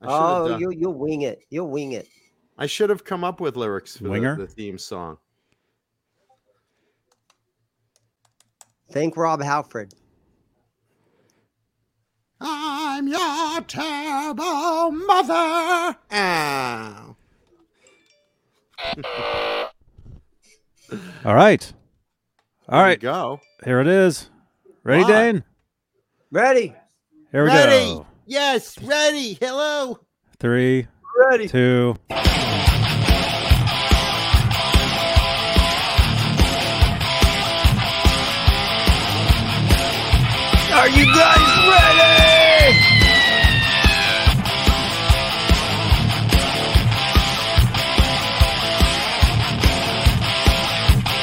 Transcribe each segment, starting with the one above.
I should have Oh, done- you you'll wing it. You'll wing it. I should have come up with lyrics for the, Winger? the theme song. Thank Rob Halford. I'm your terrible mother. Ow. All right. All There right. go. Here it is. Ready, What? Dane? Ready. Here we Ready. go. Yes, ready. Hello. Three, Ready. two. Are you guys ready?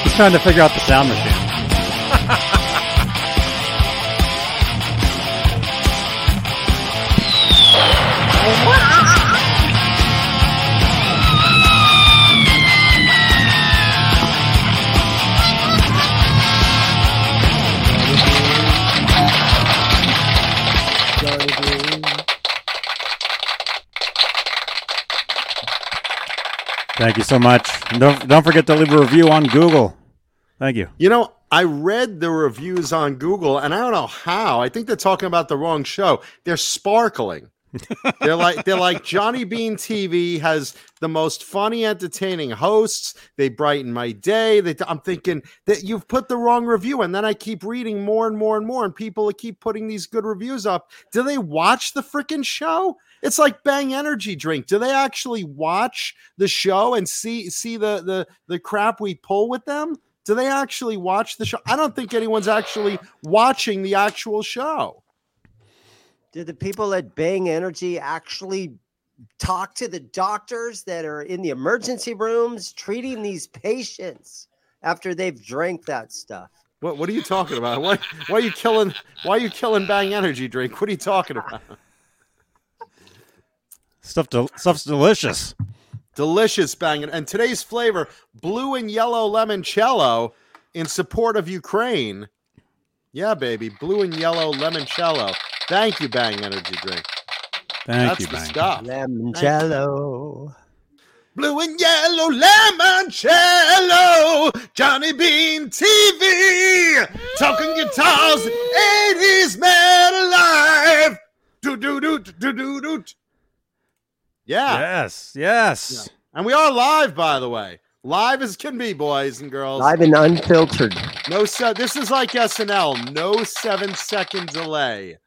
He's trying to figure out the sound machine. Thank you so much. And don't don't forget to leave a review on Google. Thank you. You know, I read the reviews on Google, and I don't know how. I think they're talking about the wrong show. They're sparkling. they're like they're like Johnny Bean TV has the most funny, entertaining hosts. They brighten my day. They, I'm thinking that you've put the wrong review, and then I keep reading more and more and more, and people keep putting these good reviews up. Do they watch the freaking show? It's like Bang Energy Drink. Do they actually watch the show and see see the the the crap we pull with them? Do they actually watch the show? I don't think anyone's actually watching the actual show. Did the people at Bang Energy actually talk to the doctors that are in the emergency rooms treating these patients after they've drank that stuff? What what are you talking about? Why why are you killing why are you killing Bang Energy Drink? What are you talking about? Stuff del- stuff's delicious. Delicious Bang and today's flavor blue and yellow limoncello in support of Ukraine. Yeah, baby, blue and yellow limoncello. Thank you, Bang Energy Drink. Thank That's you, the Bang. stuff. Lemoncello. Blue and yellow limoncello, Johnny Bean TV, talking guitars, 80s man alive. Do do do do do do. Yeah. Yes, yes. and we are live, by the way, live as can be, boys and girls. Live and unfiltered. No, se- this is like SNL. No seven second delay.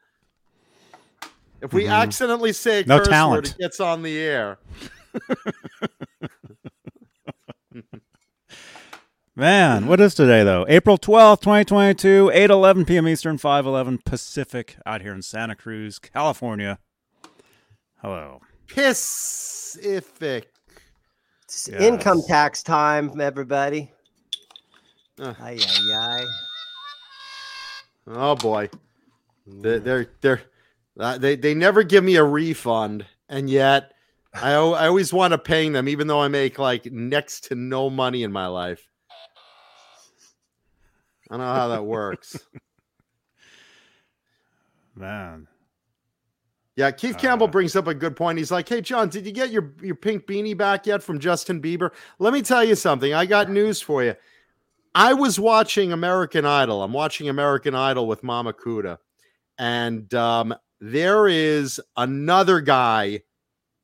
If we Mhm. accidentally say a No curse talent. word, it gets on the air. Man, what is today though? April 12th, 2022, 8:11 p.m. Eastern, 5:11 Pacific out here in Santa Cruz, California. Hello. Pacific. It's Yes. income tax time, everybody. Uh. Ay, ay, ay. Oh boy, they're they're, they're uh, they they never give me a refund, and yet I I always want to pay them, even though I make like next to no money in my life. I don't know how that works. Man. Yeah, Keith Campbell Uh, brings up a good point. He's like, "Hey, John, did you get your your pink beanie back yet from Justin Bieber?" Let me tell you something. I got news for you. I was watching American Idol. I'm watching American Idol with Mama Kuda, and um, there is another guy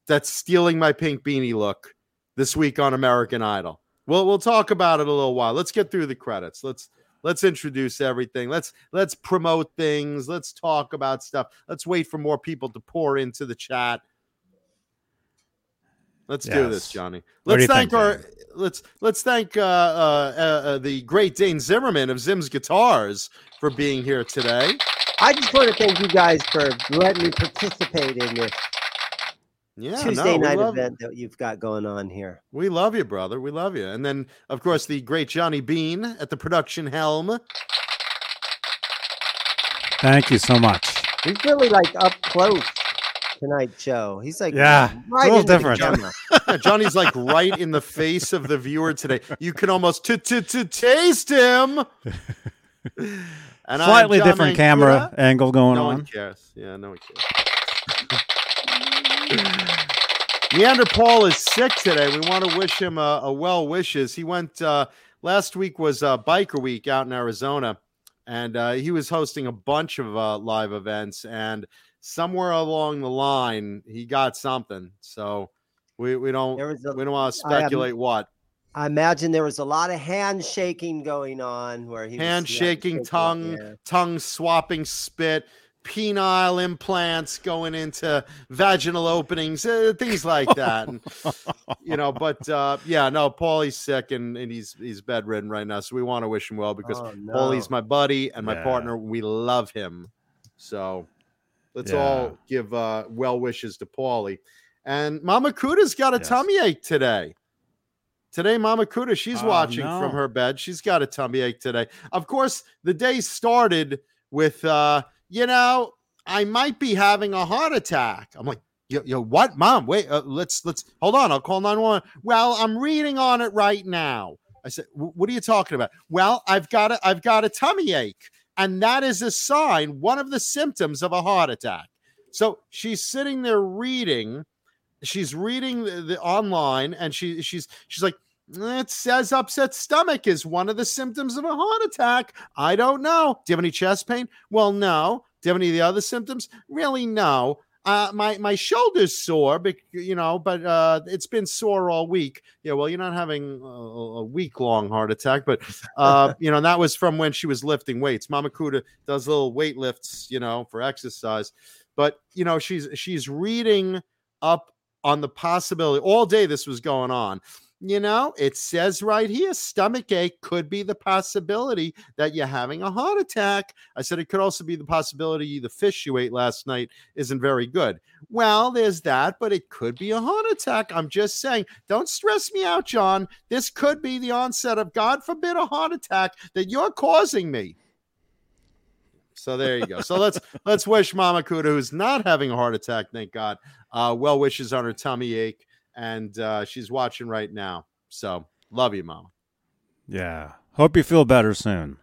that's stealing my pink beanie look this week on American Idol. Well, we'll talk about it a little while. Let's get through the credits. Let's let's introduce everything. Let's let's promote things. Let's talk about stuff. Let's wait for more people to pour into the chat. Let's do this, Johnny. Let's thank think, our Dan? let's let's thank uh, uh, uh, uh, the great Dane Zimmerman of Zim's Guitars for being here today. I just want to thank you guys for letting me participate in this Yeah, Tuesday no, night love, event that you've got going on here. we love you, brother. We love you. And then, of course, the great Johnny Bean at the production helm. Thank you so much. He's really like up close tonight, Joe. He's like Yeah, it's a little into the different. Yeah, Johnny's like right in the face of the viewer today. You can almost t- t- t- taste him. And I'm Slightly different Mancuda. camera angle going No on. one cares. Yeah, no one cares. Neander Paul is sick today. We want to wish him a, a well wishes. He went uh, last week was uh, Biker Week out in Arizona, and uh, he was hosting a bunch of uh, live events. And somewhere along the line, he got something. So we, we don't a- we don't want to I am- speculate what I imagine there was a lot of handshaking going on where he was- yeah, tongue yeah. tongue swapping, spit. Penile implants going into vaginal openings, uh, things like that. And, you know, but uh, yeah, no, Paulie's sick and, and he's he's bedridden right now. So we want to wish him well because Oh, Paulie's my buddy and my Yeah. partner. We love him. So let's Yeah. all give uh, well wishes to Paulie. And Mama Kuda's got a Yes. tummy ache today. Today, Mama Kuda, she's Oh, watching no. from her bed. She's got a tummy ache today. Of course, the day started with, uh, you know, I might be having a heart attack. I'm like, yo, yo what, Mom? Wait, uh, let's let's hold on. I'll call 911. Well, I'm reading on it right now. I said, what are you talking about? Well, I've got a I've got a tummy ache, and that is a sign, one of the symptoms of a heart attack. So she's sitting there reading. She's reading the, the online, and she she's she's like, it says upset stomach is one of the symptoms of a heart attack. I don't know. Do you have any chest pain? Well, no. Do you have any of the other symptoms? Really, no. Uh, my my shoulder's sore, but you know, but uh, it's been sore all week. Yeah, well, you're not having a, a week long heart attack, but uh, you know that was from when she was lifting weights. Mama Kuda does little weight lifts, you know, for exercise. But you know, she's she's reading up on the possibility all day. This was going on. You know, it says right here, stomach ache could be the possibility that you're having a heart attack. I said it could also be the possibility the fish you ate last night isn't very good. Well, there's that, but it could be a heart attack. I'm just saying, don't stress me out, John. This could be the onset of, God forbid, a heart attack that you're causing me. So there you go. So let's let's wish Mama Kuda, who's not having a heart attack, thank God, uh, well wishes on her tummy ache, and uh, she's watching right now. So love you, Mama. Yeah. Hope you feel better soon.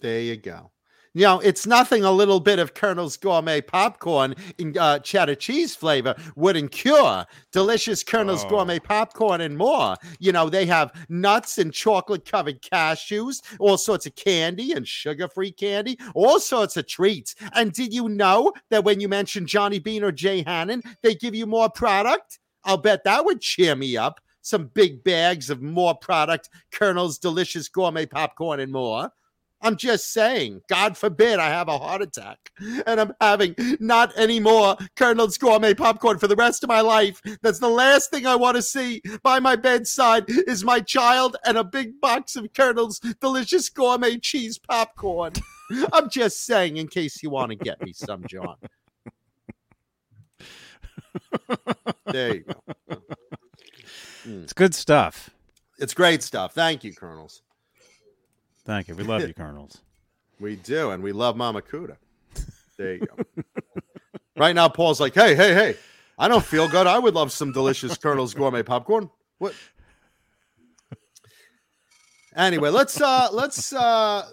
There you go. You know, it's nothing a little bit of Colonel's gourmet popcorn in uh, cheddar cheese flavor wouldn't cure. Delicious Colonel's Oh. gourmet popcorn and more. You know, they have nuts and chocolate covered cashews, all sorts of candy and sugar free candy, all sorts of treats. And did you know that when you mention Johnny Bean or Jay Hannon, they give you more product? I'll bet that would cheer me up. Some big bags of more product, Colonel's delicious gourmet popcorn and more. I'm just saying, God forbid I have a heart attack and I'm having not any more Colonel's gourmet popcorn for the rest of my life. That's the last thing I want to see by my bedside is my child and a big box of Colonel's delicious gourmet cheese popcorn. I'm just saying, in case you want to get me some, John. There you go. It's good stuff. It's great stuff. Thank you, Colonels. Thank you. We love you, Colonels. We do, and we love Mama Kuda. There you go. right now, Paul's like, "Hey, hey, hey! I don't feel good. I would love some delicious Colonel's gourmet popcorn." What? Anyway, let's uh let's uh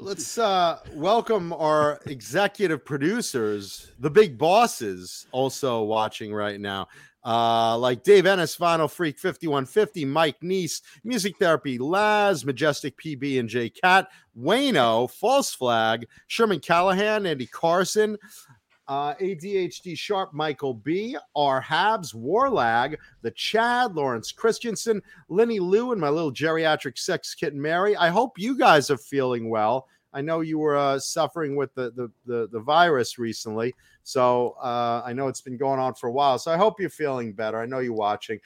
let's uh welcome our executive producers, the big bosses, also watching right now. Uh, like Dave Ennis, Final Freak 5150, Mike Neese, Music Therapy, Laz, Majestic PB and J Cat, Wayno, False Flag, Sherman Callahan, Andy Carson, uh, ADHD Sharp, Michael B, R Habs, Warlag, the Chad, Lawrence Christensen, Lenny Lou, and my little geriatric sex kitten Mary. I hope you guys are feeling well. I know you were uh, suffering with the, the the the virus recently, so uh, I know it's been going on for a while. So I hope you're feeling better. I know you're watching.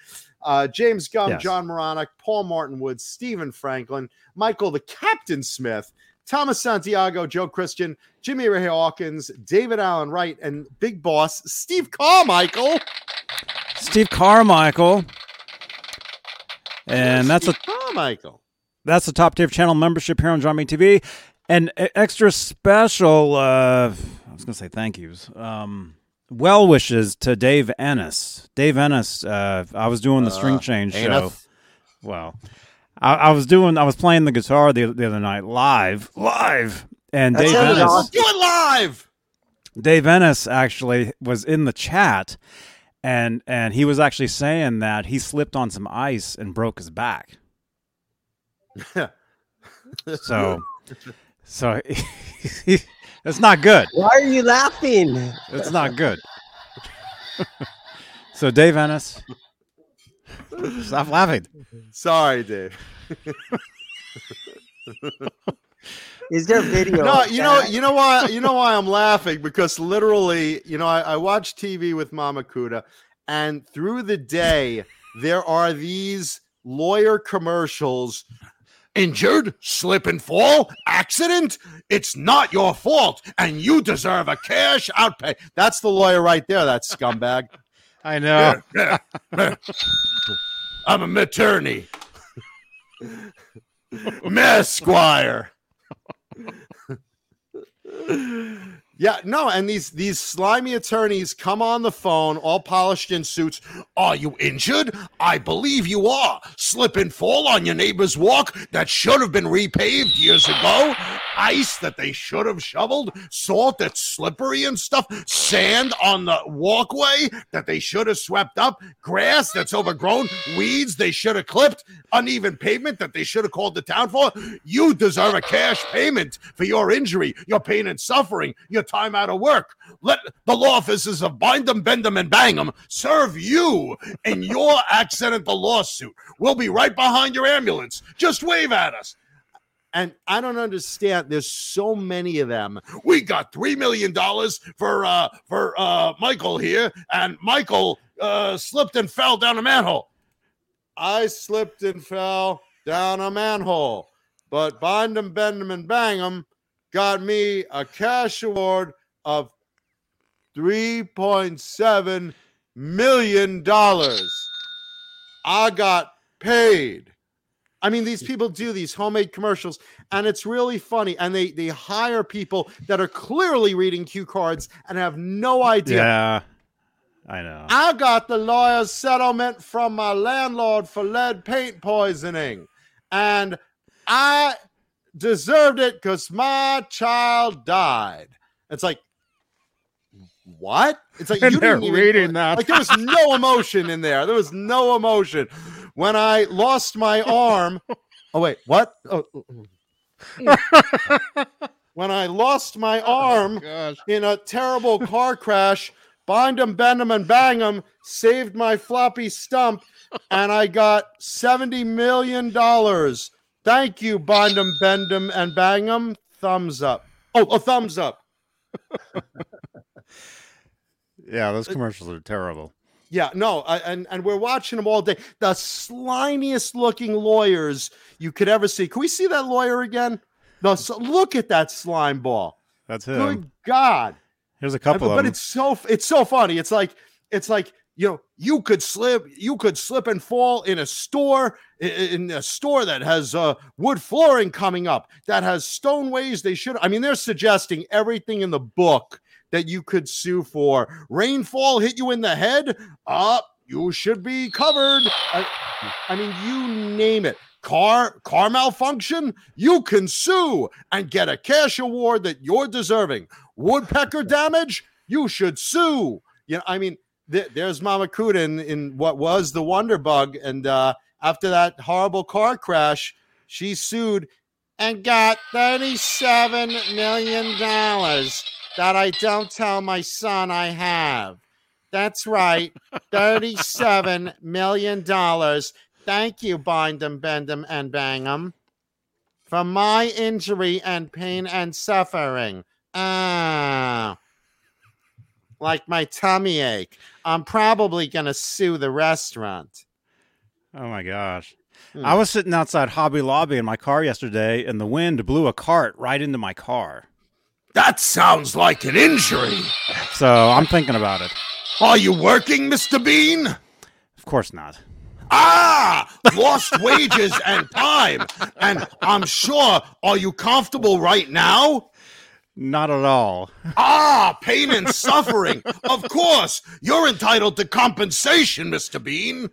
Uh, James Gum, Yes. John Moronic, Paul Martin Woods, Stephen Franklin, Michael the Captain Smith, Thomas Santiago, Joe Christian, Jimmy Ray Hawkins, David Allen Wright, and Big Boss Steve Carmichael. Steve Carmichael. And that's a Carmichael. that's the top tier channel membership here on John TV. And extra special uh I was gonna say thank yous. Um well wishes to Dave Ennis. Dave Ennis, uh I was doing the string Uh, change show. Aneth. Well, I, I was doing I was playing the guitar the, the other night live. Live. And That Dave sounded Ennis awesome. Do it live. Dave Ennis actually was in the chat and and he was actually saying that he slipped on some ice and broke his back. So, so it's not good. Why are you laughing? It's not good. so, Dave Ennis, stop laughing. Sorry, Dave. Is there video? No, you know, you know why, you know why I'm laughing because literally, you know, I, I watch TV with Mama Kuda, and through the day there are these lawyer commercials. Injured, slip and fall, accident. It's not your fault, and you deserve a cash outpay. That's the lawyer right there. That scumbag. I know. I'm a attorney. Miss Squire. Yeah, no, and these these slimy attorneys come on the phone, all polished in suits. Are you injured? I believe you are. Slip and fall on your neighbor's walk that should have been repaved years ago. Ice that they should have shoveled. Salt that's slippery and stuff. Sand on the walkway that they should have swept up. Grass that's overgrown. Weeds they should have clipped. Uneven pavement that they should have called the town for. You deserve a cash payment for your injury, your pain and suffering, your time out of work. Let the law offices of Bind 'em, Bend 'em, and Bang 'em serve you in your accidental lawsuit. We'll be right behind your ambulance. Just wave at us. And I don't understand. There's so many of them. We got three million dollars for uh for uh Michael here, and Michael uh slipped and fell down a manhole. I slipped and fell down a manhole, but bind 'em, bend 'em, and bang 'em got me a cash award of $3.7 million. I got paid. I mean, these people do these homemade commercials, and it's really funny. And they they hire people that are clearly reading cue cards and have no idea. Yeah, I know. I got the lawyer's settlement from my landlord for lead paint poisoning, and I deserved it because my child died. It's like, what? It's like And you they're didn't even, reading that. Like there was no emotion in there. There was no emotion. When I lost my arm. Oh wait, what? Oh, oh, oh. when I lost oh, my arm gosh. in a terrible car crash. Bind 'em, bend 'em, and bang bang 'em. Saved my floppy stump, and I got seventy million dollars. Thank you, bind 'em, bend 'em, and bang 'em. Thumbs up. Oh, a thumbs up. Yeah, those commercials are terrible. Yeah, no, I, and and we're watching them all day. The slimiest looking lawyers you could ever see. Can we see that lawyer again? No, look at that slime ball. That's him. Good God. Here's a couple but of them. it's so it's so funny. It's like it's like you know you could slip you could slip and fall in a store in a store that has uh, wood flooring coming up that has stone ways they should. I mean, they're suggesting everything in the book that you could sue for. Rainfall hit you in the head. Up, you should be covered. I, I mean, you name it. Car car malfunction, you can sue and get a cash award that you're deserving. Woodpecker damage, you should sue. You know, I mean, th- there's Mama Kuda in, in what was the Wonder Bug, and uh, after that horrible car crash, she sued and got thirty-seven million dollars that I don't tell my son I have. That's right, thirty-seven million dollars. Thank you, bind 'em, bend 'em, and bang 'em, for my injury and pain and suffering. Ah, like my tummy ache. I'm probably gonna sue the restaurant. oh my gosh. Hmm. I was sitting outside Hobby Lobby in my car yesterday, and the wind blew a cart right into my car. That sounds like an injury. So I'm thinking about it. Are you working, Mr. Bean? Of course not. Ah, lost wages and time. And I'm sure, are you comfortable right now? Not at all. Ah, pain and suffering. Of course, you're entitled to compensation, Mr. Bean.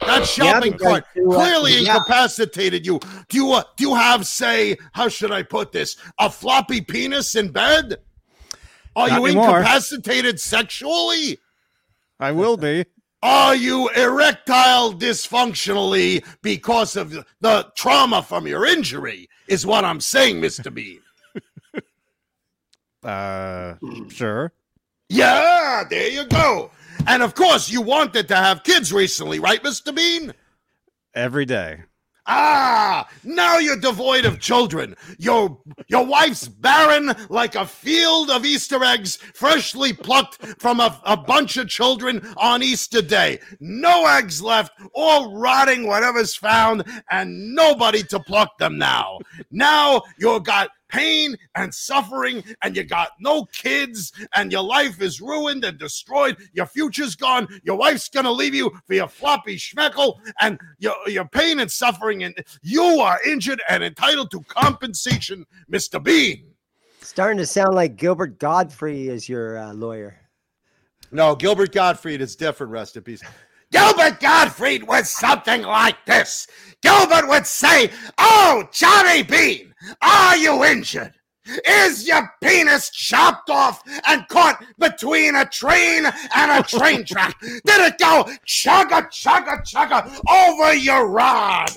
That shopping because cart you, uh, clearly yeah. incapacitated you. Do you uh, do you have, say, how should I put this, a floppy penis in bed? Are Not you anymore. incapacitated sexually? I will be. Are you erectile dysfunctionally because of the trauma from your injury? Is what I'm saying, Mr. Bean. Uh, sure. Yeah, there you go. And of course, you wanted to have kids recently, right, Mr. Bean? Every day. Ah, now you're devoid of children. Your your wife's barren like a field of Easter eggs freshly plucked from a, a bunch of children on Easter Day. No eggs left, all rotting whatever's found, and nobody to pluck them now. Now you've got pain and suffering, and you got no kids, and your life is ruined and destroyed. Your future's gone. Your wife's gonna leave you for your floppy schmeckle, and your, your pain and suffering, and you are injured and entitled to compensation, Mr. Bean. Starting to sound like Gilbert Gottfried is your uh, lawyer. No, Gilbert Gottfried is different, rest in peace. Gilbert Gottfried was something like this. Gilbert would say, Oh, Johnny Bean, are you injured? Is your penis chopped off and caught between a train and a train track? Did it go chugga, chugga, chugga over your rod?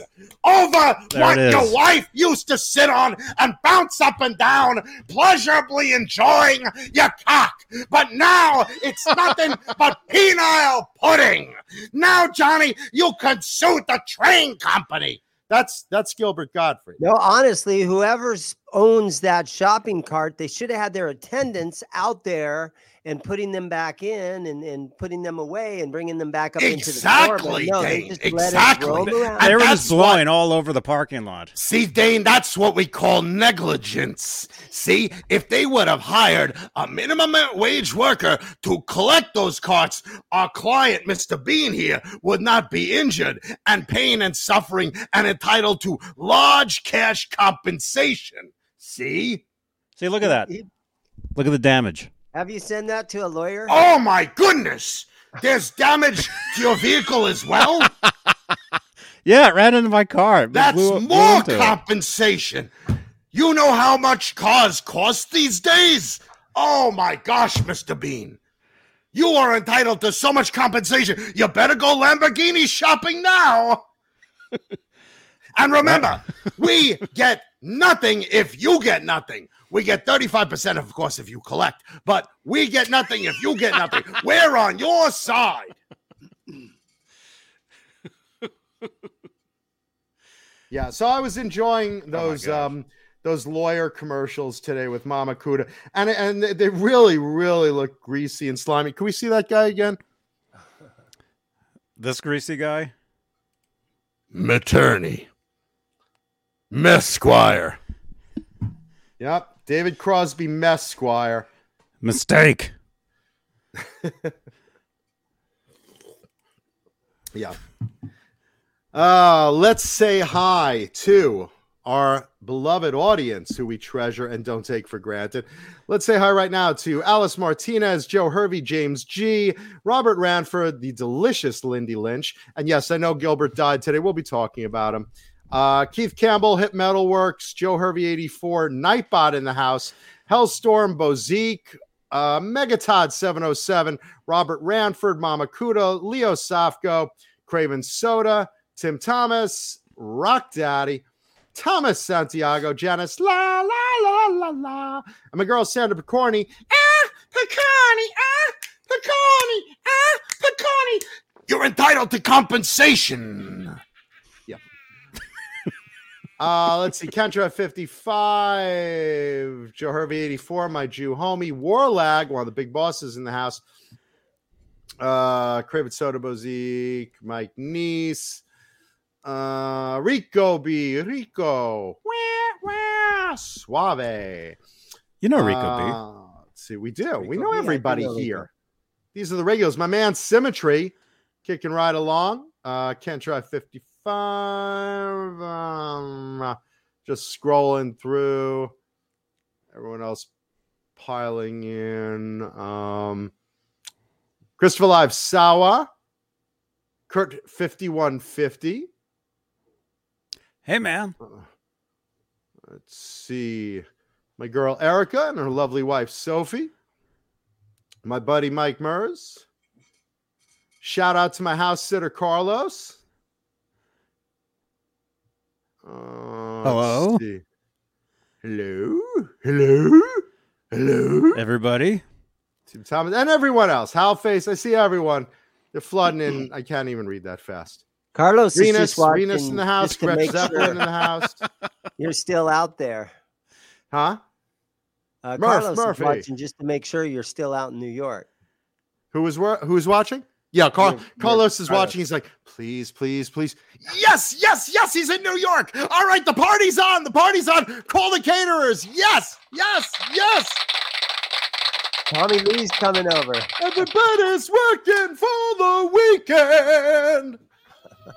Over There what your wife used to sit on and bounce up and down, pleasurably enjoying your cock. But now it's nothing but penile pudding. Now, Johnny, you could sue the train company. That's that's Gilbert Gottfried. No, honestly, whoever s- owns that shopping cart, they should have had their attendants out there and putting them back in and, and putting them away and bringing them back up into the store. But Exactly, no, they Dane, just let it exactly. roam around. They were just blowing all over the parking lot. See, Dane, that's what we call negligence. See, if they would have hired a minimum wage worker to collect those carts, our client, Mr. Bean here, would not be injured and pain and suffering and entitled to large cash compensation. See? See, look at that. Look at the damage. Have you sent that to a lawyer? Oh my goodness! There's damage to your vehicle as well? Yeah, it ran into my car. It That's blew- blew more it. compensation. You know how much cars cost these days? Oh my gosh, Mr. Bean. You are entitled to so much compensation. You better go Lamborghini shopping now. and remember, we get nothing if you get nothing. We get 35%, of course, if you collect, but we get nothing if you get nothing. We're on your side. Yeah, so I was enjoying those gosh. um those lawyer commercials today with Mama Kuda, and and they- they really really look greasy and slimy. Can we see that guy again? This greasy guy. Maternity, Mesquire. Yep, David Crosby Mess Squire. Mistake. Yeah. Uh, let's say hi to our beloved audience who we treasure and don't take for granted. Let's say hi right now to Alice Martinez, Joe Hervey, James G, Robert Ranford, the delicious Lindy Lynch. And yes, I know Gilbert died today. We'll be talking about him. Uh, Keith Campbell, Hit Metalworks, Joe Hervey 84, Nightbot in the house, Hellstorm, Bozique, uh, Megatod 707, Robert Ranford, Mama Kuda, Leo Safko, Craven Soda, Tim Thomas, Rock Daddy, Thomas Santiago, Janice, la la la la la, and my girl Sandra Picorni, ah, Picorni, ah, Picorni, ah, Picorni. You're entitled to compensation. Uh, let's see. Kendra 55, Joe Hervey 84, my Jew homie, Warlag, one of the big bosses in the house. Uh, Craven Soda Bozique, Mike Nice, uh, Rico B, Rico, wah, wah, Suave. You know Rico uh, B. Let's see. We do. Rico we know B, everybody know here. These are the regulars. My man Symmetry kicking right along. Uh, Kentra 54 five. Um, just scrolling through. Everyone else piling in. Um, Christopher Live Sawa. Kurt 5150. Hey, man. Uh, let's see. My girl Erica and her lovely wife Sophie. My buddy Mike Mers. Shout out to my house sitter Carlos. Uh, Hello? Hello? Hello? Hello? Everybody. Tim Thomas and everyone else. Hal Face. I see everyone. They're flooding in. I can't even read that fast. Carlos is Venus, just watching Venus in the house. just to Greg make Zeppelin in the house. you're still out there. Huh? Uh, Murph, Carlos Murphy. is watching just to make sure you're still out in New York. Who was wor- who was watching? Yeah, Car- You're- you're Carlos is Carlos. watching. He's like, please, please, please. Yes, yes, yes. He's in New York. All right, the party's on. The party's on. Call the caterers. Yes, yes, yes. Tommy Lee's coming over. Everybody's working for the weekend.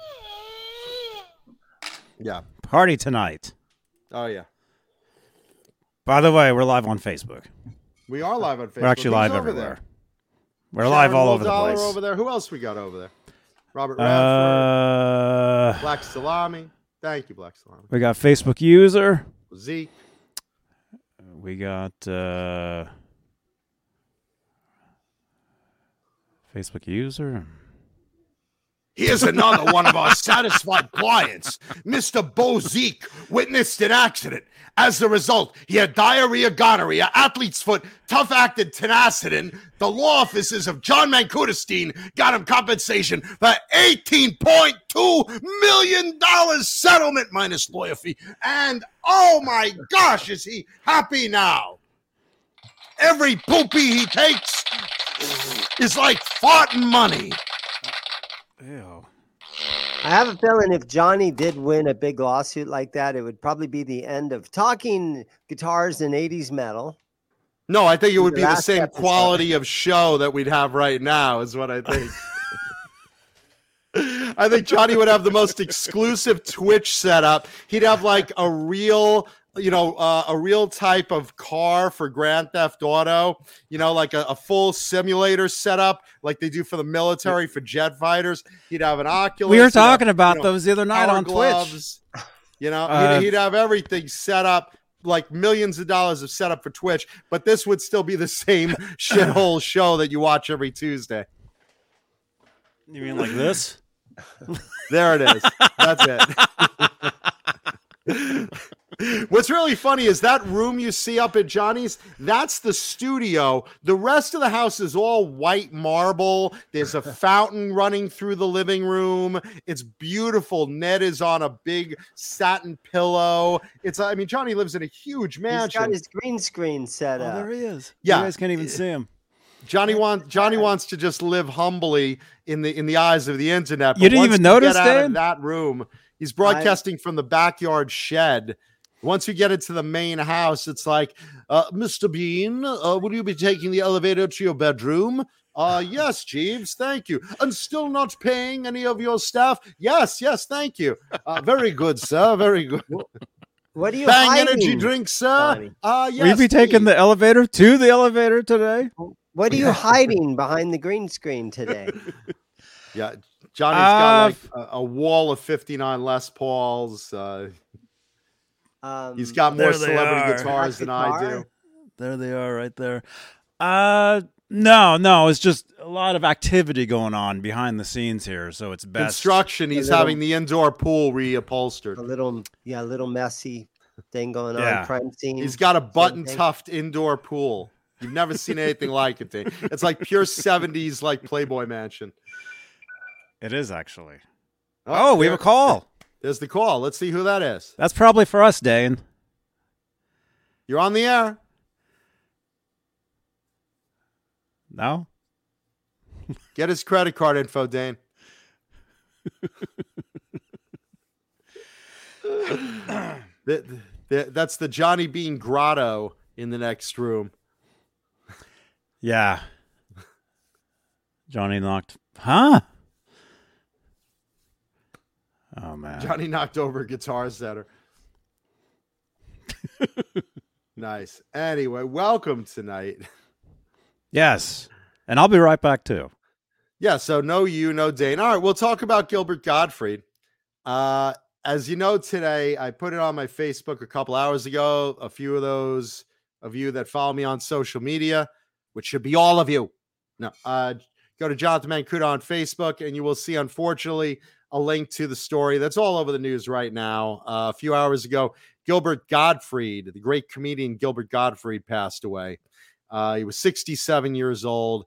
yeah. Party tonight. Oh yeah. By the way, we're live on Facebook. We are live on Facebook. We're actually Who's live over everywhere. there? We're live all over the place. Over there. Who else we got over there? Robert Radford, Uh, Black Salami. Thank you, Black Salami. we got Facebook user. Zeke. We got uh, Facebook user. Here's another one of our satisfied clients. Mr. Bozique witnessed an accident. As a result, he had diarrhea, gonorrhea, athlete's foot, tough acted tenacity. The law offices of John Mankutestein got him compensation for $18.2 million settlement minus lawyer fee. And oh my gosh, is he happy now? Every poopy he takes is like farting money. Ew. I have a feeling if Johnny did win a big lawsuit like that, it would probably be the end of talking guitars and 80s metal. No, I think it would be the same episode. quality of show that we'd have right now, is what I think. I think Johnny would have the most exclusive Twitch setup. He'd have like a real, you know, uh, a real type of car for Grand Theft Auto, you know, like a, a full simulator setup, like they do for the military for jet fighters. He'd have an Oculus. We were he'd have, talking about you know, those the other night power on Twitch. You know, Uh, he'd, he'd have everything set up, like millions of dollars of setup for Twitch, but this would still be the same shithole show that you watch every Tuesday. You mean like this? There it is. That's it. What's really funny is that room you see up at Johnny's, that's the studio. The rest of the house is all white marble. There's a fountain running through the living room. It's beautiful. Ned is on a big satin pillow. It's I mean Johnny lives in a huge He's mansion. got his green screen set Oh, up. there he is. Yeah. You guys can't even see him. Johnny wants Johnny wants to just live humbly in the in the eyes of the internet. You didn't once even notice, get out of that room. He's broadcasting from the backyard shed. Once you get into the main house, it's like, uh, Mr. Bean, uh, will you be taking the elevator to your bedroom? Uh, yes, Jeeves, thank you. And still not paying any of your staff? Yes, yes, thank you. Uh, very good, sir. Very good. What are you Bang hiding? energy drink, sir. Johnny? Uh, yes. Will you be taking the elevator to the elevator today? What are you hiding behind the green screen today? Yeah, Johnny's got Uh, like a, a wall of 59 Les Pauls. Uh, Um, he's got more celebrity are. guitars than I do. There they are, right there. Uh, no, no, it's just a lot of activity going on behind the scenes here, so it's best. Construction. He's little- having the indoor pool reupholstered. a little, yeah, a little messy thing going on. Yeah. Crime scene. He's got a button thing. tuft indoor pool. You've never seen anything like it. Dave. It's like pure 70s, like Playboy Mansion. It is actually. Oh, we have a call. There's the call. Let's see who that is. That's probably for us, Dane. You're on the air. No? Get his credit card info, Dane. That- that- that's the Johnny Bean Grotto in the next room. Yeah. Johnny knocked. Huh? Oh, man. Johnny knocked over a guitar setter. nice. Anyway, welcome tonight. Yes. And I'll be right back, too. Yeah, so no you, no Dane. All right, we'll talk about Gilbert Gottfried. Uh, as you know, today I put it on my Facebook a couple hours ago. A few of those of you that follow me on social media, which should be all of you. No, uh, go to Jonathan Mancuda on Facebook, and you will see, unfortunately, a link to the story that's all over the news right now. Uh, a few hours ago, Gilbert Gottfried, the great comedian Gilbert Gottfried, passed away. Uh, he was 67 years old.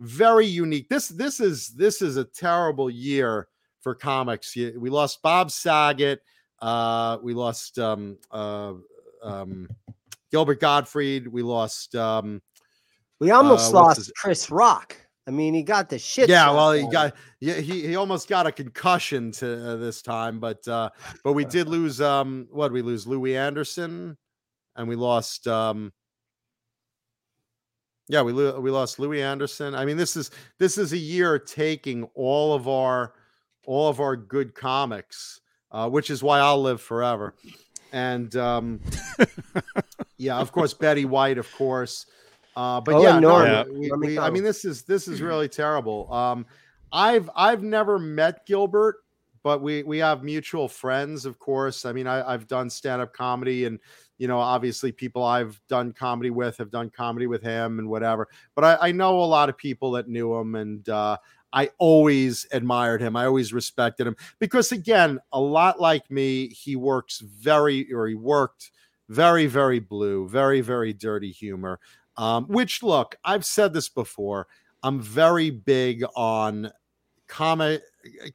Very unique. This this is this is a terrible year for comics. We lost Bob Saget. Uh, we lost um, uh, um, Gilbert Gottfried. We lost. Um, we almost uh, lost Chris Rock. I mean, he got the shit. Yeah, well, he got yeah, he he almost got a concussion to uh, this time, but uh, but we did lose um what we lose Louie Anderson, and we lost um yeah we lo- we lost Louie Anderson. I mean, this is this is a year taking all of our all of our good comics, uh, which is why I'll live forever. And um, yeah, of course, Betty White, of course. Uh, but oh, yeah, no, yeah. We, we, I mean, this is this is really terrible. Um, I've I've never met Gilbert, but we we have mutual friends, of course. I mean, I, I've done stand up comedy, and you know, obviously, people I've done comedy with have done comedy with him and whatever. But I, I know a lot of people that knew him, and uh, I always admired him. I always respected him because, again, a lot like me, he works very, or he worked very, very blue, very, very dirty humor. Um, which look, I've said this before. I'm very big on comedy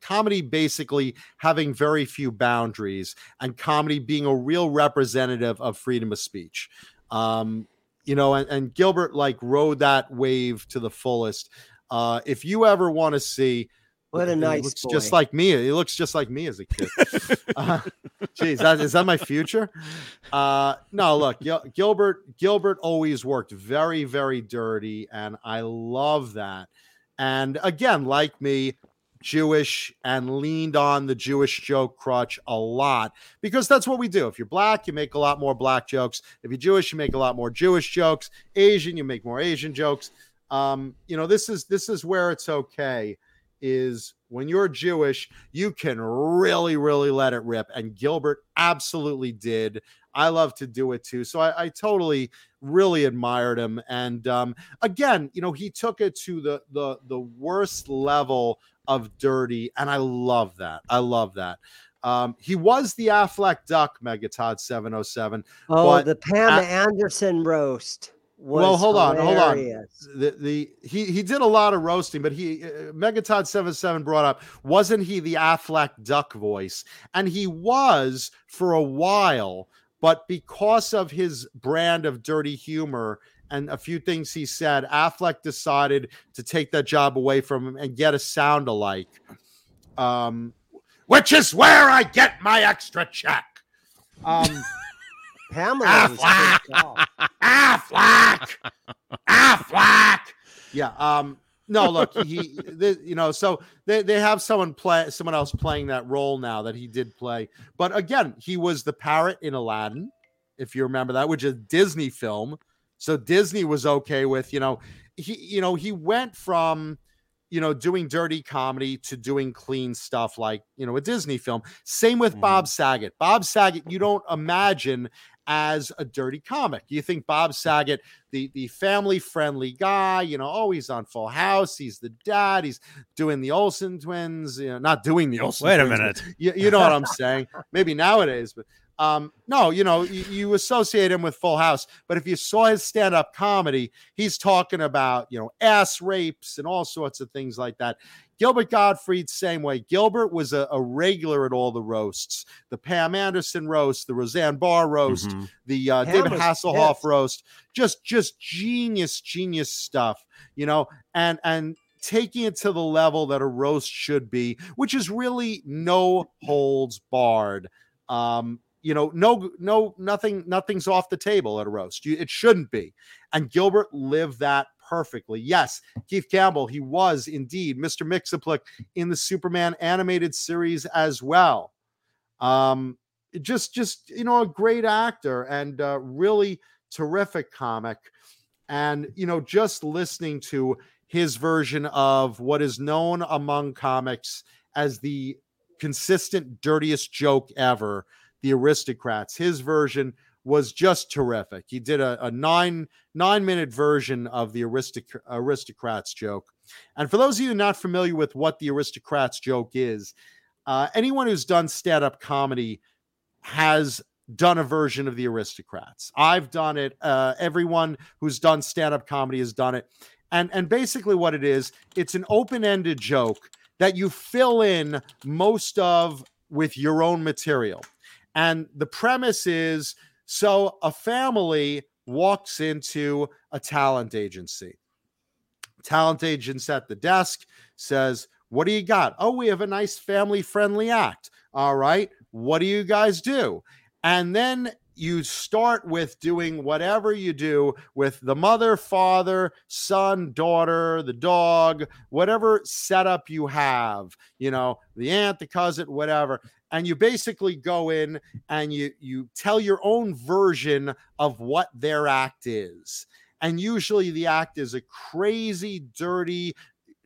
comedy basically having very few boundaries and comedy being a real representative of freedom of speech um, you know and, and, gilbert like rode that wave to the fullest uh, if you ever want to see what a nice looks boy. just like me. He looks just like me as a kid. uh, geez, that, is that my future? Uh, no, look, Gil- Gilbert. Gilbert always worked very, very dirty, and I love that. And again, like me, Jewish and leaned on the Jewish joke crutch a lot because that's what we do. If you're black, you make a lot more black jokes. If you're Jewish, you make a lot more Jewish jokes. Asian, you make more Asian jokes. Um, you know, this is this is where it's okay is when you're Jewish, you can really, really let it rip. And Gilbert absolutely did. I love to do it too. So I, I totally, really admired him. And um, again, you know, he took it to the the the worst level of dirty, and I love that. I love that. Um, he was the Aflac Duck, Megatod 707. Oh, the Pam Anderson roast well hold on hold on. the, the he he did a lot of roasting but he uh, megatod 77 brought up wasn't he the Aflac duck voice? And he was for a while but because of his brand of dirty humor and a few things he said Aflac decided to take that job away from him and get a sound alike um which is where i get my extra check. Um Pamela. Aflac. Aflac. Aflac. Yeah. Um. No, look, he, they, you know, so they, they have someone play, someone else playing that role now that he did play. But again, he was the parrot in Aladdin, if you remember that, which is a Disney film. So Disney was okay with, you know, he, you know, he went from, you know, doing dirty comedy to doing clean stuff like, you know, a Disney film. Same with mm-hmm. Bob Saget. Bob Saget, you don't imagine as a dirty comic. You think Bob Saget, the the family friendly guy, you know, oh, he's on Full House, he's the dad, he's doing the Olsen twins, you know, not doing the Olsen. Wait twins, a minute, you, you know what I'm saying? Maybe nowadays, but um, no, you know, you, you, associate him with Full House, but if you saw his stand up comedy, he's talking about, you know, ass rapes and all sorts of things like that. Gilbert Gottfried, same way. Gilbert was a, a, regular at all the roasts the Pam Anderson roast, the Roseanne Barr roast, mm-hmm. the uh, David Hasselhoff roast. Just, just genius, genius stuff, you know, and, and, taking it to the level that a roast should be, which is really no holds barred. Um, you know, no, no, nothing, nothing's off the table at a roast. You, it shouldn't be. And Gilbert lived that perfectly. Yes, Keith Campbell, he was indeed Mr. Mxyzptlk in the Superman animated series as well. Um, just, just you know, a great actor and really terrific comic. And you know, just listening to his version of what is known among comics as the consistent dirtiest joke ever, the aristocrats. His version was just terrific. He did a, a nine nine minute version of the aristoc- aristocrats joke. And for those of you not familiar with what the aristocrats joke is, uh, anyone who's done stand up comedy has done a version of the aristocrats. I've done it. Uh, everyone who's done stand up comedy has done it. And, and basically, what it is, it's an open ended joke that you fill in most of with your own material. And the premise is so a family walks into a talent agency. Talent agent's at the desk, says, What do you got? Oh, we have a nice family friendly act. All right. What do you guys do? And then you start with doing whatever you do with the mother, father, son, daughter, the dog, whatever setup you have, you know, the aunt, the cousin, whatever and you basically go in and you you tell your own version of what their act is. And usually the act is a crazy dirty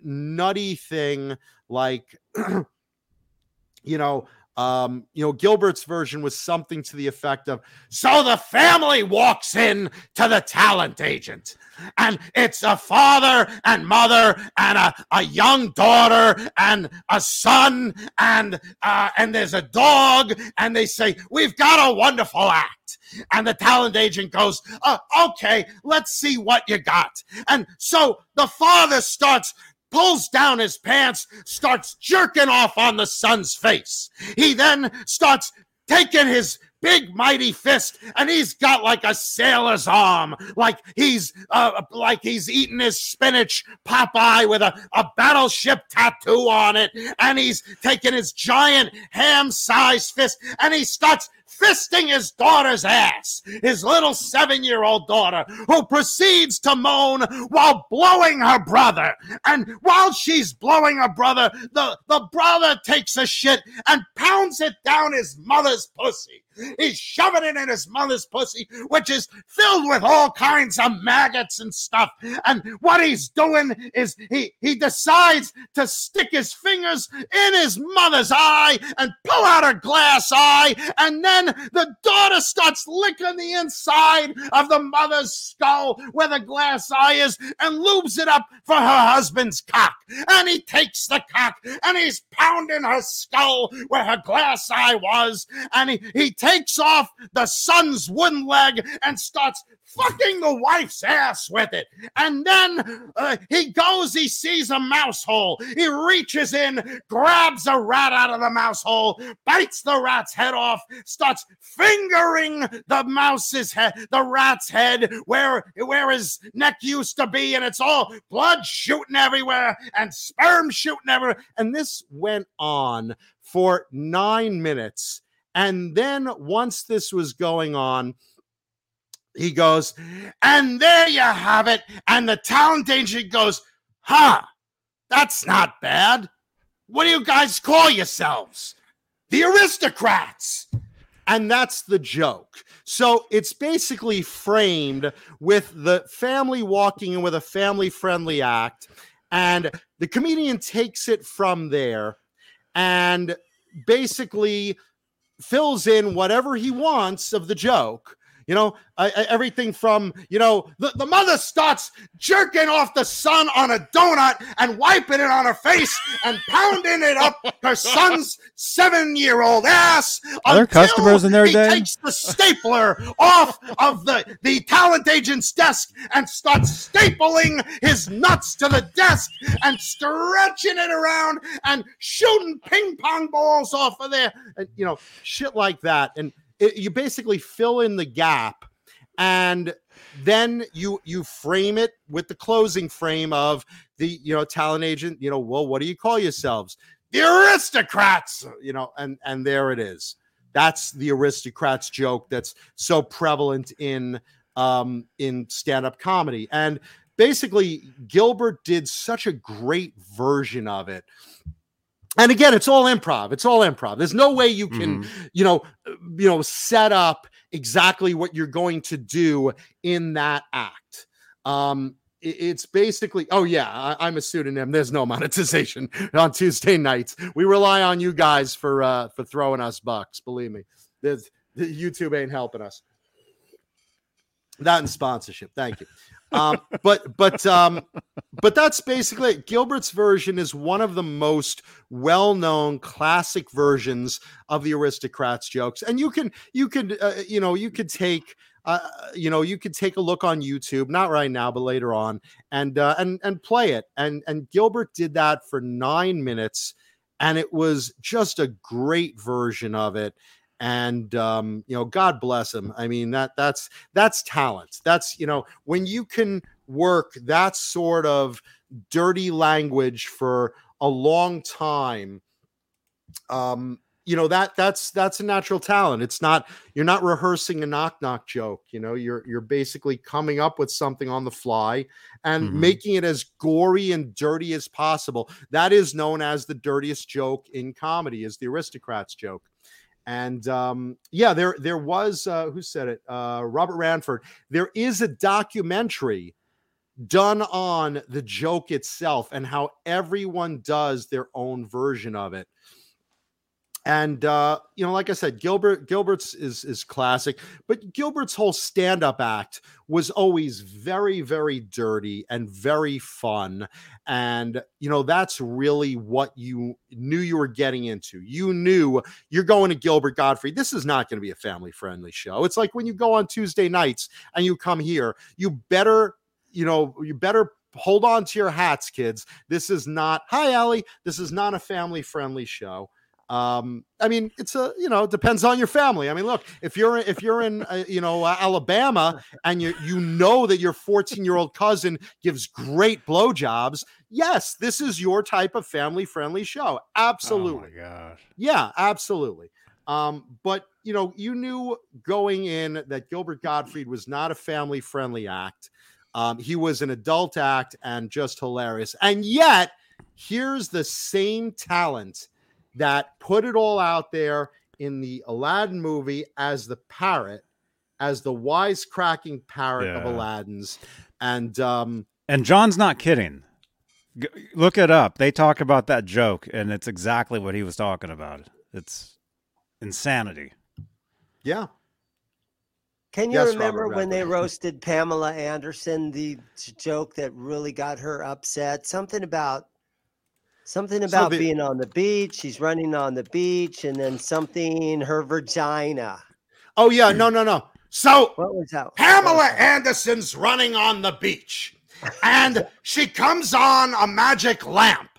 nutty thing like you know um, you know, Gilbert's version was something to the effect of So the family walks in to the talent agent, and it's a father and mother and a, a young daughter and a son, and uh, and there's a dog, and they say, We've got a wonderful act. And the talent agent goes, uh, Okay, let's see what you got. And so the father starts pulls down his pants, starts jerking off on the son's face. He then starts taking his big mighty fist and he's got like a sailor's arm like he's uh, like he's eating his spinach popeye with a, a battleship tattoo on it and he's taking his giant ham-sized fist and he starts fisting his daughter's ass, his little seven year old daughter, who proceeds to moan while blowing her brother. And while she's blowing her brother, the, the brother takes a shit and pounds it down his mother's pussy. He's shoving it in his mother's pussy, which is filled with all kinds of maggots and stuff. And what he's doing is he, he decides to stick his fingers in his mother's eye and pull out her glass eye. And then the daughter starts licking the inside of the mother's skull where the glass eye is and lubes it up for her husband's cock. And he takes the cock and he's pounding her skull where her glass eye was. And he, he takes off the son's wooden leg and starts fucking the wife's ass with it. And then uh, he goes, he sees a mouse hole. He reaches in, grabs a rat out of the mouse hole, bites the rat's head off, starts fingering the mouse's head, the rat's head, where, where his neck used to be. And it's all blood shooting everywhere and sperm shooting everywhere. And this went on for nine minutes. And then once this was going on, he goes, and there you have it. And the talent agent goes, huh, that's not bad. What do you guys call yourselves? The aristocrats. And that's the joke. So it's basically framed with the family walking in with a family friendly act. And the comedian takes it from there and basically fills in whatever he wants of the joke you know, uh, everything from, you know, the, the mother starts jerking off the son on a donut and wiping it on her face and pounding it up her son's seven year old ass. Are there customers in there, he day? takes the stapler off of the, the talent agent's desk and starts stapling his nuts to the desk and stretching it around and shooting ping pong balls off of there. And, you know, shit like that. And, it, you basically fill in the gap and then you you frame it with the closing frame of the you know talent agent you know well what do you call yourselves? The aristocrats! You know and and there it is. That's the aristocrats joke that's so prevalent in um in stand-up comedy. And basically gilbert did such a great version of it and again it's all improv it's all improv there's no way you can mm-hmm. you know you know set up exactly what you're going to do in that act um it's basically oh yeah I, am a pseudonym there's no monetization on tuesday nights we rely on you guys for uh for throwing us bucks believe me there's youtube ain't helping us That and sponsorship. Thank you. Um, but but um, but that's basically it. Gilbert's version is one of the most well-known classic versions of the aristocrats jokes, and you can you could uh, you know you could take. Uh, you know, you could take a look on YouTube, not right now, but later on, and uh, and and play it. And and Gilbert did that for nine minutes, and it was just a great version of it and um, you know god bless him. I mean that that's that's talent. That's you know when you can work that sort of dirty language for a long time um you know that that's that's a natural talent. It's not you're not rehearsing a knock knock joke you know you're you're basically coming up with something on the fly and mm-hmm. making it as gory and dirty as possible. That is known as the dirtiest joke in comedy is the aristocrats joke and um, yeah, there there was uh, who said it? Uh, Robert Ranford. There is a documentary done on the joke itself and how everyone does their own version of it and uh, you know, like I said, Gilbert Gilbert's is is classic, but Gilbert's whole stand-up act was always very, very dirty and very fun. And you know, that's really what you knew you were getting into. You knew you're going to Gilbert Gottfried. This is not going to be a family-friendly show. It's like when you go on Tuesday nights and you come here, you better, you know, you better hold on to your hats, kids. This is not, hi, Allie. This is not a family friendly show um i mean it's a you know it depends on your family. I mean look if you're if you're in uh, you know uh, alabama and you you know that your 14 year old cousin gives great blowjobs yes this is your type of family friendly show. Absolutely oh my gosh. Yeah absolutely. Um but you know you knew going in that gilbert gottfried was not a family friendly act. Um he was an adult act and just hilarious. And yet here's the same talent that put it all out there in the Aladdin movie as the parrot, as the wisecracking parrot yeah. of Aladdin's. And um and John's not kidding. G- look it up. They talk about that joke and it's exactly what he was talking about. It's insanity. Yeah. Can you yes, remember when they roasted Pamela Anderson? The joke that really got her upset. Something about Something about so the, being on the beach. She's running on the beach, and then something her vagina. Oh yeah, no, no, no. So what was that? Pamela was that? Anderson's running on the beach, and she comes on a magic lamp.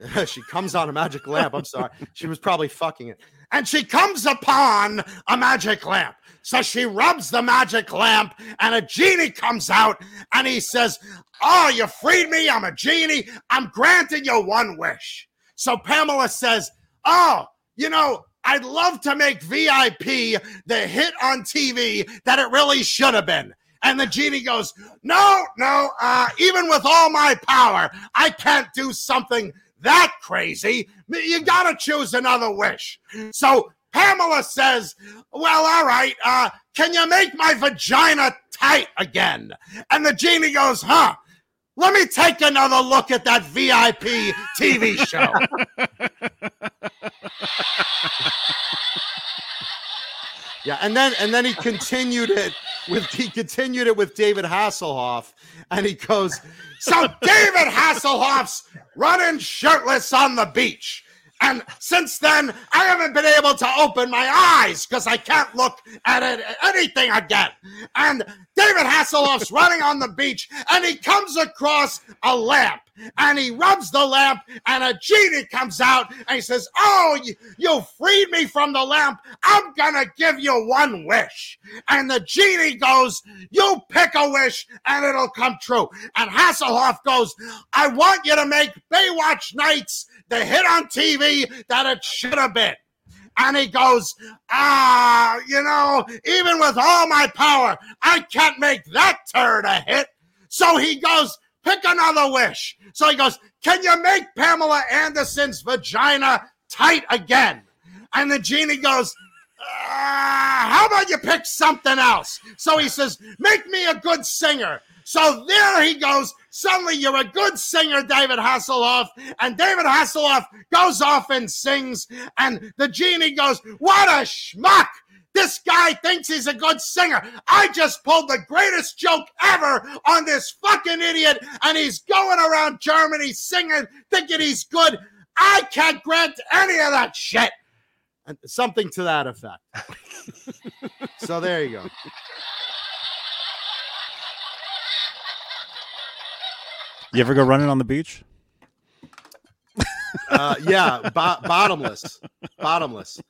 she comes on a magic lamp. I'm sorry. She was probably fucking it. And she comes upon a magic lamp. So she rubs the magic lamp, and a genie comes out, and he says, Oh, you freed me. I'm a genie. I'm granting you one wish. So Pamela says, Oh, you know, I'd love to make VIP the hit on TV that it really should have been. And the genie goes, No, no, uh, even with all my power, I can't do something that crazy. You got to choose another wish. So Pamela says, Well, all right, uh, can you make my vagina tight again? And the genie goes, Huh? Let me take another look at that VIP TV show. yeah, and then and then he continued it with he continued it with David Hasselhoff, and he goes, "So David Hasselhoff's running shirtless on the beach." And since then, I haven't been able to open my eyes because I can't look at it, anything again. And David Hasselhoff's running on the beach and he comes across a lamp and he rubs the lamp and a genie comes out and he says, Oh, you, you freed me from the lamp. I'm to give you one wish. And the genie goes, You pick a wish and it'll come true. And Hasselhoff goes, I want you to make Baywatch Nights the hit on TV that it should have been. And he goes, Ah, you know, even with all my power, I can't make that turd a hit. So he goes, Pick another wish. So he goes, Can you make Pamela Anderson's vagina tight again? And the genie goes, uh, How about you pick something else? So he says, Make me a good singer. So there he goes. Suddenly you're a good singer, David Hasselhoff. And David Hasselhoff goes off and sings. And the genie goes, What a schmuck! This guy thinks he's a good singer. I just pulled the greatest joke ever on this fucking idiot, and he's going around Germany singing, thinking he's good. I can't grant any of that shit. And something to that effect. so there you go. You ever go running on the beach? Uh, yeah, bo- bottomless, bottomless.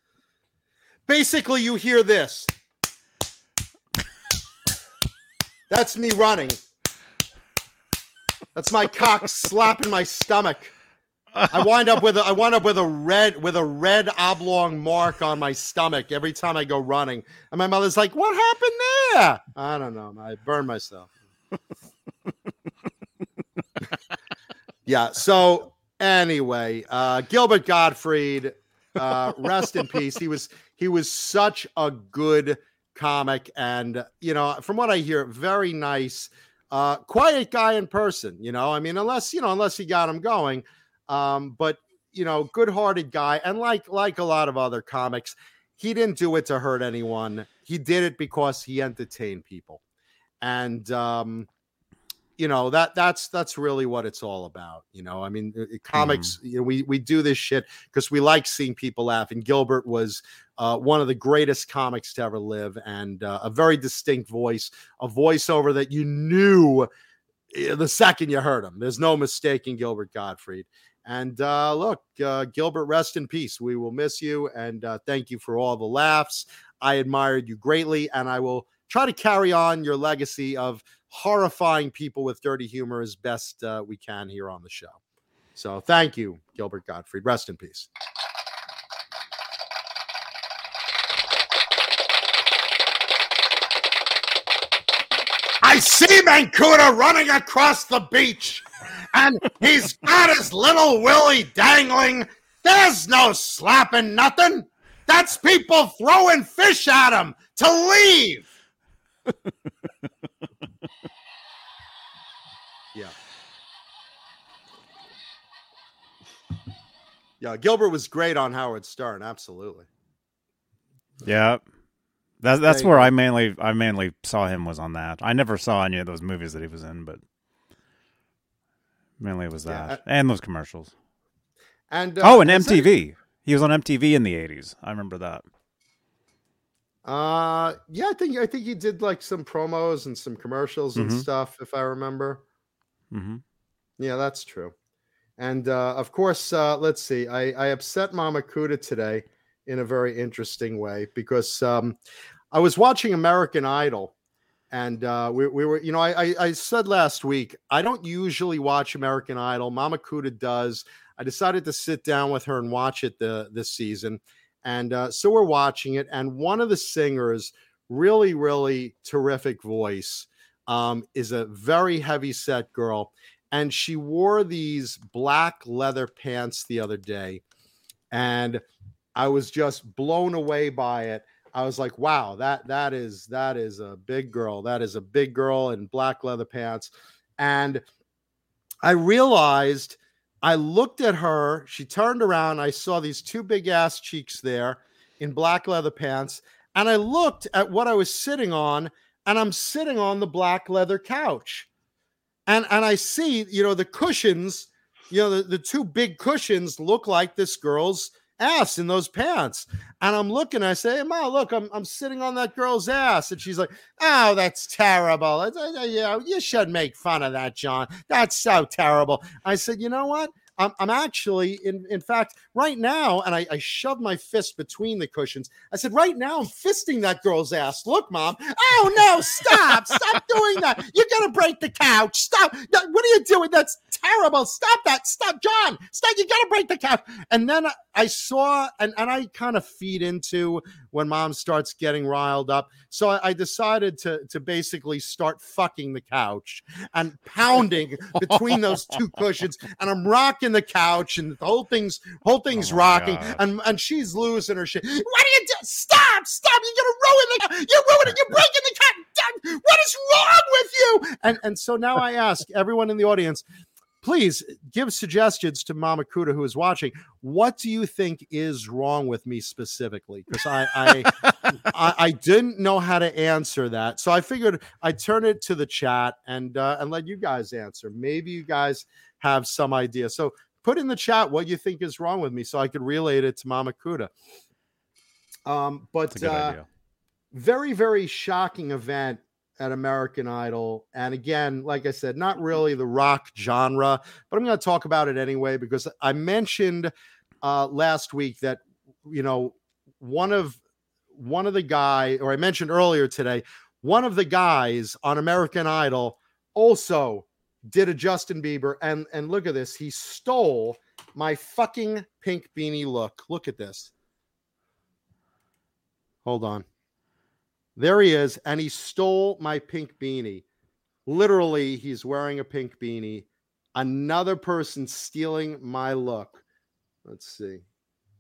Basically, you hear this. That's me running. That's my cock slapping my stomach. I wind up with a, I wind up with a red with a red oblong mark on my stomach every time I go running. And my mother's like, "What happened there?" I don't know. I burned myself. yeah. So anyway, uh, Gilbert Gottfried, uh, rest in peace. He was he was such a good comic, and you know, from what I hear, very nice, uh, quiet guy in person. You know, I mean, unless you know, unless he got him going, um, but you know, good-hearted guy, and like like a lot of other comics, he didn't do it to hurt anyone. He did it because he entertained people, and um, you know that that's that's really what it's all about you know? I mean it, comics mm. you know we we do this shit because we like seeing people laugh and gilbert was uh, one of the greatest comics to ever live and uh, a very distinct voice a voiceover that you knew eh, the second you heard him. There's no mistaking gilbert gottfried. And uh, look uh, gilbert rest in peace. We will miss you and uh, thank you for all the laughs. I admired you greatly and i will try to carry on your legacy of horrifying people with dirty humor as best uh, we can here on the show. So thank you, Gilbert Gottfried. Rest in peace. I see Mancuda running across the beach, and he's got his little willy dangling. There's no slapping nothing. That's people throwing fish at him to leave. Yeah. Yeah, Gilbert was great on Howard Stern. Absolutely. Yeah, that's that's where I mainly I mainly saw him was on that. I never saw any of those movies that he was in, but mainly it was that yeah, and those commercials. And uh, oh, and MTV. It, he was on MTV in the eighties. I remember that. Uh, yeah, I think I think he did like some promos and some commercials and mm-hmm. stuff, if I remember. Mm-hmm. Yeah, that's true. And uh, of course, uh, let's see. I, I upset Mama Kuda today in a very interesting way because um, I was watching American Idol, and uh, we, we were, you know, I, I, I said last week I don't usually watch American Idol. Mama Kuda does. I decided to sit down with her and watch it the this season, and uh, so we're watching it. And one of the singers, really, really terrific voice um, is a very heavy set girl. And she wore these black leather pants the other day. And I was just blown away by it. I was like, wow, that that is that is a big girl. That is a big girl in black leather pants. And I realized I looked at her, she turned around, I saw these two big ass cheeks there in black leather pants, and I looked at what I was sitting on and I'm sitting on the black leather couch. And and I see, you know, the cushions, you know, the, the two big cushions look like this girl's ass in those pants. And I'm looking, I say, Ma, look, I'm, I'm sitting on that girl's ass. And she's like, oh, that's terrible. Uh, you know, you should make fun of that, John. That's so terrible. I said, you know what? I'm, I'm actually, in, in fact, right now, and I, I shoved my fist between the cushions. I said, right now, I'm fisting that girl's ass. Look, mom. Oh, no, stop. stop doing that. You're going to break the couch. Stop. What are you doing? That's terrible. Stop that. Stop, John. Stop. You got to break the couch. And then I saw, and, and I kind of feed into when mom starts getting riled up. So I, I decided to, to basically start fucking the couch and pounding between those two cushions. And I'm rocking the couch and the whole thing's whole thing's oh rocking and and she's losing her shit. What are you doing? Stop! Stop! You're gonna ruin the. You're ruining. You're breaking the couch. what is wrong with you? And and so now I ask everyone in the audience, please give suggestions to Mama Kuda who is watching. What do you think is wrong with me specifically? Because I I, I, I didn't know how to answer that, so I figured I'd turn it to the chat and uh, and let you guys answer. Maybe you guys have some idea. So put in the chat what you think is wrong with me, so I could relate it to Mama Kuda. Um, but uh, very very shocking event at American Idol. And again, like I said, not really the rock genre, but I'm going to talk about it anyway because I mentioned uh, last week that you know one of one of the guy, or I mentioned earlier today, one of the guys on American Idol also did a Justin Bieber, and and look at this, he stole my fucking pink beanie look. Look at this. Hold on. There he is, and he stole my pink beanie. Literally, he's wearing a pink beanie. Another person stealing my look. Let's see.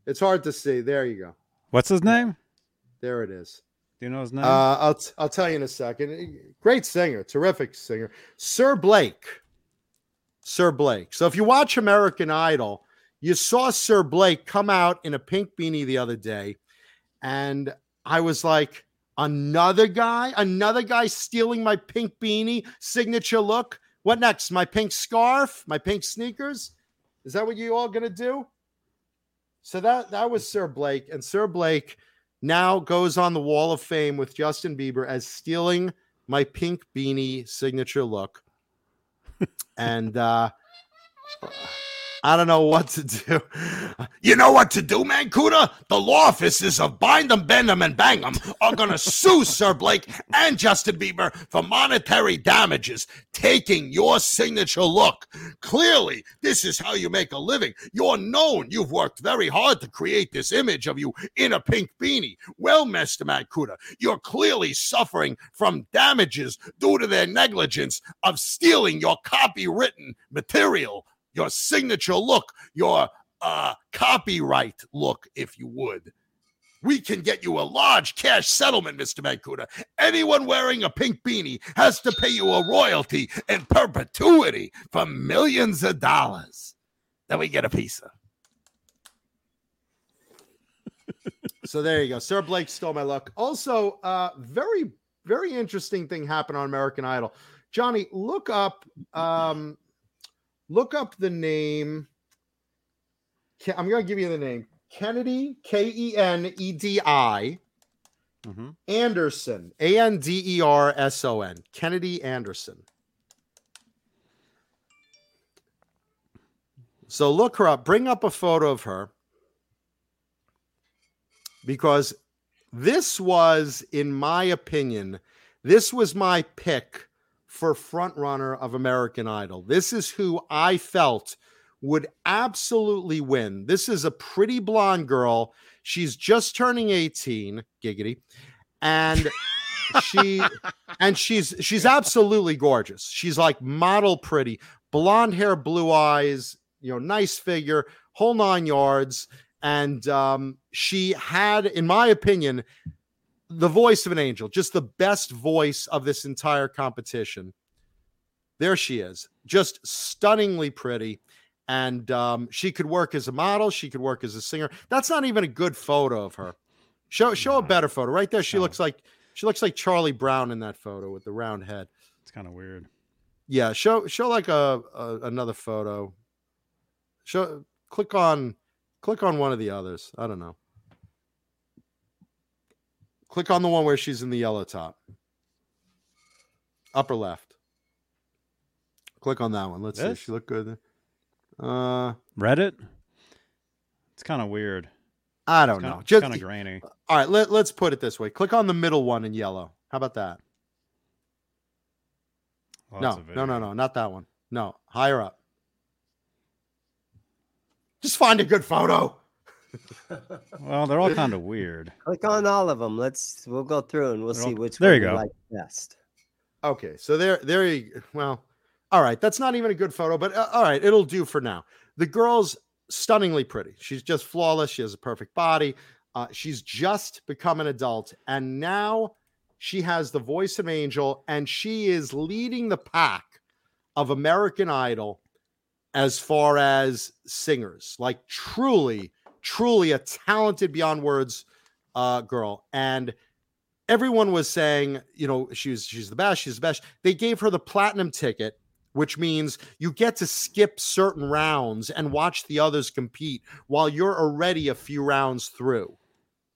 It's hard to see. There you go. What's his name? There it is. Do you know his name? Uh, I'll t- I'll tell you in a second. Great singer, terrific singer, Sir Blake. Sir Blake. So if you watch American Idol, you saw Sir Blake come out in a pink beanie the other day, and I was like, Another guy, another guy stealing my pink beanie signature look. What next? My pink scarf, my pink sneakers. Is that what you all gonna do? So that that was Sir Blake, and Sir Blake now goes on the Wall of Fame with Justin Bieber as stealing my pink beanie signature look. and uh I don't know what to do. You know what to do, Mancuda? The law offices of Bindem, Bendem, and Bangem are going to sue Sir Blake and Justin Bieber for monetary damages, taking your signature look. Clearly, this is how you make a living. You're known. You've worked very hard to create this image of you in a pink beanie. Well, Mr. Mancuda, you're clearly suffering from damages due to their negligence of stealing your copywritten material your signature look, your uh, copyright look, if you would. We can get you a large cash settlement, Mr. Mancuda. Anyone wearing a pink beanie has to pay you a royalty in perpetuity for millions of dollars that we get a piece of. so there you go. Sir Blake stole my luck. Also, uh, very, very interesting thing happened on American Idol. Johnny, look up um, look up the name. I'm going to give you the name Kenedi, K E N E D I, Mhm. Anderson, A N D E R S O N, Kenedi Anderson. So look her up, bring up a photo of her because this was, in my opinion, this was my pick for front runner of American Idol. This is who I felt would absolutely win. This is a pretty blonde girl. She's just turning 18, giggity. And she and she's she's absolutely gorgeous. She's like model pretty, blonde hair, blue eyes, you know, nice figure, whole nine yards. And um, she had, in my opinion, the voice of an angel, just the best voice of this entire competition. There she is, just stunningly pretty. And um, she could work as a model, she could work as a singer. That's not even a good photo of her. Show show a better photo. Right there, she No. looks like she looks like Charlie Brown in that photo with the round head. It's kind of weird. Yeah, show show like a, a another photo. Show click on click on one of the others. I don't know. Click on the one where she's in the yellow top. Upper left. Click on that one. Let's This? see. She look good. Uh Reddit? It's kind of weird. I don't It's know. kinda, Just kind of grainy. all right, let, let's put it this way. Click on the middle one in yellow. How about that? That's no, no, no, no, not that one. No, higher up. Just find a good photo. Well, they're all kind of weird. Click on all of them. Let's we'll go through and we'll They're see all- which there one you you go. like best. Okay, so there, there you. Well, all right, that's not even a good photo, but uh, all right, it'll do for now. The girl's stunningly pretty. She's just flawless. She has a perfect body. Uh, she's just become an adult, and now she has the voice of an angel, and she is leading the pack of American Idol as far as singers. Like truly, truly a talented beyond words uh, girl. And everyone was saying, you know, she's she's the best, she's the best. They gave her the platinum ticket, which means you get to skip certain rounds and watch the others compete while you're already a few rounds through.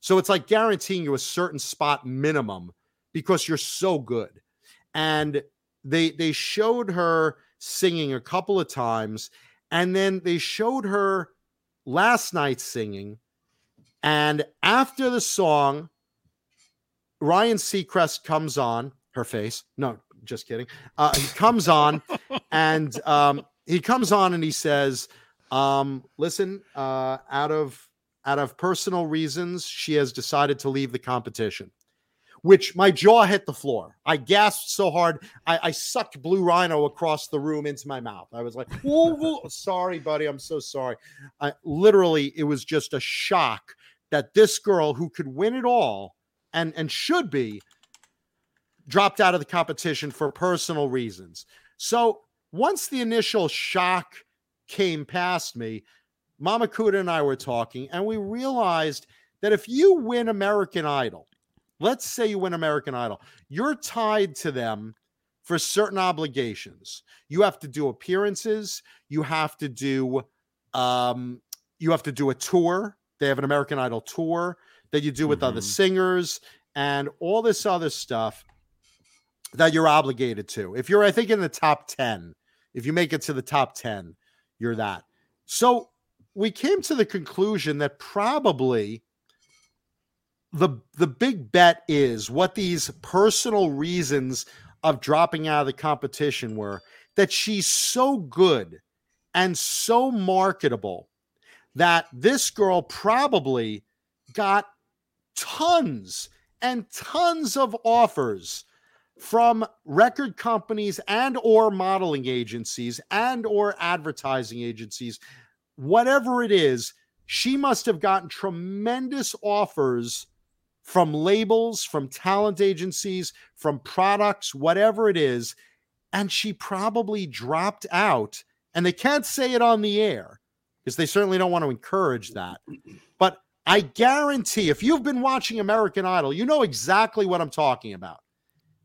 So it's like guaranteeing you a certain spot minimum because you're so good. And they they showed her singing a couple of times and then they showed her last night singing and after the song Ryan Seacrest comes on her face. No, just kidding. Uh, he comes on and um, he comes on and he says, um, "Listen, uh, out of out of personal reasons, she has decided to leave the competition." Which my jaw hit the floor. I gasped so hard, I, I sucked Blue Rhino across the room into my mouth. I was like, whoa. "Sorry, buddy, I'm so sorry." I, literally, it was just a shock that this girl who could win it all and and should be dropped out of the competition for personal reasons. So once the initial shock came past me, Mama Kuda and I were talking, and we realized that if you win American Idol, let's say you win American Idol, you're tied to them for certain obligations. You have to do appearances, you have to do um you have to do a tour. They have an American Idol tour that you do with mm-hmm. other singers and all this other stuff that you're obligated to. If you're, I think, in the top 10, if you make it to the top 10, you're that. So we came to the conclusion that probably the the big bet is what these personal reasons of dropping out of the competition were that she's so good and so marketable that this girl probably got tons and tons of offers from record companies and or modeling agencies and or advertising agencies. Whatever it is she must have gotten tremendous offers from labels from talent agencies from products whatever it is and she probably dropped out and they can't say it on the air because they certainly don't want to encourage that but I guarantee if you've been watching American Idol, you know exactly what I'm talking about.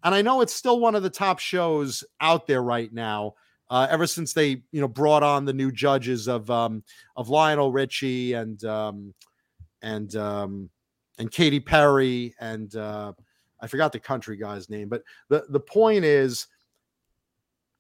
And I know it's still one of the top shows out there right now. Uh, ever since they, you know, brought on the new judges of um, of Lionel Richie and um, and um, and Katy Perry and uh, I forgot the country guy's name, but the the point is,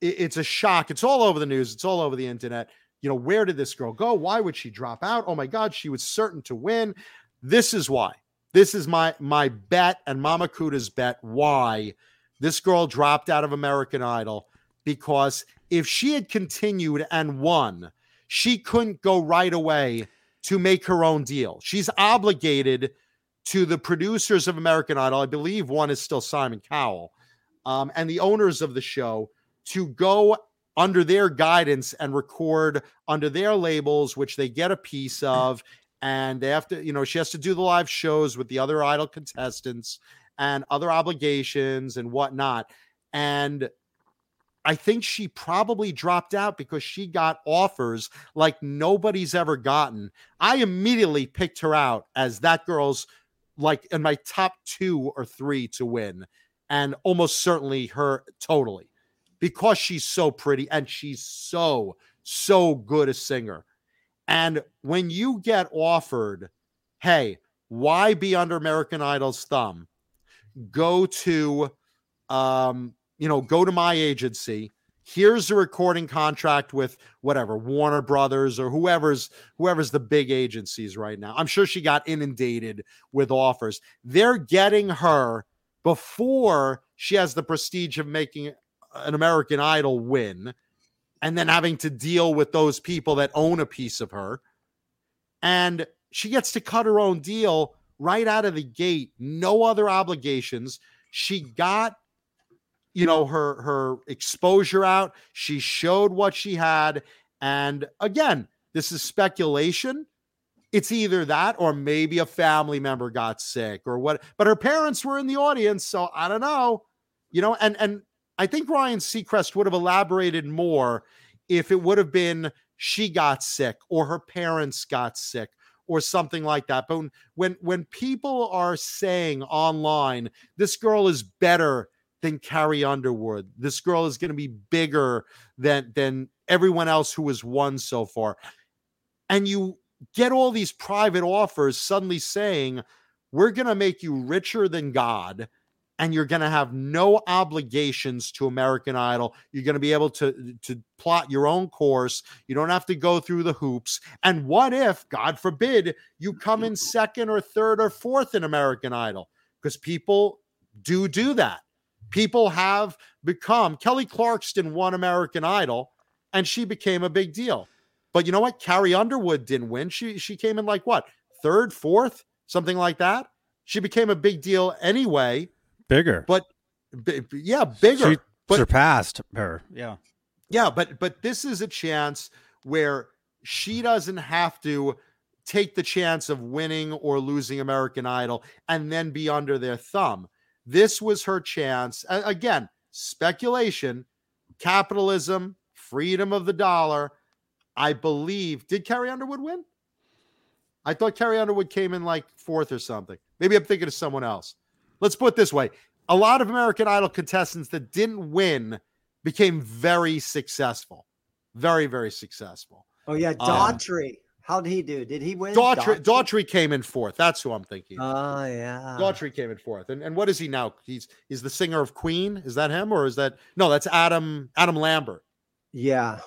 it, it's a shock. It's all over the news. It's all over the internet you know, where did this girl go? Why would she drop out? Oh my God, she was certain to win. This is why. This is my my bet and Mama Kuda's bet why this girl dropped out of American Idol because if she had continued and won, she couldn't go right away to make her own deal. She's obligated to the producers of American Idol. I believe one is still Simon Cowell, um, and the owners of the show to go under their guidance and record under their labels, which they get a piece of. And they have to, you know, she has to do the live shows with the other idol contestants and other obligations and whatnot. And I think she probably dropped out because she got offers like nobody's ever gotten. I immediately picked her out as that girl's like in my top two or three to win, and almost certainly her totally because she's so pretty and she's so, so good a singer. And when you get offered, hey, why be under American Idol's thumb? Go to, um, you know, go to my agency. Here's a recording contract with whatever Warner Brothers or whoever's whoever's the big agencies right now. I'm sure she got inundated with offers. They're getting her before she has the prestige of making an American Idol win and then having to deal with those people that own a piece of her. And she gets to cut her own deal right out of the gate, no other obligations. She got you know her her exposure out. She showed what she had and again, this is speculation, it's either that or maybe a family member got sick or what. But her parents were in the audience, so I don't know. You know, and and I think Ryan Seacrest would have elaborated more if it would have been she got sick or her parents got sick or something like that. But when when, when people are saying online, this girl is better than Carrie Underwood, this girl is going to be bigger than than everyone else who has won so far, and you get all these private offers suddenly saying, "We're going to make you richer than God." and you're going to have no obligations to American Idol. You're going to be able to to plot your own course. You don't have to go through the hoops. And what if, God forbid, you come in second or third or fourth in American Idol? Because people do do that. People have become Kelly Clarkson won American Idol and she became a big deal. But you know what? Carrie Underwood didn't win. She she came in like what? Third, fourth, something like that. She became a big deal anyway Bigger. but b- yeah, bigger. She but surpassed her. Yeah. yeah, but but this is a chance where she doesn't have to take the chance of winning or losing American Idol and then be under their thumb. This was her chance. Again, speculation, capitalism, freedom of the dollar. I believe. Did Carrie Underwood win? I thought Carrie Underwood came in like fourth or something. Maybe I'm thinking of someone else. Let's put it this way a lot of American Idol contestants that didn't win became very successful. Very, very successful. Oh yeah, Um, Daughtry. How did he do? Did he win? Daughtry, Daughtry came in fourth. That's who I'm thinking. Oh yeah. Daughtry came in fourth. And, and what is he now? He's he's the singer of Queen. Is that him or is that no, that's Adam Adam Lambert. Yeah.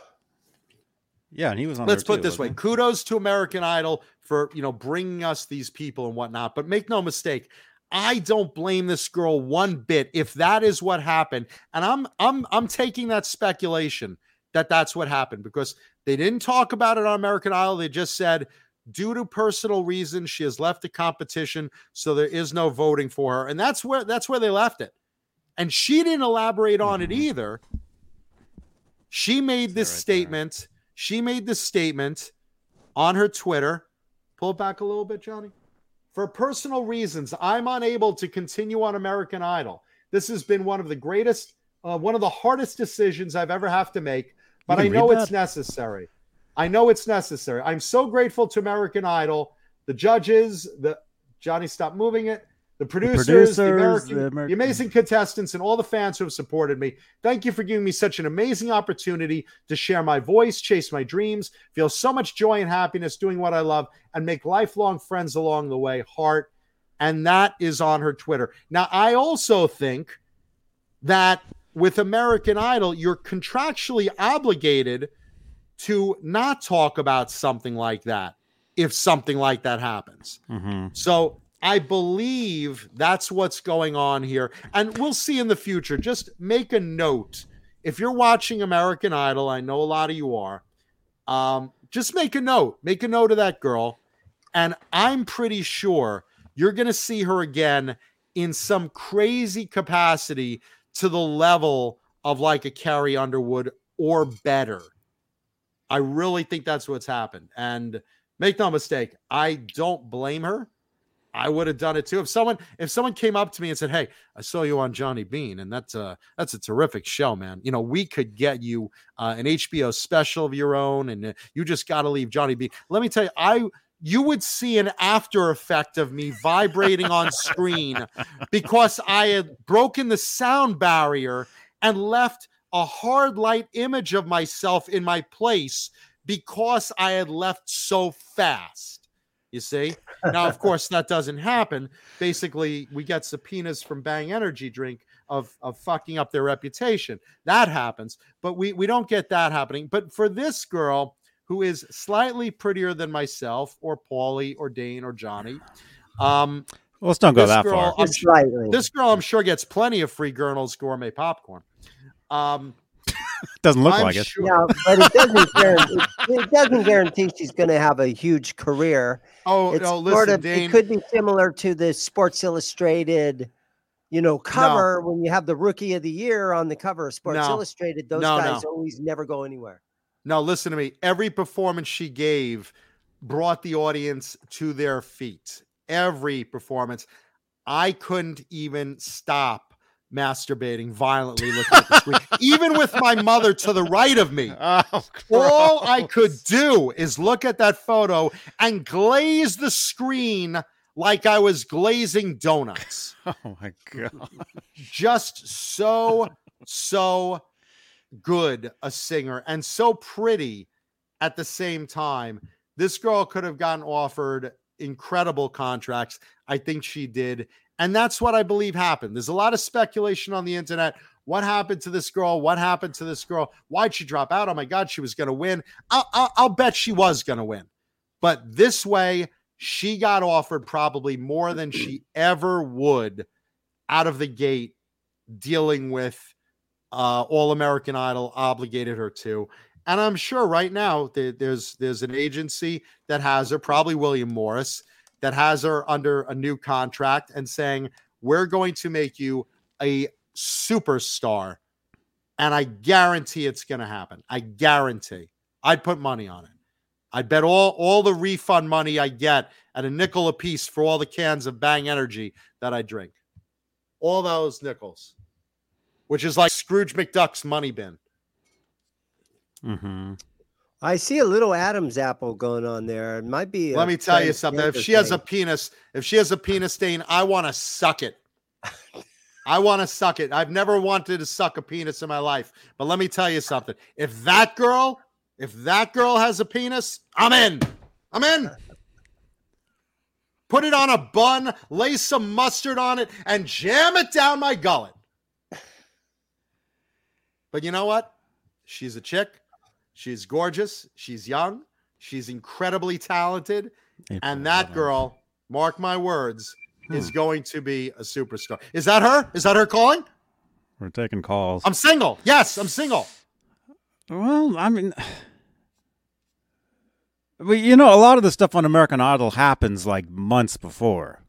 Yeah, and he was on. Let's there put it this way. wasn't Kudos to American Idol for, you know, bringing us these people and whatnot. But make no mistake, I don't blame this girl one bit if that is what happened. And I'm I'm I'm taking that speculation that that's what happened because they didn't talk about it on American Idol. They just said due to personal reasons she has left the competition, so there is no voting for her. And that's where that's where they left it. And she didn't elaborate on it Mhm. either. She made this right there. statement. She made this statement on her Twitter. Pull it back a little bit, Johnny. For personal reasons, I'm unable to continue on American Idol. This has been one of the greatest, uh, one of the hardest decisions I've ever have to make, but I know it's necessary. I know it's necessary. I'm so grateful to American Idol, the judges, the Johnny, stop moving it. The producers, the, producers, American, the the, amazing contestants, and all the fans who have supported me. Thank you for giving me such an amazing opportunity to share my voice, chase my dreams, feel so much joy and happiness doing what I love, and make lifelong friends along the way. Heart. And that is on her Twitter. Now, I also think that with American Idol, you're contractually obligated to not talk about something like that if something like that happens. Mhm. So I believe that's what's going on here. And we'll see in the future. Just make a note. If you're watching American Idol, I know a lot of you are, um, just make a note. Make a note of that girl. And I'm pretty sure you're going to see her again in some crazy capacity to the level of like a Carrie Underwood or better. I really think that's what's happened. And make no mistake, I don't blame her. I would have done it too. If someone if someone came up to me and said, "Hey, I saw you on Johnny Bean, and that's a that's a terrific show, man. You know, we could get you uh, an HBO special of your own, and uh, you just got to leave Johnny Bean." Let me tell you, I you would see an after effect of me vibrating on screen because I had broken the sound barrier and left a hard light image of myself in my place because I had left so fast. You see? Now, of course, that doesn't happen. Basically, we get subpoenas from Bang Energy Drink of, of fucking up their reputation. That happens, but we, we don't get that happening. But for this girl who is slightly prettier than myself, or Paulie, or Dane, or Johnny, um, Well, let's don't go This that girl- far. I'm this girl, I'm sure, gets plenty of free Gurnals gourmet popcorn. Um, Doesn't look I'm like it. sure- yeah, but it doesn't guarantee it doesn't guarantee she's going to have a huge career. Oh It's no! sort Listen, of Dane. it could be similar to the Sports Illustrated, you know, cover when you have the Rookie of the Year on the cover of Sports No. Illustrated. Those No, guys no. always never go anywhere. No, listen to me. Every performance she gave brought the audience to their feet. Every performance. I couldn't even stop masturbating violently looking at the screen, even with my mother to the right of me. Oh, All I could do is look at that photo and glaze the screen like I was glazing donuts. Oh my god. Just so, so good a singer and so pretty at the same time. This girl could have gotten offered incredible contracts. I think she did. And that's what I believe happened. There's a lot of speculation on the internet. What happened to this girl? What happened to this girl? Why'd she drop out? Oh my God, she was going to win. I'll, I'll, I'll bet she was going to win. But this way, she got offered probably more than she ever would out of the gate dealing with uh, All American Idol obligated her to. And I'm sure right now there, there's there's an agency that has her, probably William Morris, that has her under a new contract and saying, We're going to make you a superstar. And I guarantee it's going to happen. I guarantee. I'd put money on it. I'd bet all, all the refund money I get at a nickel a piece for all the cans of Bang Energy that I drink. All those nickels, which is like Scrooge McDuck's money bin. hmm I see a little Adam's apple going on there. It might be. Let me tell you something. If transgender she has a penis, if she has a penis stain, I want to suck it. I want to suck it. I've never wanted to suck a penis in my life. But let me tell you something. If that girl, if that girl has a penis, I'm in. I'm in. Put it on a bun, lay some mustard on it, and jam it down my gullet. But you know what? She's a chick. She's gorgeous. She's young. She's incredibly talented. And that girl, mark my words, is going to be a superstar. Is that her? Is that her calling? We're taking calls. I'm single. Yes, I'm single. Well, I mean, well, you know, a lot of the stuff on American Idol happens like months before.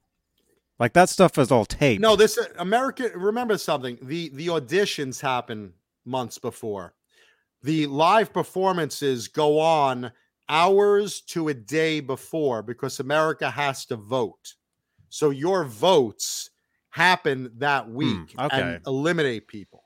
Like that stuff is all taped. No, this uh, American. Remember something. The the auditions happen months before. The live performances go on hours to a day before because America has to vote. So your votes happen that week okay. and eliminate people.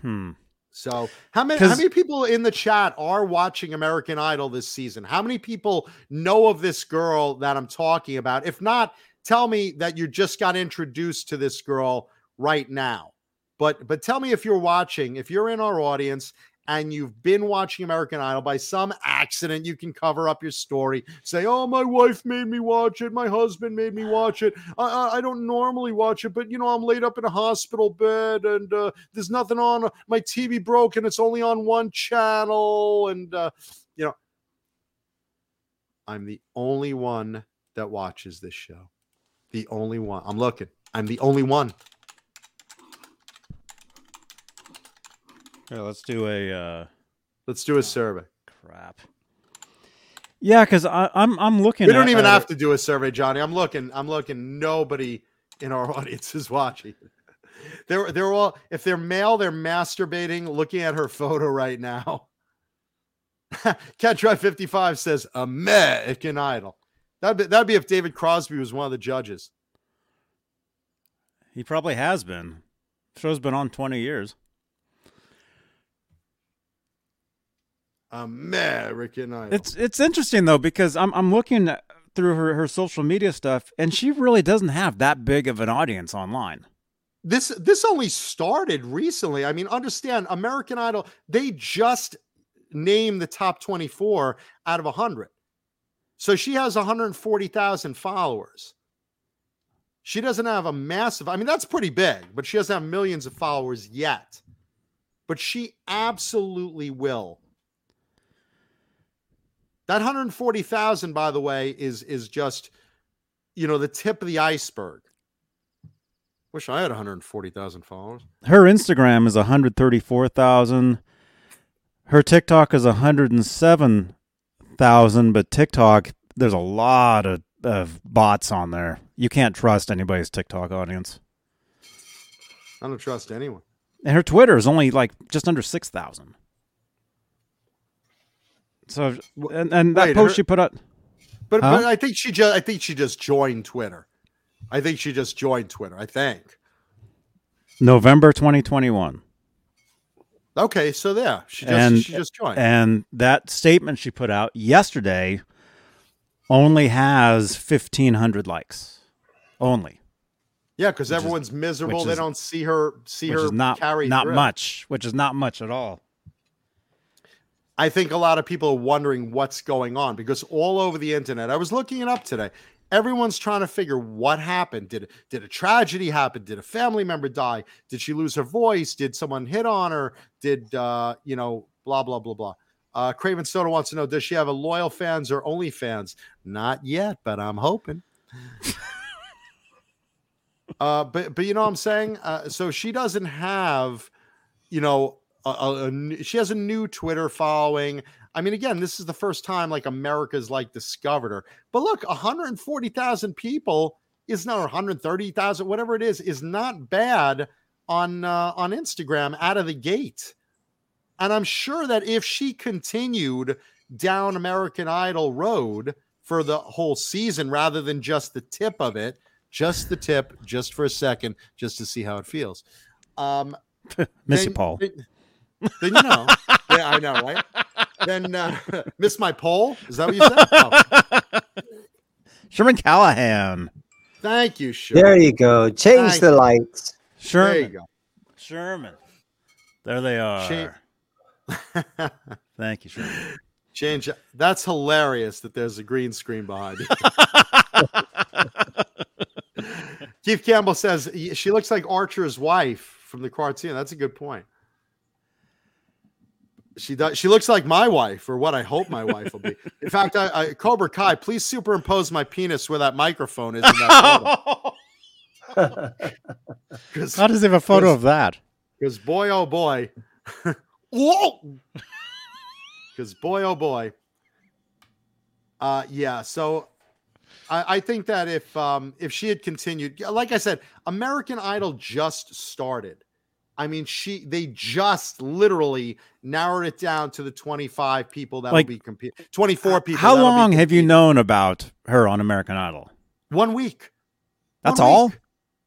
Hmm. So how many how many people in the chat are watching American Idol this season? How many people know of this girl that I'm talking about? If not, tell me that you just got introduced to this girl right now. But but tell me if you're watching, if you're in our audience and you've been watching American Idol by some accident, you can cover up your story. Say, "Oh, my wife made me watch it. My husband made me watch it. I, I, I don't normally watch it, but you know, I'm laid up in a hospital bed, and uh, there's nothing on. My TV broke, and it's only on one channel, and uh, you know, I'm the only one that watches this show. The only one. I'm looking. I'm the only one. Here, let's do a uh, Let's do a survey. crap. Yeah, because I'm I'm looking. We don't at- even at have to do a survey, Johnny. I'm looking. I'm looking. Nobody in our audience is watching. They're they're all if they're male, they're masturbating, looking at her photo right now. Cat Drive 55 says American Idol. That'd be, that'd be if David Crosby was one of the judges. He probably has been. Show's been on twenty years. American Idol. It's it's interesting though because I'm I'm looking through her her social media stuff and she really doesn't have that big of an audience online. this this only started recently. I mean, understand American Idol, they just named the top 24 out of 100. So she has 140,000 followers. She doesn't have a massive, I mean, that's pretty big, but she doesn't have millions of followers yet. But she absolutely will. That 140,000, by the way, is is just, you know, the tip of the iceberg. Wish I had 140,000 followers. Her Instagram is 134,000. Her TikTok is 107,000, but TikTok there's a lot of, of bots on there. You can't trust anybody's TikTok audience. I don't trust anyone. And her Twitter is only like just under 6,000. So and, and that Wait, post her- she put up. But Huh? but I think she just I think she just joined Twitter. I think she just joined Twitter. I think. November 2021. Okay, so yeah, she just And- she just joined. And that statement she put out yesterday only has 1,500 likes. Only. yeah, because which is- everyone's miserable. they is- don't see her see Which her is not, carry not through. much, which is not much at all. I think a lot of people are wondering what's going on because all over the internet, I was looking it up today. Everyone's trying to figure what happened. Did did a tragedy happen? Did a family member die? Did she lose her voice? Did someone hit on her? Did uh, you know, blah blah blah blah. Uh, Craven Soda wants to know: Does she have a loyal fans or only fans? Not yet, but I'm hoping. uh, but but you know what I'm saying? Uh, so she doesn't have, you know, a, a, a she has a new Twitter following. I mean, again, this is the first time like America's like discovered her. But look, 140,000 people is not 130,000, whatever it is, is not bad on uh, on Instagram out of the gate. And I'm sure that if she continued down American Idol road for the whole season rather than just the tip of it, just the tip, just for a second, just to see how it feels. Um, Missy Paul. Then, then you know. yeah, I know, right? Then uh, miss my poll. Is that what you said? Oh, Sherman Callahan. thank you, sure. There you go. Change Thank the you. lights. Sherman. There you go. Sherman. There they are. Cha- Thank you, Sherman. Change. That's hilarious that there's a green screen behind you. Keith Campbell says she looks like Archer's wife from the cartoon. That's a good point. She does. She looks like my wife, or what I hope my wife will be. In fact, I, I Cobra Kai, please superimpose my penis where that microphone is in that photo. Because How does he have a photo of that? Because boy, oh boy, whoa! Because boy, oh boy, uh, yeah. So I, I think that if um, if she had continued, like I said, American Idol just started. I mean, she they just literally narrowed it down to the twenty five people that Like, will be competing. Twenty four people. How long have you known about her on American Idol? One week. That's One all? week.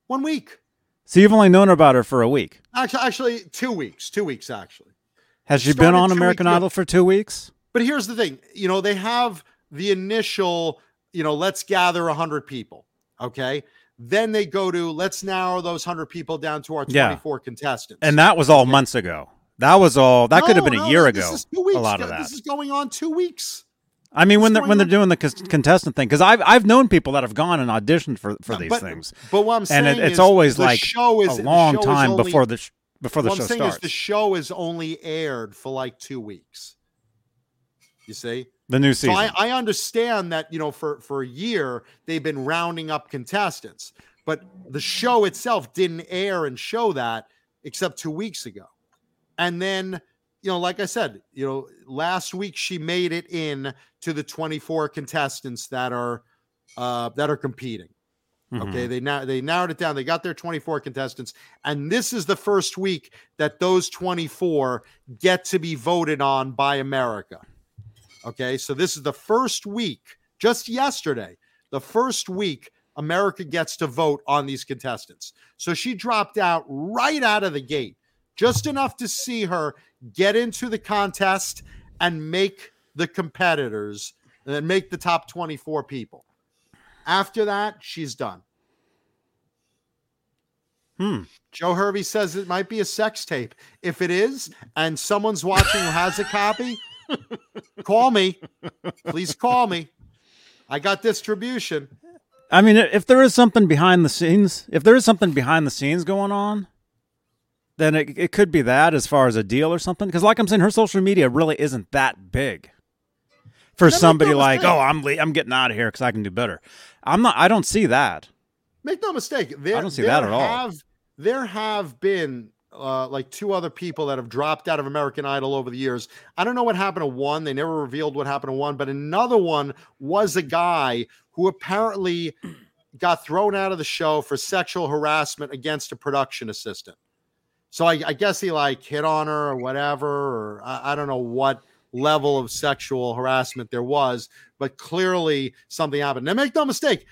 One week. So you've only known about her for a week. Actually, actually, two weeks. Two weeks actually. Has she been on American weeks. Idol for two weeks? But here's the thing, you know, they have the initial, you know, let's gather 100 people, okay? Then they go to let's narrow those 100 people down to our Yeah. 24 contestants. And that was all months ago. That was all. That could have No, been a year this ago. is two weeks. A lot of This that. is going on 2 weeks. I mean, when they're when they're doing the contestant thing, because I've I've known people that have gone and auditioned for for these but- things, But what I'm saying and it, it's is always the like show is a long time only- before the sh- before the show starts. is the show is only aired for like 2 weeks. You see? The new season. So. I, I understand that you know for for a year they've been rounding up contestants, but the show itself didn't air and show that except two weeks ago, and then you know like I said, you know last week she made it in to the 24 contestants that are uh, that are competing. Mhm. Okay, they now they narrowed it down. They got their 24 contestants, and this is the first week that those 24 get to be voted on by America. Okay, so this is the first week, just yesterday, the first week America gets to vote on these contestants. So she dropped out right out of the gate, just enough to see her get into the contest and make the competitors and then make the top 24 people. After that, she's done. Hmm. Joe Hervey says it might be a sex tape. If it is, and someone's watching who has a copy, call me. Please call me. I got distribution. I mean, if there is something behind the scenes, if there is something behind the scenes going on, then it, it could be that as far as a deal or something. Because, like I'm saying, her social media really isn't that big for make no somebody like, mistake. oh, I'm le- I'm getting out of here because I can do better. I'm not. I don't see that. Make no mistake. There, I don't see that at all. Have, there have been uh, like two other people that have dropped out of American Idol over the years. I don't know what happened to one. They never revealed what happened to one, but another one was a guy who apparently got thrown out of the show for sexual harassment against a production assistant. So I, I guess he like hit on her or whatever, or I, I don't know what level of sexual harassment there was, but clearly something happened. Now, make no mistake,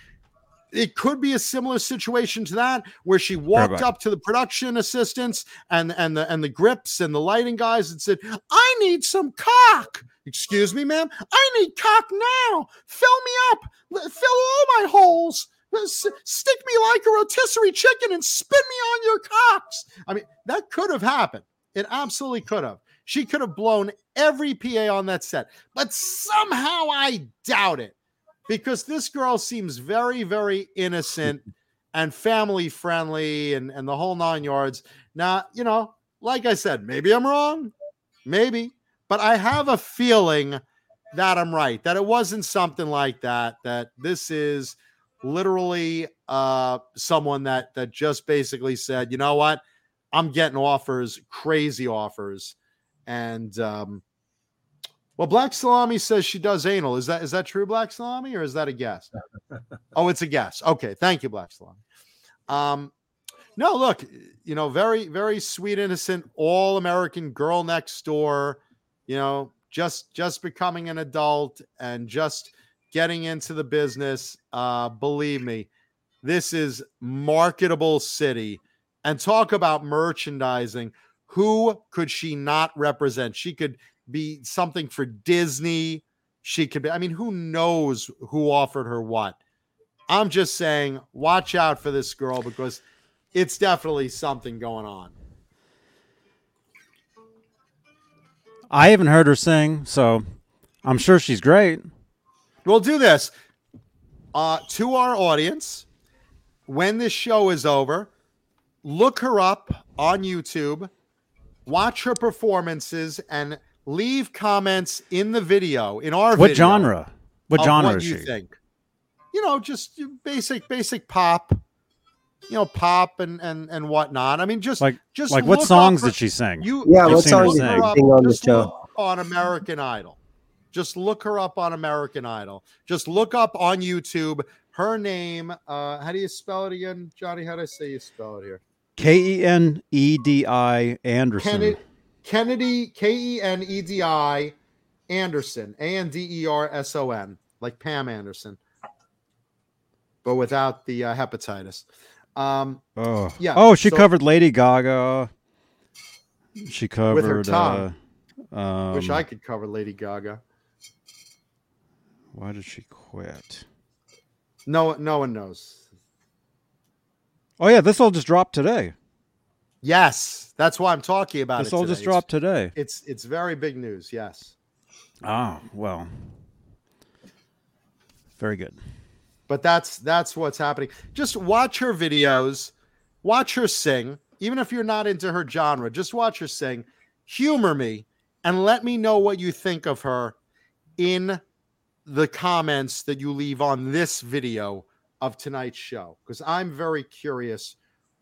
it could be a similar situation to that where she walked up to the production assistants and and the and the grips and the lighting guys and said, "I need some cock." Excuse me, ma'am. I need cock now. Fill me up. Fill all my holes. S- stick me like a rotisserie chicken and spin me on your cocks. I mean, that could have happened. It absolutely could have. She could have blown every PA on that set, but somehow I doubt it because this girl seems very, very innocent and family friendly and, and the whole nine yards. Now, you know, like I said, maybe I'm wrong, maybe, but I have a feeling that I'm right, that it wasn't something like that, that this is literally uh someone that that just basically said, you know what, I'm getting offers, crazy offers. And um well, Black Salami says she does anal. Is that is that true, Black Salami, or is that a guess? oh, it's a guess. Okay, thank you, Black Salami. Um, no, look, you know, very very sweet, innocent, all American girl next door. You know, just just becoming an adult and just getting into the business. Uh, believe me, this is marketable city. And talk about merchandising. Who could she not represent? She could be something for Disney. She could be, I mean, who knows who offered her what? I'm just saying, watch out for this girl because it's definitely something going on. I haven't heard her sing, so I'm sure she's great. We'll do this uh, to our audience when this show is over. Look her up on YouTube, watch her performances, and leave comments in the video in our What video genre? What of genre what is you she? think? You know, just basic, basic pop. You know, pop and and and whatnot. I mean, just Like just like what songs up her- did she sing? You Yeah, you what songs did her you up- sing on the show? on American Idol. Just look her up on American Idol. Just look up on YouTube her name. Uh, how do you spell it again, Johnny? How do I say you spell it here? K E N E D I Anderson. Kenedi, Kenedi, K E N E D I Anderson, A N D E R S O N, like Pam Anderson, but without the uh, hepatitis. Um, Oh, Yeah, Oh, she so- covered Lady Gaga. She covered. with her tongue. Uh, um, wish I could cover Lady Gaga. Why did she quit? No, no one knows. Oh yeah, this all just dropped today. Yes, that's why I'm talking about This it. all today. just dropped today. It's, it's it's very big news. Yes, Oh well, very good. but that's that's what's happening. Just watch her videos, watch her sing. Even if you're not into her genre, just watch her sing. Humor me and let me know what you think of her in the comments that you leave on this video of tonight's show because I'm very curious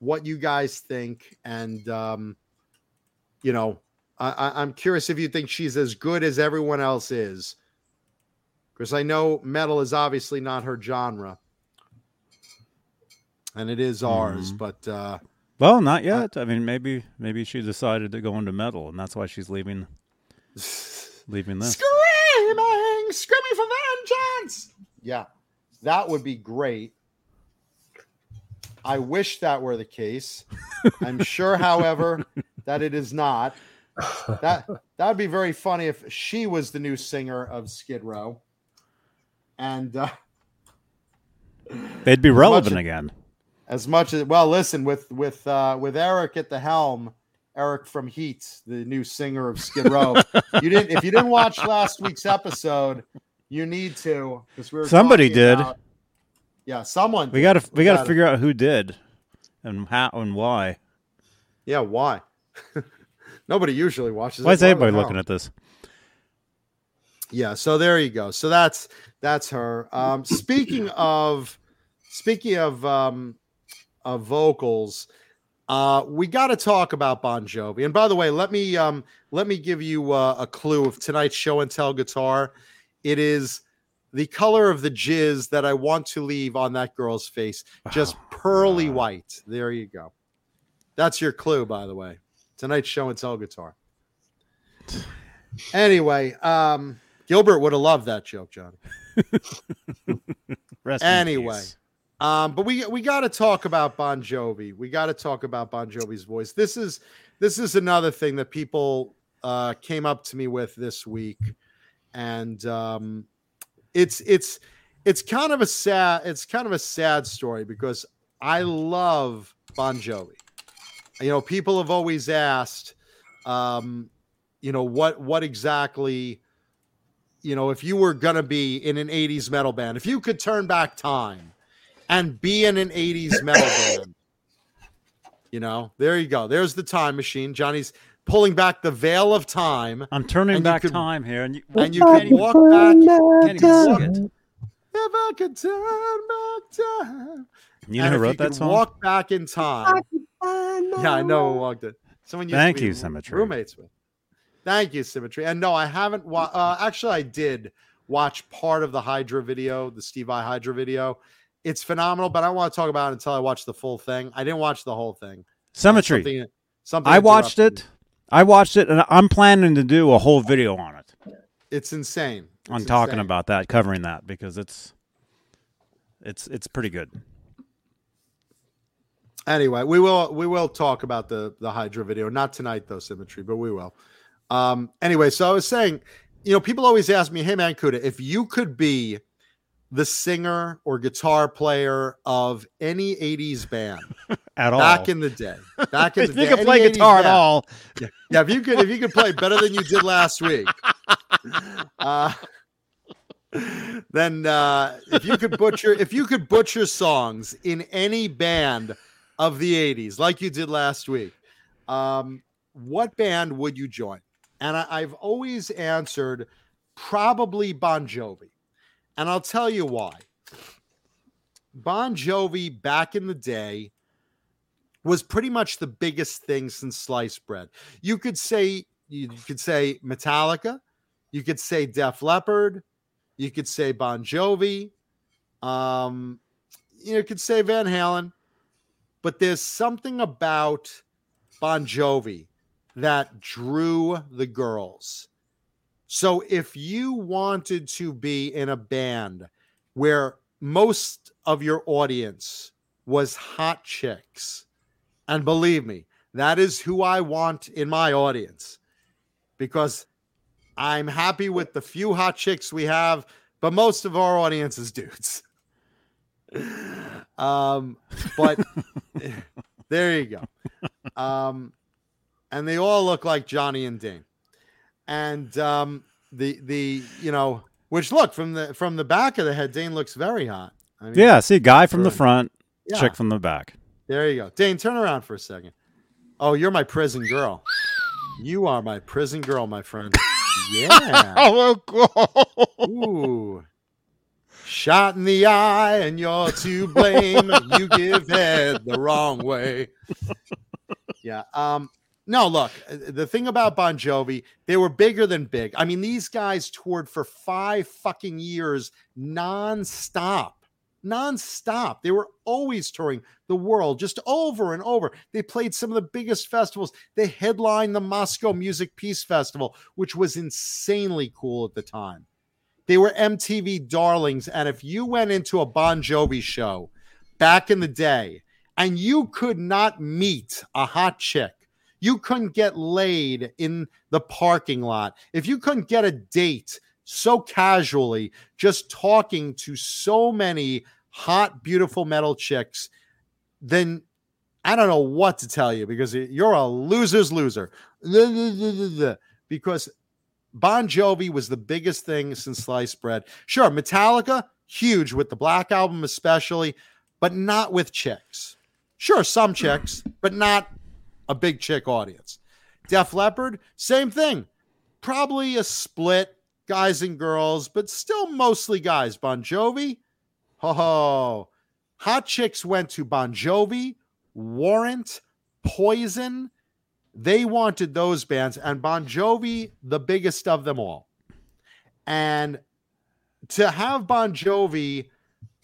what you guys think and um, you know I, I, I'm curious if you think she's as good as everyone else is because I know metal is obviously not her genre and it is ours Mhm. but uh, Well, not yet. I mean, maybe maybe she decided to go into metal, and that's why she's leaving leaving this. screaming, screaming for vengeance. Yeah, that would be great. I wish that were the case. I'm sure, however, that it is not. That that would be very funny if she was the new singer of Skid Row. And uh, They'd be relevant as- again. as much as well, listen with with uh, with Eric at the helm, Eric from Heat, the new singer of Skid Row. you didn't if you didn't watch last week's episode, you need to because we were Somebody did. about- yeah, someone. We got to we got to figure out who did, and how and why. Yeah, why? Nobody usually watches. Why is everybody looking at this? Yeah, so there you go. So that's that's her. Um, speaking of speaking of um, of vocals, uh, we got to talk about Bon Jovi. And by the way, let me um, let me give you uh, a clue of tonight's show and tell guitar. It is the color of the jizz that I want to leave on that girl's face, just Oh, pearly God. white. There you go. That's your clue, by the way. Tonight's show and tell guitar. Anyway, um, Gilbert would have loved that joke, Johnny. Anyway. Um, but we we got to talk about Bon Jovi. We got to talk about Bon Jovi's voice. This is this is another thing that people uh, came up to me with this week, and um, it's it's it's kind of a sad it's kind of a sad story because I love Bon Jovi. You know, people have always asked, um, you know, what what exactly, you know, if you were gonna be in an '80s metal band, if you could turn back time and be in an 80s metal band. You know, there you go. There's the time machine. Johnny's pulling back the veil of time, I'm turning back could- time here, and you, and you can't walk back. can't even sing it. If I could turn back time. You know and who wrote that song? Walk back in time. Yeah, I know who walked it. Someone used Thank you, Symmetry. Roommates with. Thank you, Symmetry. And no, I haven't. Wa- uh, actually, I did watch part of the Hydra video, the Steve Vai Hydra video. It's phenomenal, but I don't want to talk about it until I watch the full thing. I didn't watch the whole thing. Symmetry. Something, something I watched it. I watched it, and I'm planning to do a whole video on it, It's insane. I'm talking insane. about that, covering that because it's it's it's pretty good. Anyway, we will we will talk about the the Hydra video. Not tonight though, Symmetry, but we will. Um. Anyway, so I was saying, you know, people always ask me, "Hey, man, Kuda, if you could be the singer or guitar player of any '80s band. At all. back in the day, back in if the you day, can play any 80s guitar at band, all, yeah, if you could, if you could play better than you did last week, uh, then uh, if you could butcher, if you could butcher songs in any band of the '80s, like you did last week, um, what band would you join? And I, I've always answered probably Bon Jovi, and I'll tell you why. Bon Jovi back in the day was pretty much the biggest thing since sliced bread. You could say you could say Metallica, you could say Def Leppard, you could say Bon Jovi, um, you, could say Van Halen, but there's something about Bon Jovi that drew the girls. So if you wanted to be in a band where most of your audience was hot chicks, and believe me, that is who I want in my audience because I'm happy with the few hot chicks we have, but most of our audience is dudes. um, but there you go. Um, and they all look like Johnny and Dane. And um, the the you know, which look from the from the back of the head, Dane looks very hot. I mean, yeah. See, guy from the front, yeah. chick from the back. There you go. Dane, turn around for a second. Oh, you're my prison girl. You are my prison girl, my friend. Yeah. Oh. Ooh. Shot in the eye, and you're to blame. you give head the wrong way. Yeah. Um. No, look. uh, The thing about Bon Jovi, they were bigger than big. I mean, these guys toured for five fucking years nonstop. Nonstop. They were always touring the world just over and over. They played some of the biggest festivals. They headlined the Moscow Music Peace Festival, which was insanely cool at the time. They were MTV darlings. And if you went into a Bon Jovi show back in the day and you could not meet a hot chick, you couldn't get laid in the parking lot, if you couldn't get a date so casually, just talking to so many hot, beautiful metal chicks, then I don't know what to tell you because you're a loser's loser. Because Bon Jovi was the biggest thing since sliced bread. Sure, Metallica, huge with the Black Album, especially, but not with chicks. Sure, some chicks, but not a big chick audience. Def Leppard, same thing. Probably a split, guys and girls, but still mostly guys. Bon Jovi, ho ho. Hot chicks went to Bon Jovi, Warrant, Poison. They wanted those bands, and Bon Jovi, the biggest of them all. And to have Bon Jovi,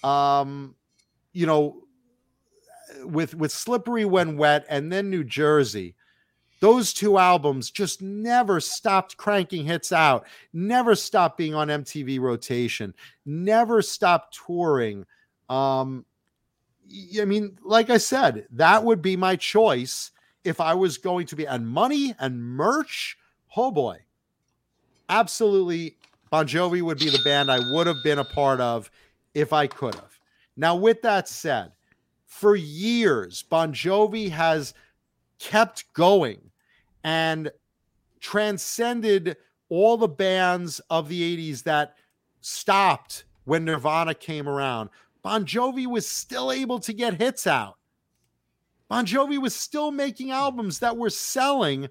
um, you know, with with Slippery When Wet and then New Jersey, those two albums just never stopped cranking hits out, never stopped being on MTV rotation, never stopped touring. Um, I mean, like I said, that would be my choice if I was going to be and money and merch. Oh boy, absolutely. Bon Jovi would be the band I would have been a part of if I could have. Now, with that said, for years, Bon Jovi has kept going and transcended all the bands of the 80s that stopped when Nirvana came around. Bon Jovi was still able to get hits out. Bon Jovi was still making albums that were selling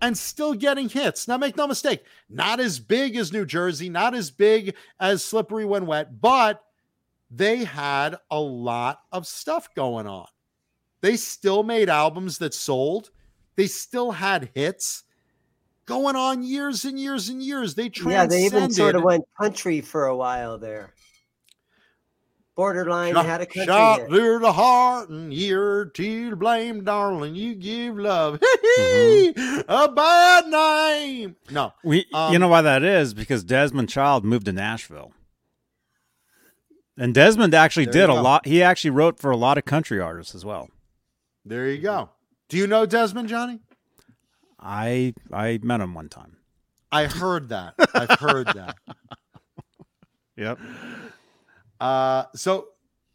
and still getting hits. Now, make no mistake, not as big as New Jersey, not as big as Slippery When Wet, but they had a lot of stuff going on. They still made albums that sold. They still had hits going on years and years and years. They transcended. yeah, they even sort of went country for a while there. Borderline shot, had a country shot hit. through the heart and you're to blame, darling. You give love mm-hmm. a bad name. No, we. Um, you know why that is because Desmond Child moved to Nashville, and Desmond actually did a lot. He actually wrote for a lot of country artists as well. There you go. Do you know Desmond, Johnny? I I met him one time. I heard that. I've heard that. Yep. Uh, so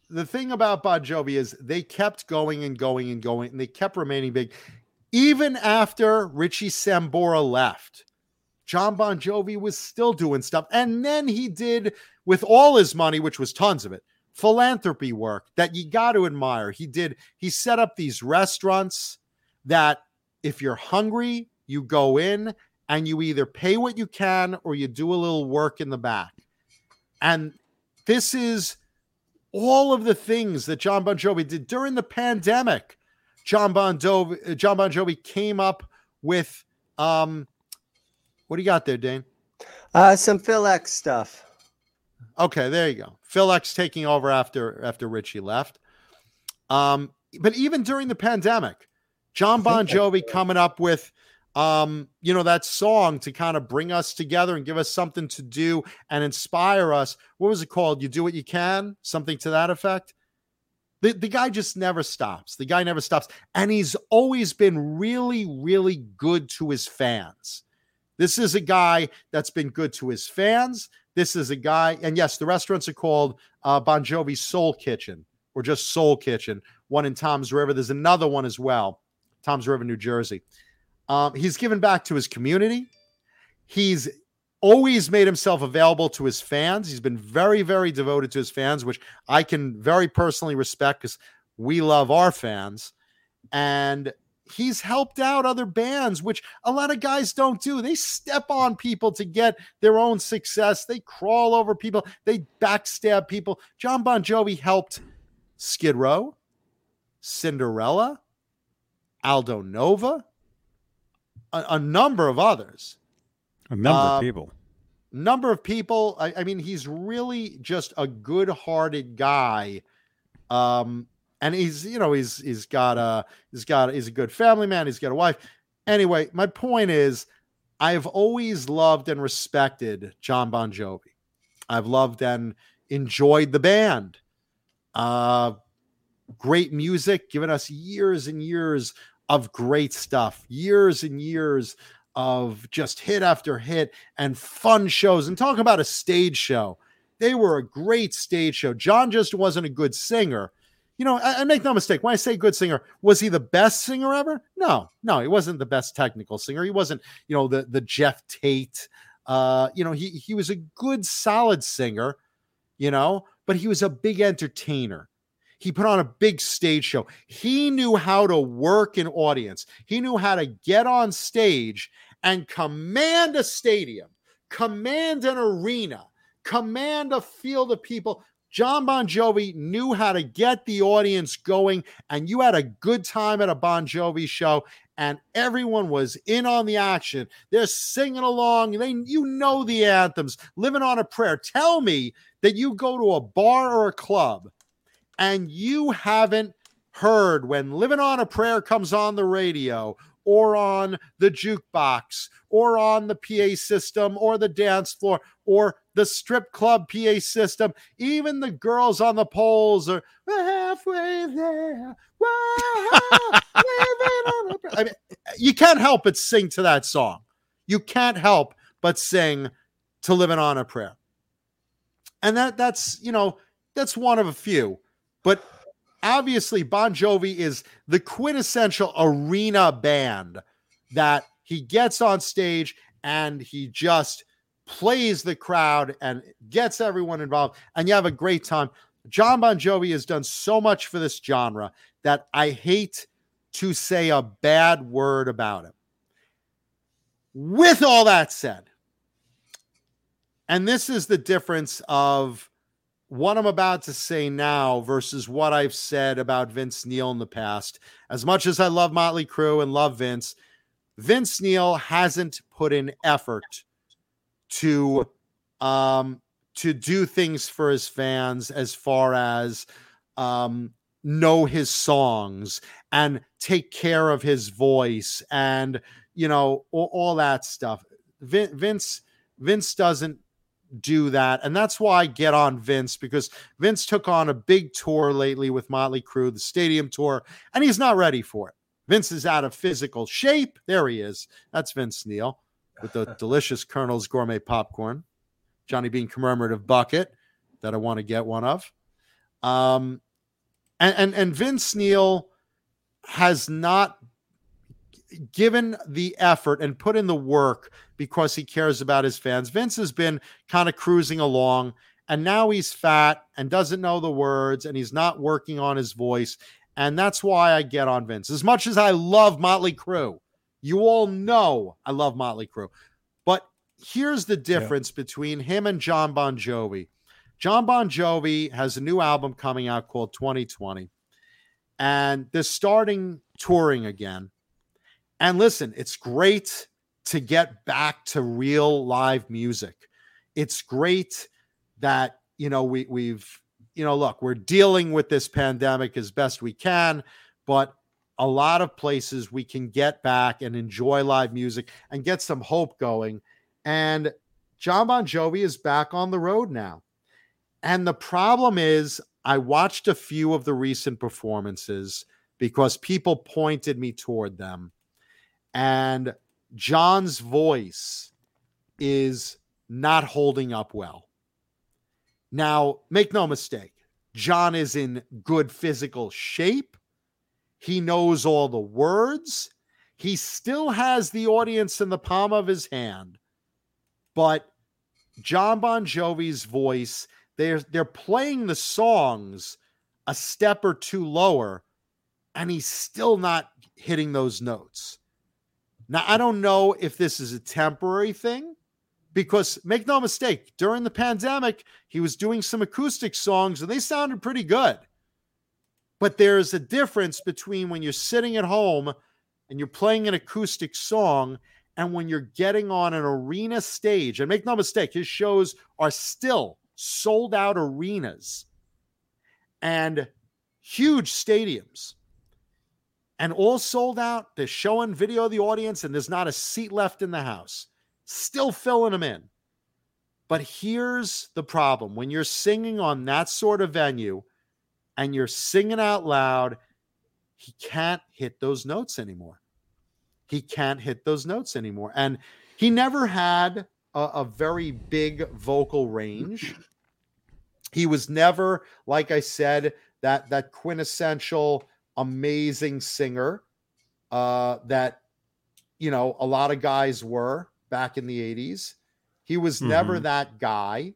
the thing about Bon Jovi is they kept going and going and going, and they kept remaining big, even after Richie Sambora left. Jon Bon Jovi was still doing stuff, and then he did with all his money, which was tons of it, philanthropy work that you got to admire. He did. He set up these restaurants that if you're hungry, you go in and you either pay what you can or you do a little work in the back. And this is all of the things that Jon Bon Jovi did during the pandemic. Jon Bon Jovi, Jon Bon Jovi came up with um, what do you got there, Dane? Uh, some Phil X stuff. Okay, there you go. Phil X taking over after after Richie left. Um, but even during the pandemic, Jon Bon Jovi coming up with um, you know, that song to kind of bring us together and give us something to do and inspire us. What was it called? You do what you can, something to that effect. The, the guy just never stops. The guy never stops. And he's always been really, really good to his fans. This is a guy that's been good to his fans. This is a guy, and yes, the restaurants are called uh, Bon Jovi Soul Kitchen or just Soul Kitchen. One in Toms River. There's another one as well, Toms River, New Jersey. Um, he's given back to his community. He's always made himself available to his fans. He's been very, very devoted to his fans, which I can very personally respect because we love our fans. And he's helped out other bands, which a lot of guys don't do. They step on people to get their own success. They crawl over people. They backstab people. Jon Bon Jovi helped Skid Row, Cinderella, Aldo Nova, a, a number of others. A number uh, of people. Number of people. I, I, mean, he's really just a good-hearted guy. Um, and he's, you know, he's he's got a he's got he's a good family man. He's got a wife. Anyway, my point is, I've always loved and respected Jon Bon Jovi. I've loved and enjoyed the band. Uh, great music, given us years and years of great stuff, years and years of just hit after hit and fun shows. And talk about a stage show. They were a great stage show. John just wasn't a good singer. You know, I, I make no mistake. When I say good singer, was he the best singer ever? No, no, he wasn't the best technical singer. He wasn't, you know, the the Geoff Tate. Uh, you know, he he was a good, solid singer, you know, but he was a big entertainer. He put on a big stage show. He knew how to work an audience. He knew how to get on stage and command a stadium, command an arena, command a field of people. Jon Bon Jovi knew how to get the audience going, and you had a good time at a Bon Jovi show, and everyone was in on the action. They're singing along. They, you know the anthems, living on a prayer. Tell me that you go to a bar or a club and you haven't heard when Living on a Prayer comes on the radio or on the jukebox or on the PA system or the dance floor or the strip club PA system. Even the girls on the poles are "We're halfway there. Whoa, living on a-" I mean, you can't help but sing to that song. You can't help but sing to living on a prayer. And that that's, you know, that's one of a few. But obviously Bon Jovi is the quintessential arena band that he gets on stage and he just plays the crowd and gets everyone involved and you have a great time. Jon Bon Jovi has done so much for this genre that I hate to say a bad word about him. With all that said, and this is the difference of what I'm about to say now versus what I've said about Vince Neil in the past. As much as I love Motley Crue and love Vince, Vince Neil hasn't put in effort to um to do things for his fans as far as um know his songs and take care of his voice and you know all, all that stuff. Vin- vince vince doesn't do that. And that's why i get on vince because vince took on a big tour lately with motley crue the stadium tour and he's not ready for it. Vince is out of physical shape. There he is. That's vince neil with the delicious colonel's gourmet popcorn johnny bean commemorative bucket that i want to get one of um and and, and vince neil has not given the effort and put in the work because he cares about his fans. Vince has been kind of cruising along and now he's fat and doesn't know the words and he's not working on his voice. And that's why I get on Vince. As much as I love Motley Crue, you all know I love Motley Crue. But here's the difference yeah. between him and Jon Bon Jovi. Jon Bon Jovi has a new album coming out called 2020 and they're starting touring again. And listen, it's great to get back to real live music. It's great that, you know, we, we've, you know, look, we're dealing with this pandemic as best we can, but a lot of places we can get back and enjoy live music and get some hope going. And Jon Bon Jovi is back on the road now. And the problem is, I watched a few of the recent performances because people pointed me toward them. And John's voice is not holding up well. Now, make no mistake, John is in good physical shape. He knows all the words. He still has the audience in the palm of his hand. But Jon Bon Jovi's voice, they're they're playing the songs a step or two lower and he's still not hitting those notes. Now, I don't know if this is a temporary thing because make no mistake, during the pandemic, he was doing some acoustic songs and they sounded pretty good. But there's a difference between when you're sitting at home and you're playing an acoustic song and when you're getting on an arena stage. And make no mistake, his shows are still sold out arenas and huge stadiums and all sold out. They're showing video of the audience, and there's not a seat left in the house. Still filling them in. But here's the problem when you're singing on that sort of venue and you're singing out loud, he can't hit those notes anymore. He can't hit those notes anymore. And he never had a, a very big vocal range. He was never, like I said, that that quintessential amazing singer uh, that you know a lot of guys were back in the 80s. He was mm-hmm. never that guy.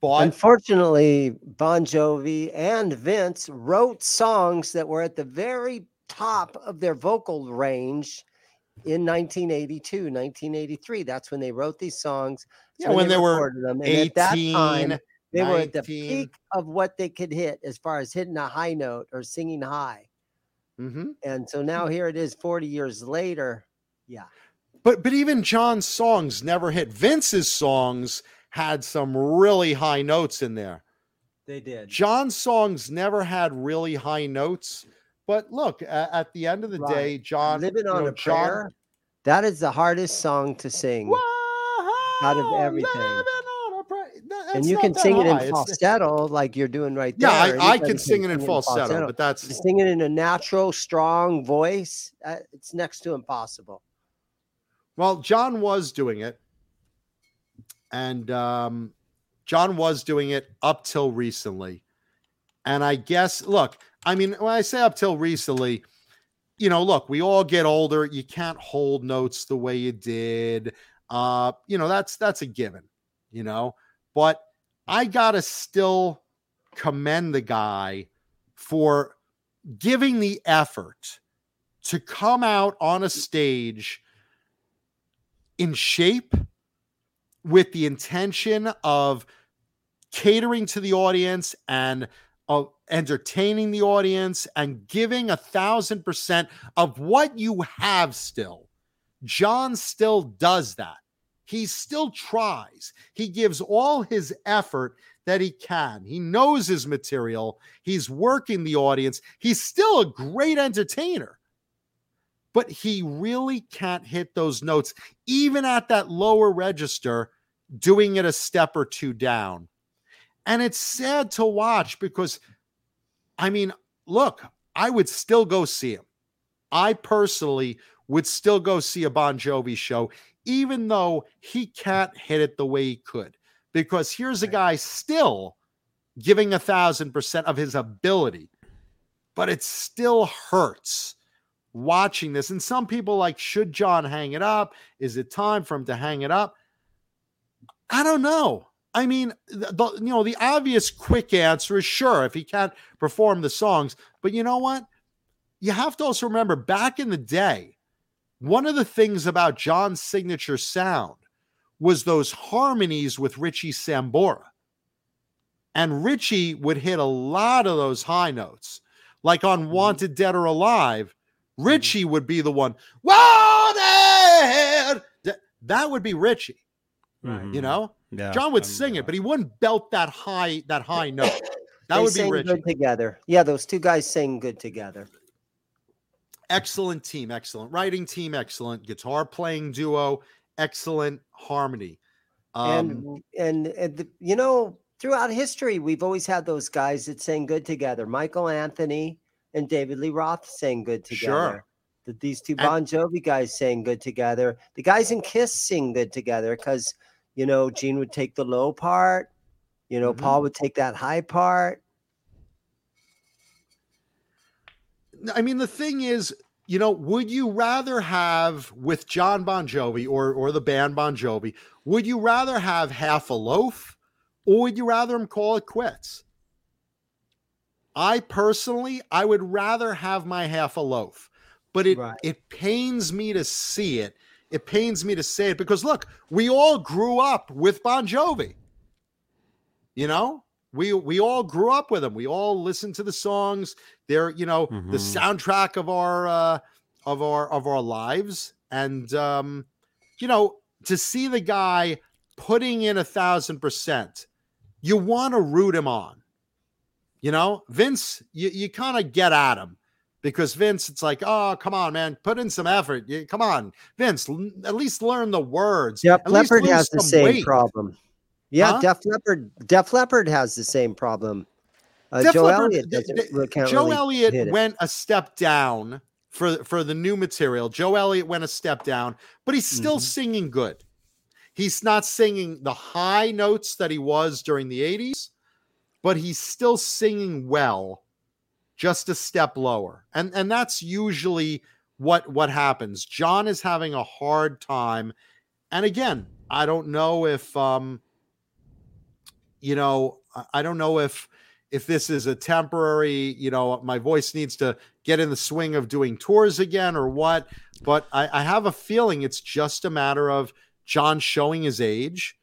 But unfortunately, Bon Jovi and Vince wrote songs that were at the very top of their vocal range in 1982, 1983. That's when they wrote these songs. That's yeah, when, when they, they were them. And 18, at that time, they 19. were at the peak of what they could hit as far as hitting a high note or singing high. Mm-hmm. And so now here it is 40 years later. Yeah. But but even John's songs never hit. Vince's songs had some really high notes in there. They did. John's songs never had really high notes, But look, a- at the end of the Right. day, John, Living on know, a John- prayer. That is the hardest song to sing. out of everything. living on a prayer. That- and you can sing it in high. It's- falsetto like you're doing right Yeah, there. I, I Anybody can sing it in falsetto, but that's To sing it in a natural, strong voice, uh, it's next to impossible. Well, John was doing it, and um, John was doing it up till recently. And I guess, look, I mean, when I say up till recently, you know, look, we all get older. You can't hold notes the way you did. Uh, you know, that's that's a given, you know. But I gotta still commend the guy for giving the effort to come out on a stage in shape with the intention of catering to the audience and of entertaining the audience and giving a thousand percent of what you have still. John still does that. He still tries. He gives all his effort that he can. He knows his material. He's working the audience. He's still a great entertainer but he really can't hit those notes, even at that lower register, doing it a step or two down. And it's sad to watch because, I mean, look, I would still go see him. I personally would still go see a Bon Jovi show, even though he can't hit it the way he could. Because here's a guy still giving a thousand percent of his ability, but it still hurts watching this. And some people like, should John hang it up? Is it time for him to hang it up? I don't know. I mean, the, the- you know, the obvious quick answer is sure if he can't perform the songs. But you know what? You have to also remember back in the day, one of the things about John's signature sound was those harmonies with Richie Sambora. And Richie would hit a lot of those high notes. Like on mm-hmm. Wanted Dead or Alive, Richie would be the one. Wanted! That would be Richie, Mhm. you know? Yeah, John would I sing it, but he wouldn't belt that high that high note. That They would be sing Richie. good together. Yeah, those two guys sing good together. excellent team, excellent writing team, excellent guitar playing duo, excellent harmony. Um, and and, and the, you know, throughout history, we've always had those guys that sang good together. Michael Anthony and David Lee Roth sang good together. Sure. That these two Bon Jovi guys sang good together. The guys in Kiss sing good together because you know Gene would take the low part, you know Mhm. Paul would take that high part. I mean, the thing is, you know, would you rather have with Jon Bon Jovi or or the band Bon Jovi? Would you rather have half a loaf, or would you rather him call it quits? I personally, I would rather have my half a loaf, but it Right. it pains me to see it. It pains me to say it because look, we all grew up with Bon Jovi. You know, we we all grew up with him. We all listened to the songs. They're you know the Mhm. soundtrack of our uh, of our of our lives, and um, you know to see the guy putting in a thousand percent, you want to root him on. You know, Vince, you, you kind of get at him because Vince, it's like, oh, come on, man, put in some effort. You, come on, Vince, l- at least learn the words. Def At least Leppard has the same weight. problem. Yeah, Huh? Def Leppard. Def Leppard has the same problem. Uh, Joe Leppard- Elliott th- doesn't. th- Joe really Elliott went a step down for for the new material. Joe Elliott went a step down, but he's still Mhm. singing good. He's not singing the high notes that he was during the 80s, but he's still singing well, just a step lower. And and that's usually what what happens. John is having a hard time. And again, I don't know if um you know, I- don't know if if this is a temporary, you know, my voice needs to get in the swing of doing tours again or what. But I, I have a feeling it's just a matter of John showing his age.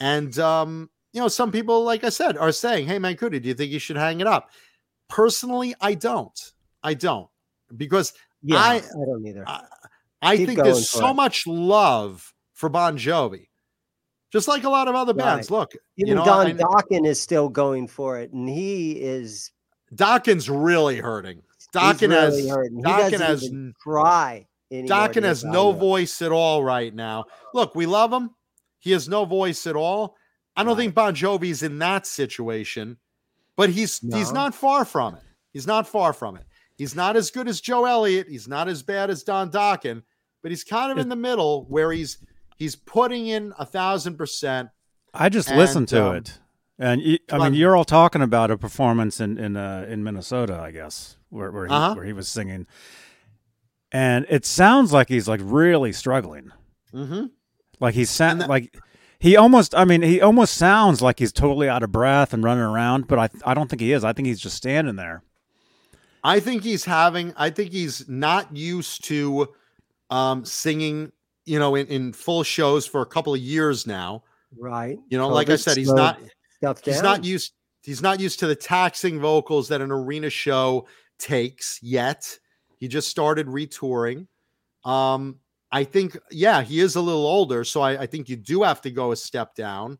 And, um, you know, some people, like I said, are saying, Hey, Mancuti, do you think you should hang it up? Personally, I don't. I don't. Because Yeah, I- I, don't either. I, I think there's so it. much love for Bon Jovi. Just like a lot of other bands. Look, Even you know, Don I- Dokken is still going for it, and he is Dokken's really hurting. Dokken really has hurting. Dokken has cry. Dokken has no voice at all right now. Look, we love him. He has no voice at all. I don't think Bon Jovi's in that situation, but he's he's not far from it. He's not far from it. He's not as good as Joe Elliott. He's not as bad as Don Dokken, but he's kind of in the middle where he's he's putting in a thousand percent. I just And, listened to um, it, and you, I mean, you're all talking about a performance in in uh, in Minnesota, I guess, where where he, Uh-huh. where he was singing, and it sounds like he's like really struggling. Mm-hmm. Like he's sa- that- like he almost. I mean, he almost sounds like he's totally out of breath and running around, but I I don't think he is. I think he's just standing there. I think he's having. I think he's not used to um, singing. You know, in, in full shows for a couple of years now. Right. You know, like I said, he's not, he's not used. He's not used to the taxing vocals that an arena show takes yet. He just started retouring. Um, I think, yeah, he is a little older, so I, I think you do have to go a step down.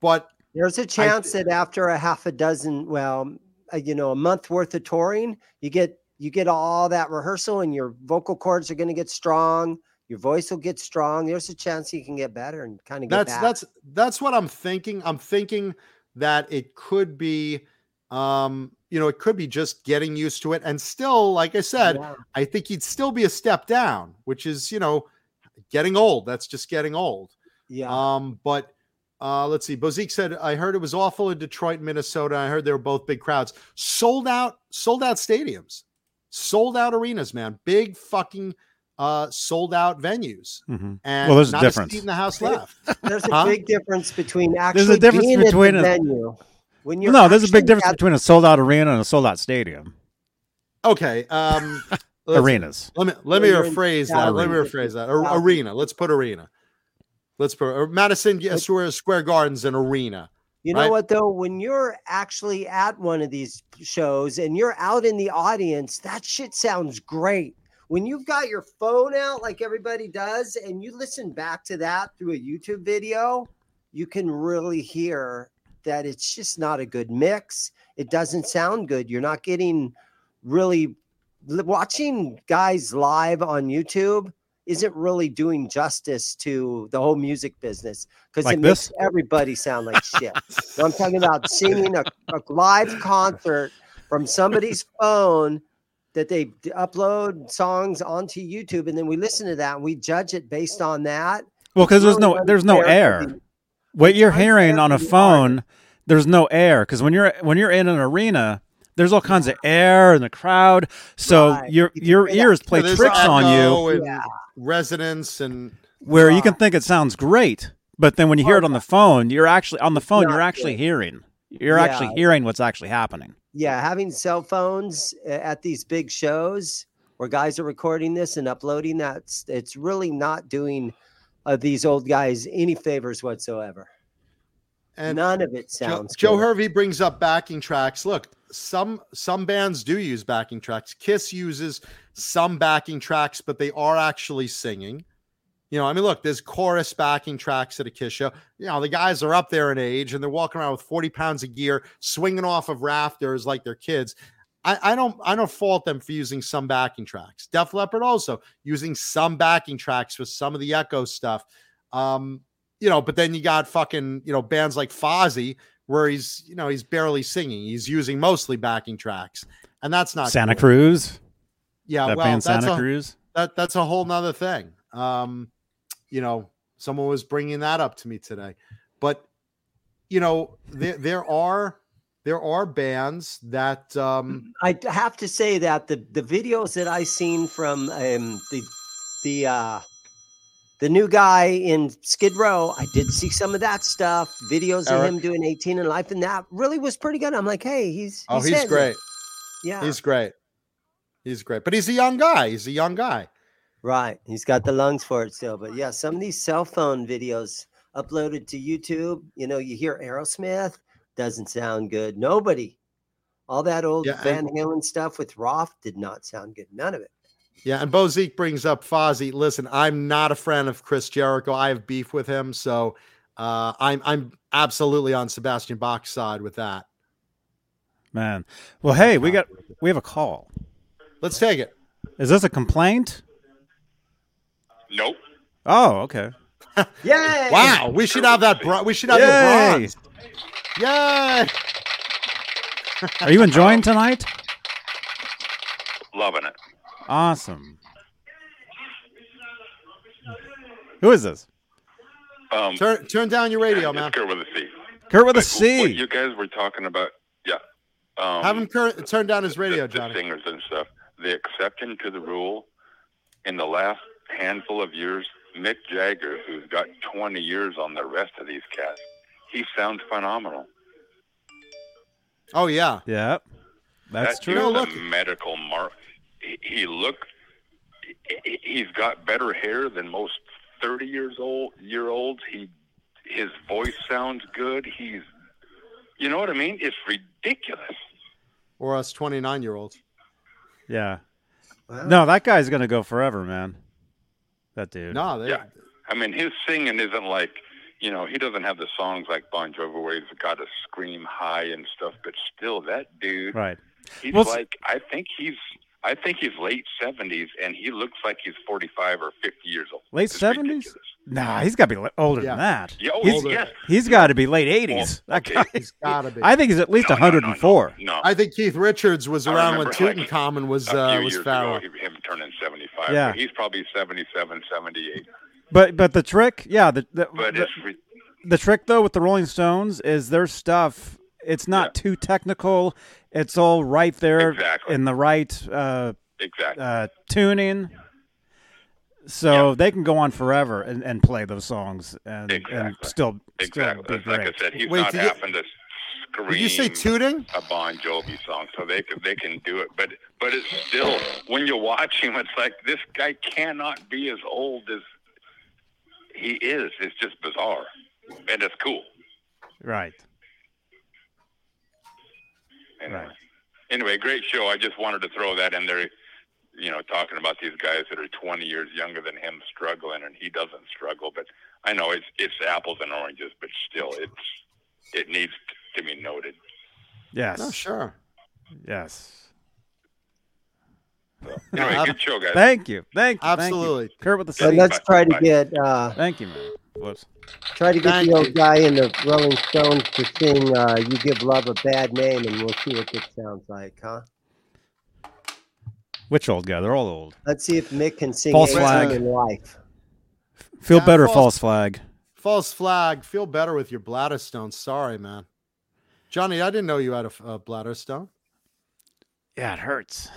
But There's a chance that after a half a dozen, well, uh, you know, a month worth of touring, you get you get all that rehearsal, and your vocal cords are going to get strong. Your voice will get strong. There's a chance you can get better and kind of get that's back. that's that's what I'm thinking. I'm thinking that it could be, um, you know, it could be just getting used to it, and still, like I said, Yeah. I think he'd still be a step down, which is, you know, getting old. That's just getting old. yeah. Um, but uh, let's see. Bozique said, I heard it was awful in Detroit, Minnesota. I heard they were both big crowds. Sold out, sold out stadiums, sold out arenas, man. Big fucking uh sold out venues. hmm And Well, there's a not difference. seat in the house left. There's a Huh? big difference between There's actually a difference being between a- the venue. When you're No, there's a big difference at- between a sold out arena and a sold out stadium. Okay. Um Arenas. Let me let me you're in rephrase that. Let me rephrase that. A- Thousands. arena. Let's put arena. Let's put or Madison yeah, Square Square Gardens an arena. You know right? what though? When you're actually at one of these shows and you're out in the audience, that shit sounds great. When you've got your phone out like everybody does and you listen back to that through a YouTube video, you can really hear that it's just not a good mix. It doesn't sound good. You're not getting really watching guys live on YouTube isn't really doing justice to the whole music business because Like it this? makes everybody sound like shit. So I'm talking about singing a, a live concert from somebody's phone that they upload songs onto YouTube, and then we listen to that and we judge it based on that. Well, because there's no there's no air. The- What you're unfair hearing on a the phone, there's no air because when you're when you're in an arena, there's all kinds of air in the crowd, so Right. your your hear that. ears play Yeah, tricks on you and Yeah. resonance and where you can think it sounds great, but then when you hear it on the phone, you're actually on the phone. You're actually good. hearing. You're actually hearing what's actually happening. yeah, having cell phones eh, at these big shows where guys are recording this and uploading that, it's- it's really not doing uh, these old guys any favors whatsoever. and None of it sounds Joe good. Hervey brings up backing tracks. Look, some some bands do use backing tracks. Kiss uses some backing tracks, but they are actually singing. You know, I mean, look, there's chorus backing tracks at a Kiss show. You know, the guys are up there in age and they're walking around with 40 pounds of gear, swinging off of rafters like they're kids. I, I don't I don't fault them for using some backing tracks. Def Leppard also using some backing tracks with some of the echo stuff. Um, you know, but then you got fucking, you know, bands like Fozzy where he's, you know, he's barely singing. He's using mostly backing tracks. And that's not Santa cool. Cruz, Yeah, that well, band that's Santa a, Cruz. that that's a whole nother thing. Um, you know, someone was bringing that up to me today, but you know, there there are there are bands that um I d- have to say that the the videos that I seen from um, the the uh, the new guy in Skid Row, I did see some of that stuff. Videos of him doing 18 and Life, and that really was pretty good. I'm like, hey, he's, oh he's it. great. Yeah, He's great. He's great. But he's a young guy. He's a young guy. right. He's got the lungs for it still. But yeah, some of these cell phone videos uploaded to YouTube, you know, you hear Aerosmith doesn't sound good. Nobody. All that old Yeah, Van Halen stuff with Roth did not sound good. None of it. Yeah, and Bozique brings up Fozzy. Listen, I'm not a friend of Chris Jericho. I have beef with him, so uh, I'm I'm absolutely on Sebastian Bach's side with that. Man. Well, hey, we got we have a call. Let's take it. Is this a complaint? Nope. Oh, okay. Yay! Wow, we should have that. Bro- we should have Yay! your bronze. Yay! Are you enjoying tonight? Loving it. Awesome. Who is this? Um, Turn turn down your radio, it's man. Kurt with a C. Kurt with a But What you guys were talking about, yeah. Um, Have him cur- turn down his radio, the, the Johnny. singers and stuff. The exception to the rule in the last handful of years, Mick Jagger, who's got 20 years on the rest of these cats, he sounds phenomenal. Oh yeah. Yeah, that's That true. No, dude's look- a medical mark. He, he look. he- He's got better hair than most 30 years old year olds. He his voice sounds good. He's, you know what I mean? It's ridiculous. Or us twenty nine year olds. Yeah. Wow. No, that guy's gonna go forever, man. That dude. No, they, Yeah. I mean, his singing isn't like, you know, he doesn't have the songs like Bon Jovi where he's got to scream high and stuff. But still, that dude, Right. he's Well, like, I think he's, I think he's late seventies, and he looks like he's forty-five or fifty years old. Late 70s? ridiculous. Nah, he's got to be older Yeah. than that. Yeah, oh, he's, older. yes. he's got to be late 80s. Well, that okay. guy. he's gotta be. I think he's at least No, no, no, 104. No, no. I think Keith Richards was I around when remember, like, was a uh, was years pharaoh. ago, him turning seventy-five. Yeah. but he's probably 77, 78. But but the trick, yeah, the the, But the, it's re- the trick though with the Rolling Stones is their stuff. It's not too technical. It's all right there Exactly. in the right uh, exactly. uh, tuning. So Yeah. they can go on forever and, and play those songs and, and Exactly. still, exactly. still be It's like I said, he's Wait, not did you- having to scream. Did you say tooting? a Bon Jovi song, so they can they can do it. But but it's still when you watch him, it's like this guy cannot be as old as he is. It's just bizarre, and it's cool. Right. Anyway. Right. Anyway, great show. I just wanted to throw that in there. You know, talking about these guys that are 20 years younger than him struggling, and he doesn't struggle. But I know it's it's apples and oranges, but still, it's it needs to be noted. Yes. No, sure. Yes. Anyway, ab- good show, guys. Thank you. Thank you. Absolutely. Thank you. Kurt with the So let's try to Bye. get uh, Thank you, man. Whoops. try to get Thank the old you. guy in the Rolling Stones to sing uh, "You Give Love a Bad Name," and we'll see what it sounds like, huh? Which old guy? They're all old. Let's see if Mick can sing False anything flag. in life. Feel Yeah, better, false- false flag. False flag. Feel better with your bladder stone. Sorry, man. Johnny, I didn't know you had a, f- a bladder stone. Yeah, it hurts.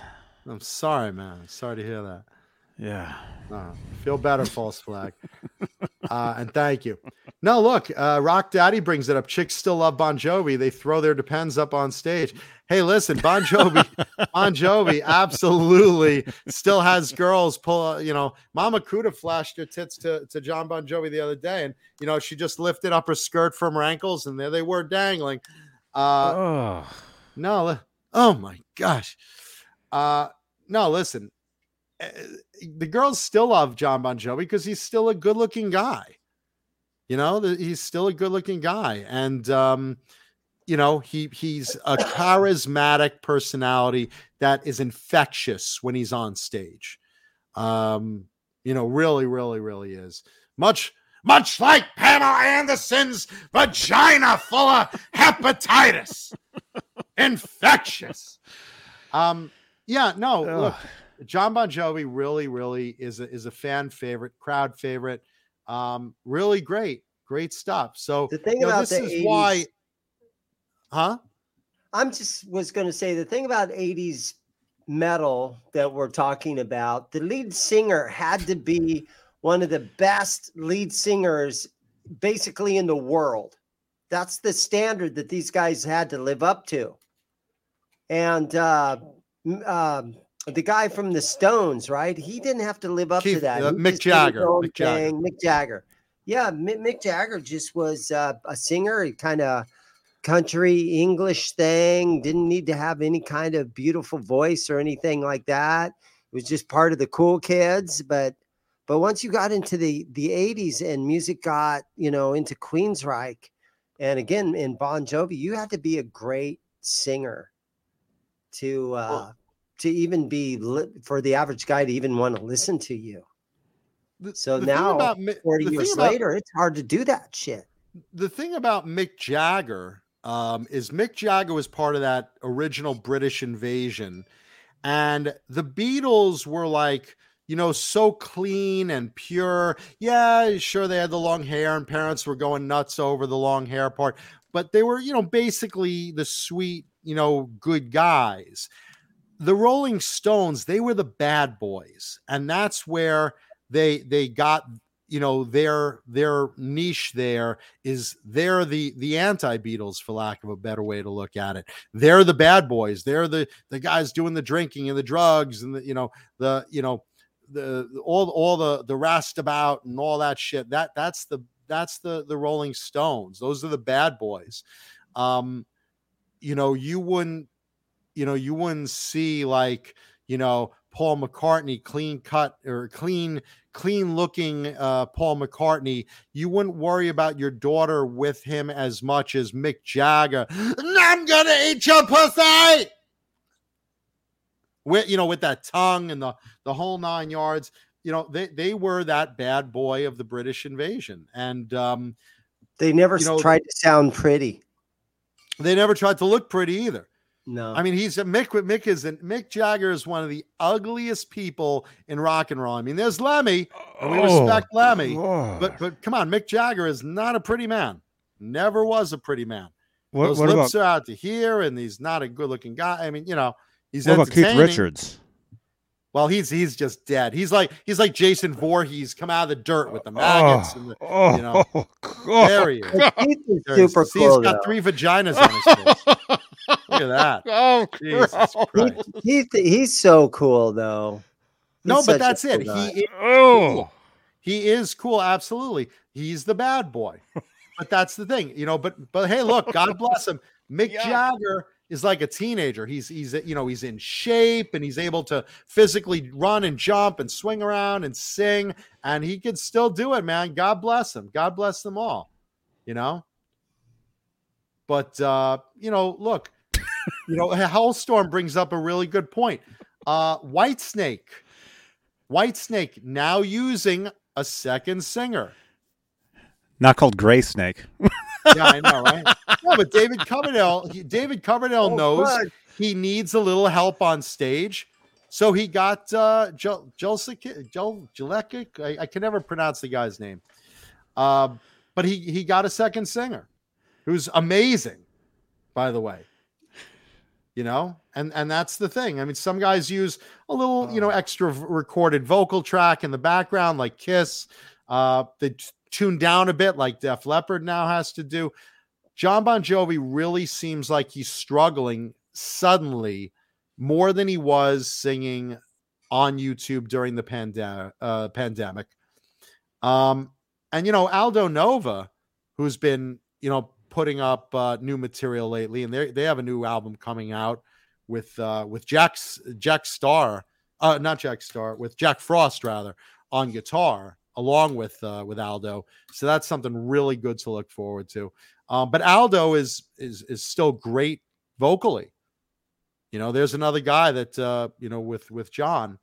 I'm sorry, man. Sorry to hear that. Yeah. Uh, feel better, false flag. Uh, and thank you. No, look, uh, Rock Daddy brings it up. Chicks still love Bon Jovi. They throw their depends up on stage. Hey, listen, Bon Jovi, Bon Jovi absolutely still has girls pull. You know, Mama Kuda flashed her tits to, to Jon Bon Jovi the other day, and you know she just lifted up her skirt from her ankles, and there they were dangling. Uh, oh. no, oh my gosh. Uh no, listen. uh, The girls still love Jon Bon Jovi because he's still a good-looking guy. You know, he's still a good-looking guy, and um, you know he he's a charismatic personality that is infectious when he's on stage. Um, you know, really, really, really is much Much like Pamela Anderson's vagina full of hepatitis. infectious. Um, yeah, no, look, Jon Bon Jovi really, really is a, is a fan favorite, crowd favorite. Um, really great, great stuff. So The thing you know, about this the is 80s, why, huh? I'm just was going to say the thing about 80s metal that we're talking about, the lead singer had to be one of the best lead singers basically in the world. That's the standard that these guys had to live up to. And uh, m- um, the guy from the Stones, right? He didn't have to live up to that. uh, Mick just did his Jagger, Mick Jagger. Mick Jagger. Yeah, Mick Jagger just was uh, a singer. He kind of country English thing. Didn't need to have any kind of beautiful voice or anything like that. It was just part of the cool kids. But but once you got into the the 80s and music got, you know, into Queensryche and again in Bon Jovi, you had to be a great singer to uh Well, to even be li- for the average guy to even want to listen to you. The- So the now, about 40 years about- later, it's hard to do that shit. the thing about Mick Jagger um, is Mick Jagger was part of that original British invasion, and the Beatles were like, you know, so clean and pure. Yeah, sure, they had the long hair, and parents were going nuts over the long hair part, but they were, you know, basically the sweet, you know, good guys. The Rolling Stones, they were the bad boys, and that's where they they got you know their their niche there is they're the the anti Beatles for lack of a better way to look at it. They're the bad boys. They're the the guys doing the drinking and the drugs and the you know the you know the all all the the roustabout and all that shit. That that's the that's the the Rolling Stones. Those are the bad boys. Um, you know you wouldn't you know you wouldn't see like you know Paul McCartney clean cut or clean clean looking uh, Paul McCartney, you wouldn't worry about your daughter with him as much as Mick Jagger. I'm gonna eat your pussy. With you know, with that tongue and the the whole nine yards. You know, they they were that bad boy of the British invasion, and um, They never You know- tried to sound pretty. They never tried to look pretty either. No, I mean, he's a Mick. Mick is an, Mick Jagger is one of the ugliest people in rock and roll. I mean, there's Lemmy, and we oh, respect Lemmy, but but come on, Mick Jagger is not a pretty man. Never was a pretty man. what, Those what lips about are out to here, and he's not a good-looking guy. I mean, you know, he's what about Keith. Richards? Well, he's he's just dead. He's like he's like Jason Voorhees come out of the dirt with the oh, maggots. and the, oh, you know, oh, God. there he is. Keith is There he is. super See, cool. he's got though. three vaginas on his face. Look at that. Oh, Jesus God. Christ. Keith, he's so cool though. No, but such a that's it. cool guy. He is Oh. cool. He is cool, absolutely. He's the bad boy. But that's the thing, you know. But but hey, look, God bless him. Mick Yeah. Jagger is like a teenager. He's he's you know he's in shape and he's able to physically run and jump and swing around and sing, and he can still do it, man. God bless him. God bless them all. You know. But uh, you know, look, you know, Hellstorm brings up a really good point. Uh, White Snake, White Snake now using a second singer. Not called Gray Snake. Yeah, I know, right? no, but David Coverdale, he, David Coverdale Oh, knows good. he needs a little help on stage. So he got uh Jel Jelsic Jel I, I can never pronounce the guy's name. Um, but he he got a second singer who's amazing, by the way. You know, and and that's the thing. I mean, some guys use a little, you know, extra v- recorded vocal track in the background, like Kiss. Uh, they t- tune down a bit, like Def Leppard now has to do. Jon Bon Jovi really seems like he's struggling suddenly more than he was singing on YouTube during the pandemic. Uh, pandemic. Um, and you know Aldo Nova, who's been you know putting up uh, new material lately, and they they have a new album coming out with uh, with Jack Jack Starr, uh, not Jack Starr, with Jack Frost rather on guitar along with uh, with Aldo. So that's something really good to look forward to. Um, but Aldo is is is still great vocally. You know, there's another guy that uh, you know with with John,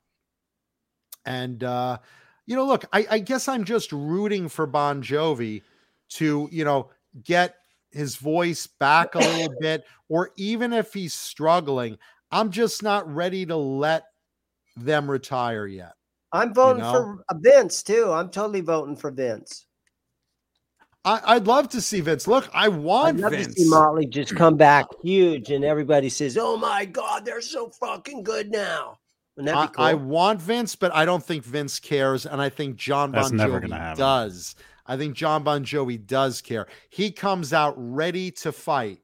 and uh, you know, look, I, I guess I'm just rooting for Bon Jovi to you know get his voice back a little bit, or even if he's struggling, I'm just not ready to let them retire yet. I'm voting know? for uh, Vince too. I'm totally voting for Vince. I, I'd love to see Vince. Look, I want I'd love Vince. to see Motley just come back huge, and everybody says, "Oh my God, they're so fucking good now." Wouldn't I, that be cool? I want Vince, but I don't think Vince cares, and I think John That's Bon never Jovi does. I think Jon Bon Jovi does care. He comes out ready to fight,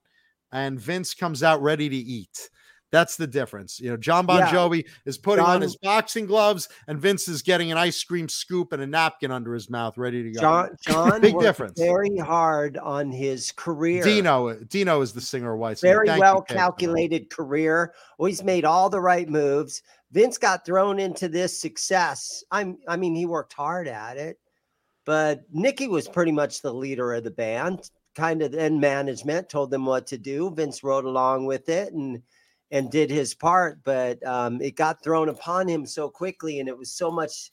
and Vince comes out ready to eat. That's the difference. You know, John Bon Yeah. Jovi is putting on his boxing gloves, and Vince is getting an ice cream scoop and a napkin under his mouth, ready to go. John John Big difference. very hard on his career. Dino, Dino is the singer of White very Thank you, well Kate. calculated career. Always made all the right moves. Vince got thrown into this success. I'm I mean, he worked hard at it, but Nikki was pretty much the leader of the band, kind of and management told them what to do. Vince rode along with it and and did his part, but um, it got thrown upon him so quickly, and it was so much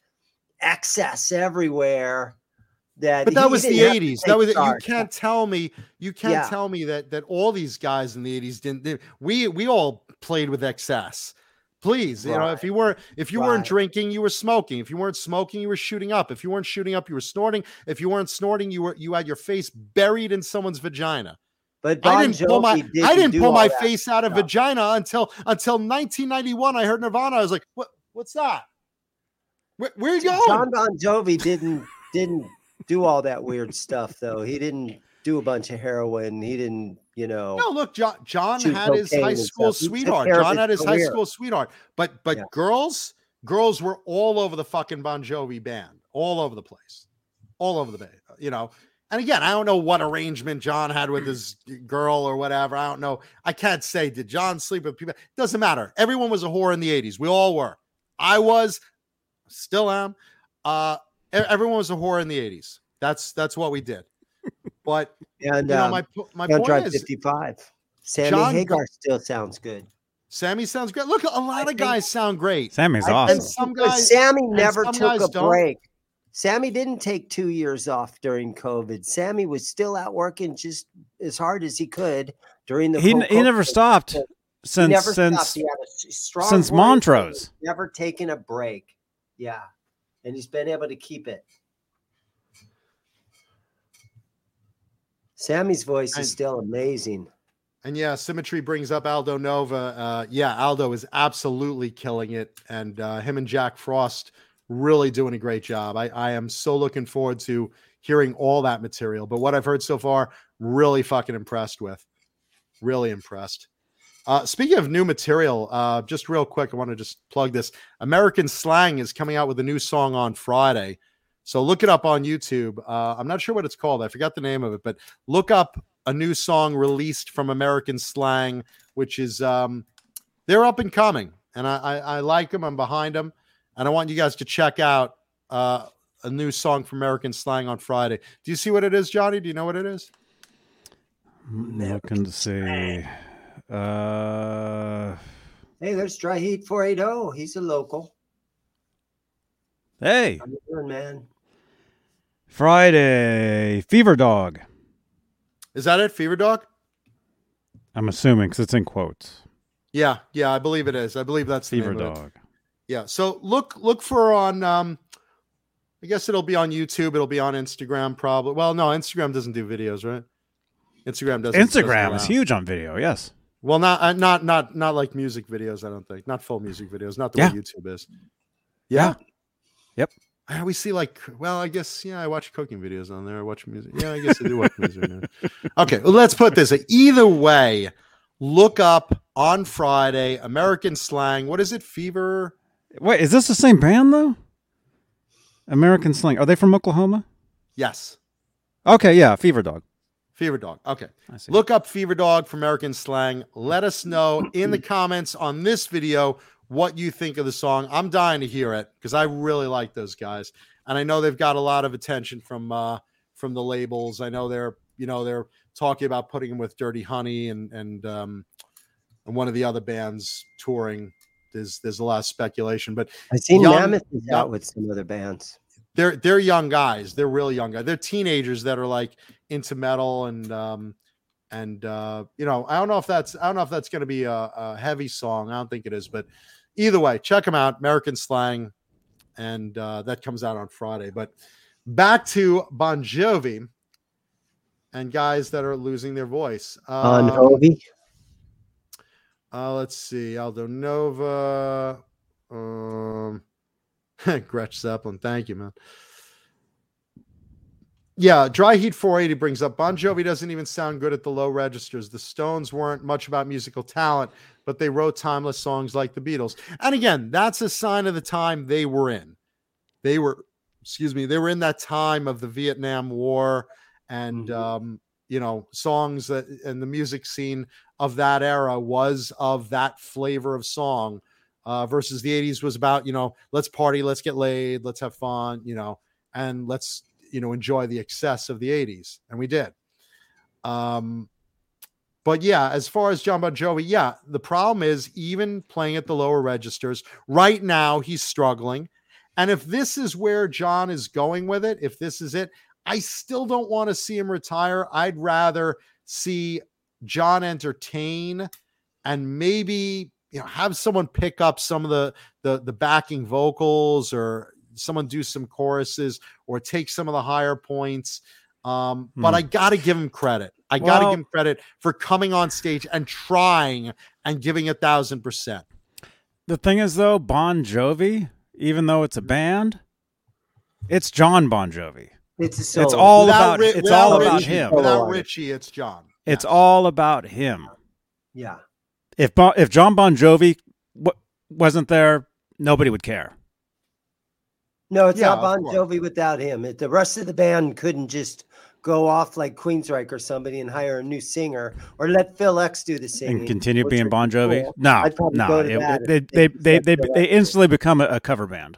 excess everywhere that. But that was the didn't have to '80s. That was you can't tell me you can't Yeah. tell me that that all these guys in the '80s didn't. They, we we all played with excess. Please, you know, if you weren't if you weren't drinking, you were smoking. If you weren't smoking, you were shooting up. If you weren't shooting up, you were snorting. If you weren't snorting, you were you had your face buried in someone's vagina. But Bon I didn't pull my Jovi I didn't pull my face out of stuff. vagina until until 1991. I heard Nirvana. I was like, what what's that? Where, where you going? Jon Bon Jovi didn't didn't do all that weird stuff though. He didn't do a bunch of heroin. He didn't, you know. No, look, John. John had his high school stuff. He took sweetheart. John had his high school sweetheart. But but Yeah. girls, girls were all over the fucking Bon Jovi band, all over the place, all over the band. You know. And again, I don't know what arrangement John had with his girl or whatever. I don't know. I can't say did John sleep with people. It Doesn't matter. Everyone was a whore in the '80s. We all were. I was, still am. Uh, everyone was a whore in the '80s. That's that's what we did. But and you know, um, my my Can't point Drive is, 55. Sammy John- Hagar still sounds good. Sammy sounds great. Look, a lot of guys sound great. Sammy's I awesome. And some guys, Sammy never took a don't. break. Sammy didn't take two years off during COVID. Sammy was still out working just as hard as he could during the. he whole he never stopped He since never since stopped. He had a s- since Montrose. Never taken a break. Yeah, and he's been able to keep it. Sammy's voice And- is still amazing. and yeah, Symmetry brings up Aldo Nova. Uh, yeah, Aldo is absolutely killing it, and uh, him and Jack Frost really doing a great job. I, I am so looking forward to hearing all that material. But what I've heard so far, really fucking impressed with. Really impressed. Uh, speaking of new material, uh, just real quick, I want to just plug this. American Slang is coming out with a new song on Friday. So look it up on YouTube. Uh, I'm not sure what it's called. I forgot the name of it, but look up a new song released from American Slang, which is um, they're up and coming, and I, I, I like them. I'm behind them, and I want you guys to check out uh, a new song from American Slang on Friday. Do you see what it is, Johnny? Do you know what it is? I'm looking to see. Uh, Hey, there's Dry Heat 480. He's a local. hey, How you doing, man? Friday, Fever Dog. Is that it, Fever Dog? I'm assuming because it's in quotes. Yeah, yeah, I believe it is. I believe that's the Fever name of it. Dog. Yeah. So look look for on um I guess it'll be on YouTube, it'll be on Instagram probably. Well, no, Instagram doesn't do videos, right? Instagram doesn't doesn't Instagram is allow- huge on video. Yes. Well, not uh, not not not like music videos, I don't think. Not full music videos, not the Yeah. way YouTube is. Yeah. Yep. I always see like, well, I guess yeah, I watch cooking videos on there. I watch music. Yeah, I guess I do watch music. videos. Okay, well, let's put this. Either way, look up on Friday American slang. What is it? Fever. Wait, is this the same band though? American Slang. Are they from Oklahoma? Yes, Okay, yeah, Fever Dog. Fever Dog. Okay. I see. Look up Fever Dog for American slang. Let us know in the comments on this video what you think of the song. I'm dying to hear it because I really like those guys, and I know they've got a lot of attention from uh, from the labels. I know they're you know they're talking about putting them with Dirty Honey and and um, and one of the other bands touring. There's there's a lot of speculation, but I've seen Young- Mammoth is out with some other bands. they're they're young guys. They're real young guys. They're teenagers that are like into metal and um and uh you know I don't know if that's I don't know if that's going to be a, a heavy song. I don't think it is, but either way, check them out. American Slang, and uh, that comes out on Friday. But back to Bon Jovi and guys that are losing their voice. On Um, Ovi. Uh, let's see, Aldo Nova, um, Gretch Zeppelin. Thank you, man. Yeah, Dry Heat 480 brings up Bon Jovi doesn't even sound good at the low registers. The Stones weren't much about musical talent, but they wrote timeless songs like the Beatles. And again, that's a sign of the time they were in. They were, excuse me, they were in that time of the Vietnam War and, Mhm. um, you know, songs that and the music scene of that era was of that flavor of song uh, versus the 80s was about, you know, let's party, let's get laid, let's have fun, you know, and let's, you know, enjoy the excess of the 80s. And we did. Um, but yeah, as far as Jon Bon Jovi, yeah, the problem is even playing at the lower registers right now, he's struggling. And if this is where John is going with it, if this is it, I still don't want to see him retire. I'd rather see John entertain and maybe you know have someone pick up some of the the the backing vocals or someone do some choruses or take some of the higher points. Um, but Hmm. I got to give him credit. I got to Well- give him credit for coming on stage and trying and giving a thousand percent. The thing is, though, Bon Jovi, even though it's a band, it's Jon Bon Jovi. It's a It's all Without about Ri- it's all about Richie- him. Without Without artist. Richie, it's John. It's Yes. all about him. yeah. If bon, if Jon Bon Jovi w- wasn't there, nobody would care. No, it's Yeah, not Bon. Jovi without him. It, the rest of the band couldn't just go off like Queensryche or somebody and hire a new singer or let Phil X do the singing. and continue being Bon Jovi. cool. No, no, go it- they, they, they they, they, they instantly become a, a cover band.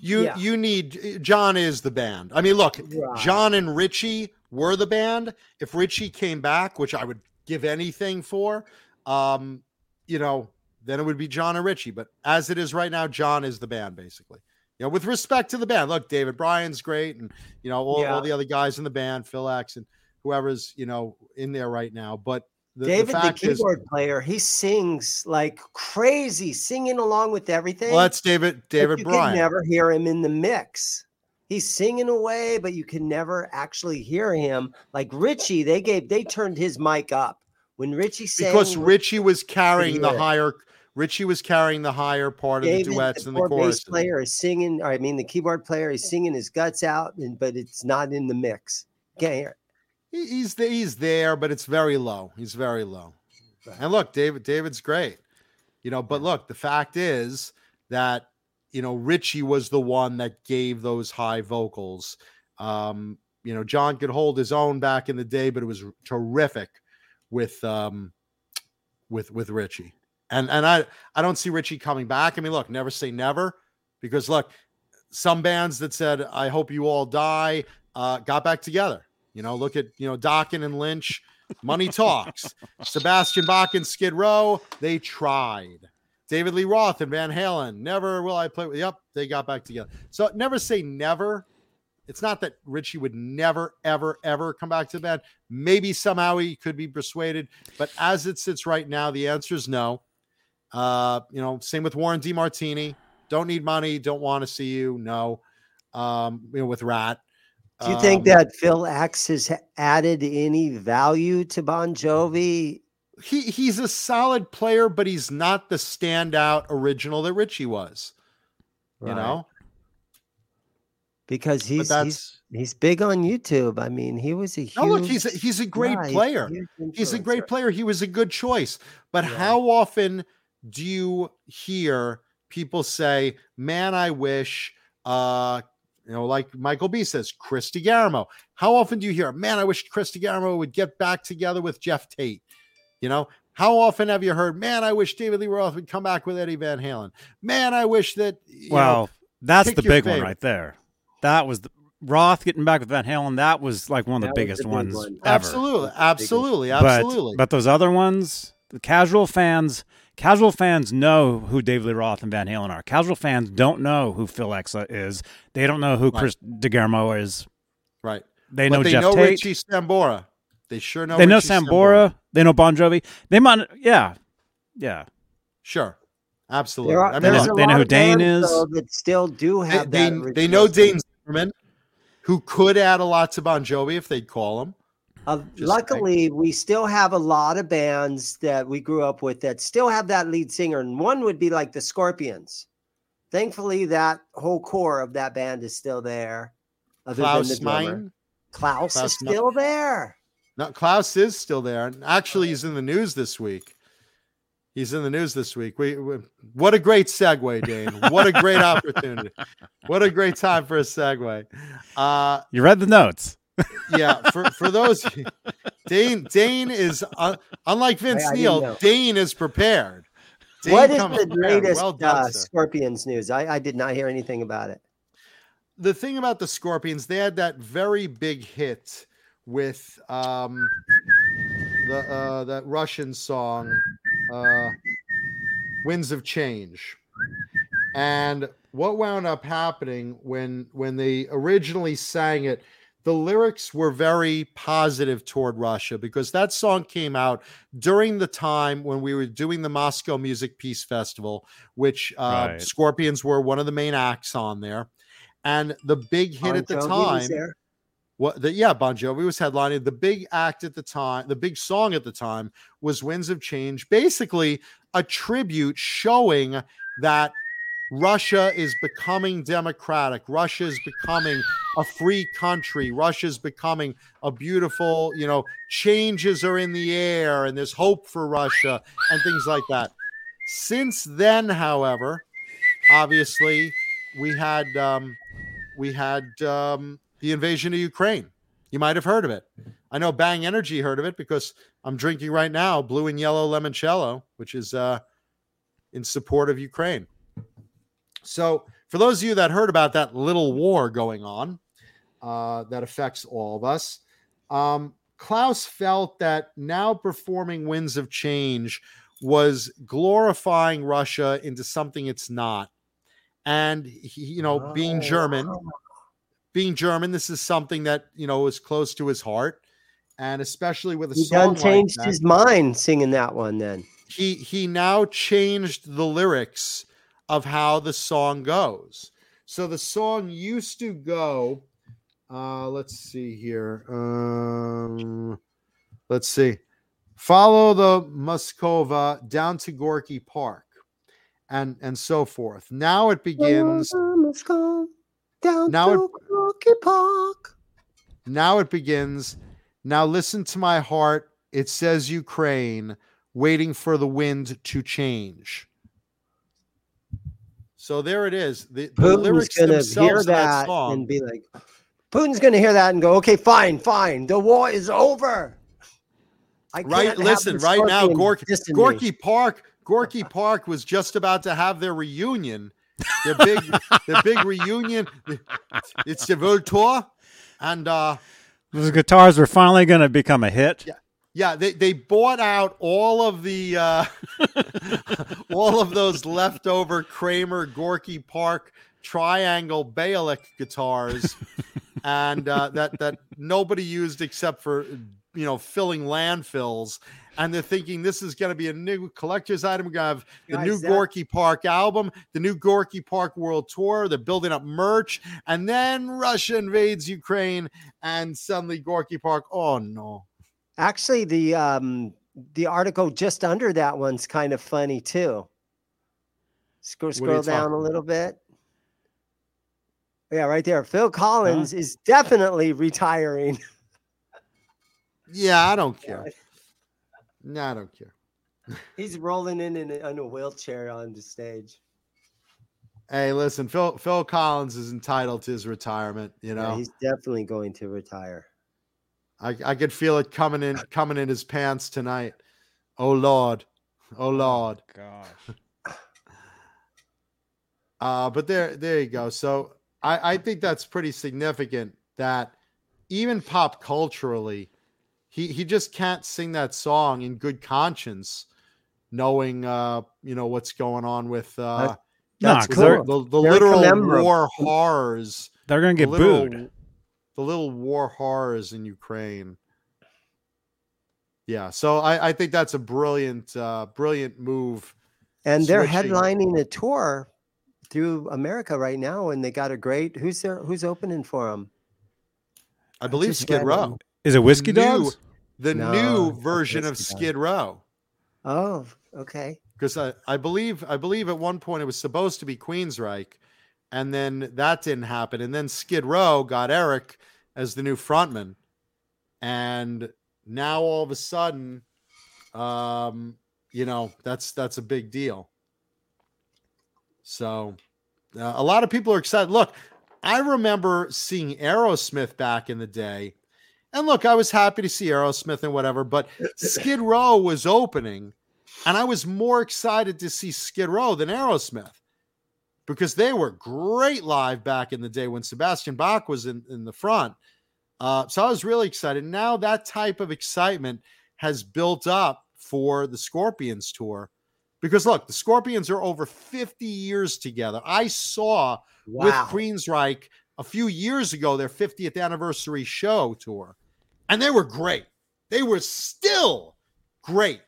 You Yeah. you need John is the band. I mean, look, Right. John and Richie were the band. If Richie came back, which I would give anything for, um, you know, then it would be John and Richie. But as it is right now, John is the band, basically. You know, with respect to the band, look, David Bryan's great, and you know all, Yeah. all the other guys in the band, Phil X and whoever's you know in there right now. But the, the David, the, is, keyboard player, he sings like crazy, singing along with everything. well, that's David David you Bryan. can never hear him in the mix. He's singing away, but you can never actually hear him. Like Richie, they gave they turned his mic up when Richie sang. because Richie was carrying the higher. Richie was carrying the higher part of David, the duets the and the chorus. bass player is singing. Or I mean, the keyboard player is singing his guts out, and but it's not in the mix. Can't hear. He- He's the, he's there, but it's very low. He's very low. And look, David David's great. You know, but look, the fact is that you know Richie was the one that gave those high vocals. Um, you know, John could hold his own back in the day, but it was terrific with um with with Richie. And and I I don't see Richie coming back. I mean, look, never say never, because look, some bands that said I hope you all die uh, got back together. You know, look at you know Dokken and Lynch. Money talks. Sebastian Bach and Skid Row. They tried. David Lee Roth and Van Halen. Never will I play with. Yep, they got back together. So never say never. It's not that Richie would never, ever, ever come back to the band. Maybe somehow he could be persuaded, but as it sits right now, the answer is no. Uh, you know, same with Warren DeMartini. Don't need money. Don't want to see you. No. Um, you know, with Ratt. Do you think Um, that Phil X has added any value to Bon Jovi? He he's a solid player, but he's not the standout original that Richie was. You know, because he's he's he's big on YouTube. I mean, he was a huge. no look. He's a, he's a great yeah, he's player. huge He's a great player. He was a good choice. But Yeah. how often do you hear people say, "Man, I wish," uh, you know, like Michael B says, Chris DeGarmo. How often do you hear, "Man, I wish Chris DeGarmo would get back together with Geoff Tate"? You know, how often have you heard, "Man, I wish David Lee Roth would come back with Eddie Van Halen"? Man, I wish that. You know, Well, that's the your big one right there. That was the Roth getting back with Van Halen. That was like one of the That was biggest the ones one. ever. absolutely, absolutely, absolutely. but those other ones, the casual fans, casual fans know who David Lee Roth and Van Halen are. Casual fans don't know who Phil X is. They don't know who Right. Chris DeGarmo is. right. They but know they Geoff know Tate. Richie Sambora. They sure know. they know Richie Sambora. They know Bon Jovi. They might, yeah, yeah. Sure. Absolutely. There are, I mean, they know- they know who Dane is. though, that still do they, have they, that. they know original Dane Zimmerman, who could add a lot to Bon Jovi if they'd call him. Uh, Just luckily, we still have a lot of bands that we grew up with that still have that lead singer, and one would be like the Scorpions. Thankfully, that whole core of that band is still there. Other than the Klaus drummer. Meine. Klaus, Klaus is Meine. still there. No, Klaus is still there. Actually, he's in the news this week. He's in the news this week. We, we what a great segue, Dane. What a great opportunity. What a great time for a segue. Uh, You read the notes. yeah, for for those Dane Dane is uh, unlike Vince I didn't Neil. Dane is prepared. Dane what is the prepared. latest Well done, uh. Scorpions news? I, I did not hear anything about it. the thing about the Scorpions, they had that very big hit with um the uh, that Russian song, uh, "Winds of Change," and what wound up happening when when they originally sang it. The lyrics were very positive toward Russia because that song came out during the time when we were doing the Moscow Music Peace Festival, which uh, Right. Scorpions were one of the main acts on there. And the big hit Bon at the Jovi was time there. What the yeah bon jovi was headlining. The big act at the time the big song at the time was winds of change basically a tribute showing that russia is becoming democratic. Russia is becoming a free country. Russia is becoming a beautiful you know changes are in the air and there's hope for russia and things like that. Since then however obviously we had um we had um the invasion of Ukraine. You might have heard of it. I know Bang Energy heard of it because I'm drinking right now blue and yellow limoncello, which is uh, in support of Ukraine. So, for those of you that heard about that little war going on uh, that affects all of us, um, Klaus felt that now performing Winds of Change was glorifying Russia into something it's not. And, he, you know, being Oh, German. Being German, this is something that you know was close to his heart, and especially with a He song done like changed that, his mind singing that one. Then he he now changed the lyrics of how the song goes. So the song used to go. Uh, let's see here. Um, let's see. Follow the Moskova down to Gorky Park, and and so forth. Now it begins. Down Now it- to Rocky Park. Now it begins. Now listen to my heart. It says Ukraine, waiting for the wind to change. So there it is. The, the lyrics themselves hear that that song. and be like, Putin's gonna hear that and go, okay, fine, fine, the war is over. I right, listen, right now. Gorky Park, Gorky Park was just about to have their reunion. Their big, their big reunion. It's the World Tour, and uh, Those guitars were finally going to become a hit. Yeah. Yeah, they, they bought out all of the uh, all of those leftover Kramer Gorky Park triangle Baalek guitars, and uh, that that nobody used except for you know filling landfills. And they're thinking this is going to be a new collector's item. We're going to have the new that- Gorky Park album, the new Gorky Park World Tour. They're building up merch, and then Russia invades Ukraine, and suddenly Gorky Park. Oh no! Actually, the um the article just under that one's kind of funny too. Scroll scroll down a little bit. Yeah, right there. Phil Collins is definitely retiring. Yeah, I don't care. No, I don't care. He's rolling in in a, in a wheelchair on the stage. Hey, listen, Phil Phil Collins is entitled to his retirement. You Yeah, know, he's definitely going to retire. I, I could feel it coming in coming in his pants tonight. Oh Lord, oh Lord. Gosh. Uh, but there there you go. So I, I think that's pretty significant that even pop culturally, he he just can't sing that song in good conscience, knowing uh you know what's going on with uh Nah, That's 'cause they're- cool. the, the literal commemorable. war horrors They're going to the get little, booed. the little war horrors in Ukraine. Yeah, so I, I think that's a brilliant, uh, brilliant move. And they're switching. headlining a tour through America right now, and they got a great. Who's there? Who's opening for them? I believe just Skid read Row, Is it Whiskey new- Dogs? the No, new version of Whiskey Dogs. Skid Row, Oh, okay. because I, I believe I believe at one point it was supposed to be Queensryche, and then that didn't happen, and then Skid Row got Eric as the new frontman, and now all of a sudden, um, you know that's that's a big deal. So, uh, a lot of people are excited. Look, I remember seeing Aerosmith back in the day. And look, I was happy to see Aerosmith and whatever, but Skid Row was opening, and I was more excited to see Skid Row than Aerosmith because they were great live back in the day when Sebastian Bach was in, in the front. Uh, so I was really excited. Now that type of excitement has built up for the Scorpions tour. Because look, the Scorpions are over 50 years together. I saw with Wow. Queensryche a few years ago their 50th anniversary show tour, and they were great. They were still great.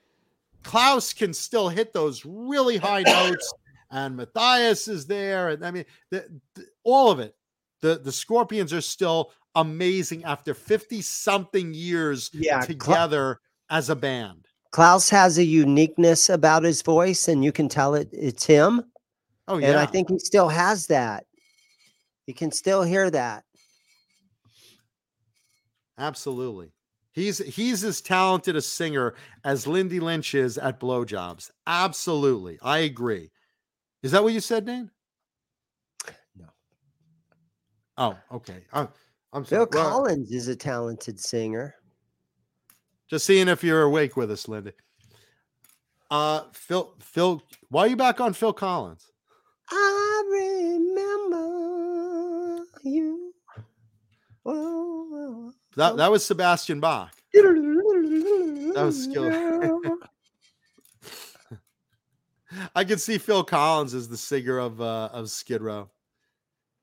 Klaus can still hit those really high notes, and Matthias is there, and I mean, the, the- all of it. The the Scorpions are still amazing after 50 something years Yeah, Kla- together as a band. Klaus has a uniqueness about his voice, and you can tell it it's him. Oh yeah. And I think he still has that. You can still hear that. Absolutely. He's he's as talented a singer as Lindy Lynch is at blowjobs. Absolutely. I agree. Is that what you said, Dane? No. Oh, okay. I'm, I'm Phil sorry. Well, Collins is a talented singer. just seeing if you're awake with us, Lindy. Uh Phil Phil, why are you back on Phil Collins? I remember you. Oh, That that was Sebastian Bach. That was skill. I could see Phil Collins as the singer of uh, of Skid Row.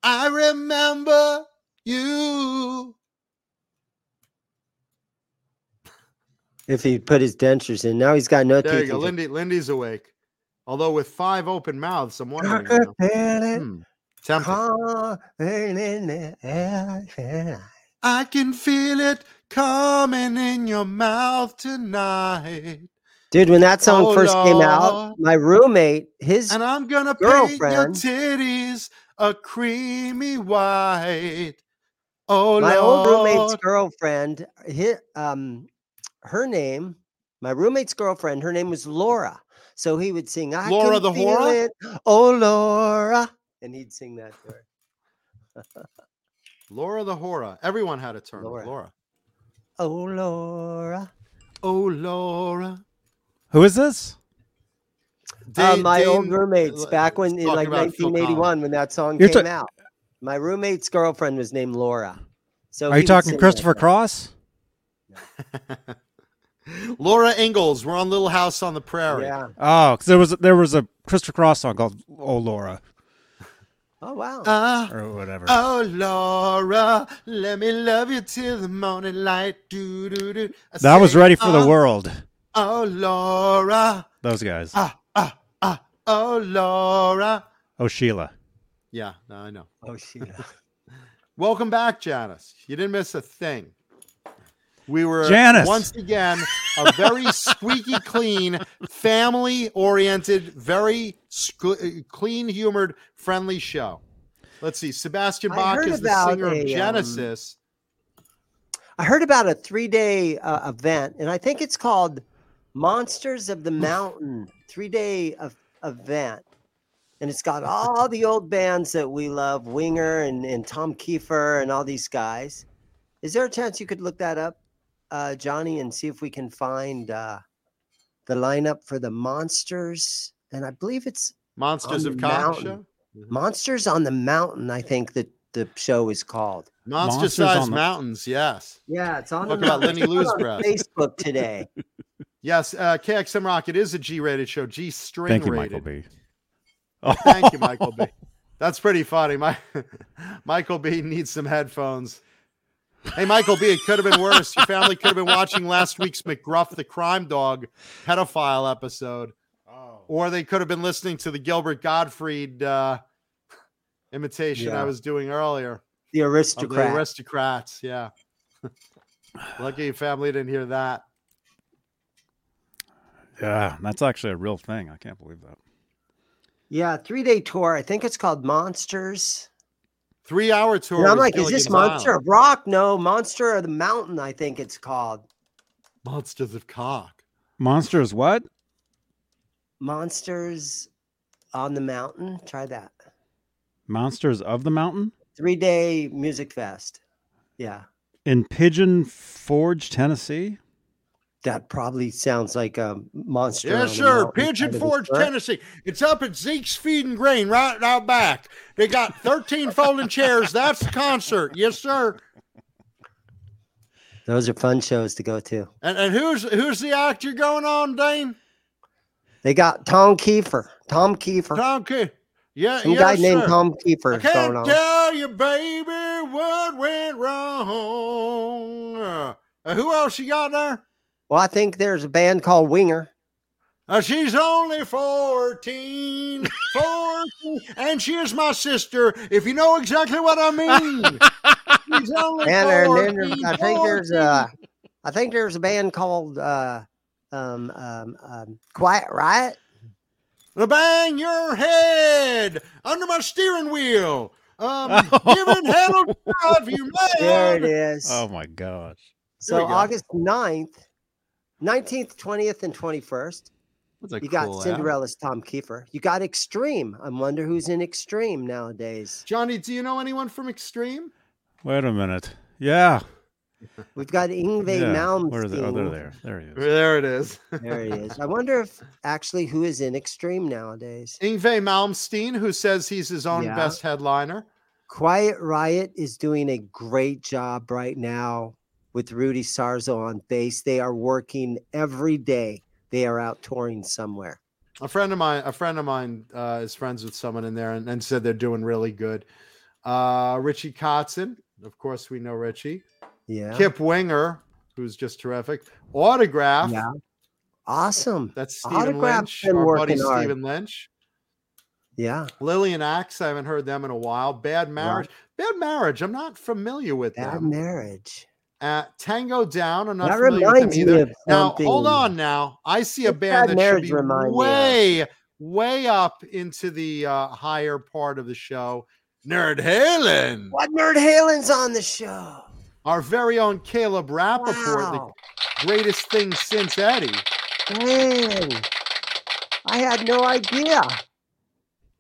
I remember you. if he put his dentures in, now he's got no There you teeth. go. Lindy Lindy's awake. Although with five open mouths, I'm wondering. I you could feel it know, hmm, tempting. Coming in the air. I can feel it coming in your mouth tonight. Dude, when that song Oh, first came out, my roommate, his And I'm gonna paint your titties a creamy white. Oh, my old roommate's girlfriend, hi um, her name, my roommate's girlfriend, her name was Laura. So he would sing, I Laura can the feel Whora? it, Oh, Laura. And he'd sing that to her. Laura the Hora. Everyone had a turn. Laura. Laura. Oh, Laura. Oh, Laura. Who is this? Uh, Dane- my old roommates uh, back when in like 1981 when that song You're came ta- out. My roommate's girlfriend was named Laura. So Are you talking sing Christopher that. Cross? Laura Ingalls. We're on Little House on the Prairie. Yeah. Oh, because there was there was a Christopher Cross song called "Oh Laura" Oh wow. Ah, or whatever. oh, Laura, let me love you till the morning light. Do, do, do. I that was ready for the ah, world. Oh, Laura. Those guys. Ah, ah, ah. Oh, Laura. Oh Sheila. Yeah, no, I know. oh Sheila. Welcome back, Janice. You didn't miss a thing. We were Janice. once again a very squeaky clean, family oriented, very squ- clean humored, friendly show. Let's see. Sebastian Bach is the singer a, of um, Genesis. I heard about a three day uh, event, and I think it's called Monsters of the Mountain three day of, event. And it's got all the old bands that we love Winger and, and Tom Keifer and all these guys. Is there a chance you could look that up, uh, Johnny, and see if we can find uh, the lineup for the Monsters? And I believe it's Monsters on of the Cock mountain. show. Monsters on the Mountain, I think that the show is called. Monster Monsters sized on the- mountains. Yes. Yeah, it's on Talk the about. Lenny Lou's It's on breath. Facebook today. Yes. Uh, KXM Rock. It is a G rated show. G string Thank you, rated. Michael B. Thank you, Michael B. That's pretty funny. My Michael B needs some headphones. Hey, Michael B, it could have been worse. Your family could have been watching last week's McGruff the Crime Dog pedophile episode. Or they could have been listening to the Gilbert Gottfried uh, imitation Yeah. I was doing earlier. The aristocrat. the aristocrats, yeah. Lucky your family didn't hear that. Yeah, that's actually a real thing. I can't believe that. yeah, three day tour. I think it's called Monsters. Three hour tour. And I'm with like, is this Monster Island. of Rock? No, Monster of the Mountain. I think it's called Monsters of Cock. Monsters, what? Monsters on the Mountain. Try that. Monsters of the Mountain Three day music fest. Yeah, in Pigeon Forge, Tennessee. That probably sounds like a monster. on Yes, sir. Pigeon Forge. Tennessee. It's up at Zeke's Feed and Grain right out back. They got 13 folding chairs. That's the concert. Yes, sir. Those are fun shows to go to. And, and who's who's the actor going on, Dane? They got Tom Keifer. Tom Keifer. Tom Key. Yeah, Some yes, guy named sir. Tom Keifer I is going can't on. tell you, baby, what went wrong. Uh, who else you got there? Well, I think there's a band called Winger. Uh, she's only 14, 14, and she is my sister, if you know exactly what I mean. she's only And, there- and 14, I think there's a, I think there's a band called uh, um, um, um, Quiet Riot. Uh, Bang your head under my steering wheel. Um, giving hell a drive, you There it man. is. Oh my gosh. so we go. August 9th, 19th, 20th, and 21st. You got cool ad. Cinderella's Tom Keifer. You got Extreme. I wonder who's in Extreme nowadays. Johnny, do you know anyone from Extreme? Wait a minute. Yeah. We've got Yngwie yeah. Malmsteen. Where are they? Oh, they're there. There he is. There it is. There he is. I wonder if actually who is in Extreme nowadays. Yngwie Malmsteen, who says he's his own Yeah. best headliner. Quiet Riot is doing a great job right now with Rudy Sarzo on bass. They are working every day. They are out touring somewhere. A friend of mine, a friend of mine, uh, is friends with someone in there, and, and said they're doing really good. Uh, Richie Kotzen, of course, we know Richie. Yeah. Kip Winger, who's just terrific. Autograph. Yeah. Awesome. That's Stephen Autograph's Lynch, our buddy hard. Stephen Lynch. Yeah. Lillian Axe, I haven't heard them in a while. Bad Marriage. Bad Marriage, I'm not familiar with that. Bad them. marriage. Uh, Tango Down, I'm not That familiar with reminds me either. of Now, hold on now. I see a What's band that should be remind me of? way, way up into the uh, higher part of the show. Nerd Halen, What Nerd Halen's on the show? our very own Caleb Rappaport, Wow. the greatest thing since Eddie. Man. I had no idea.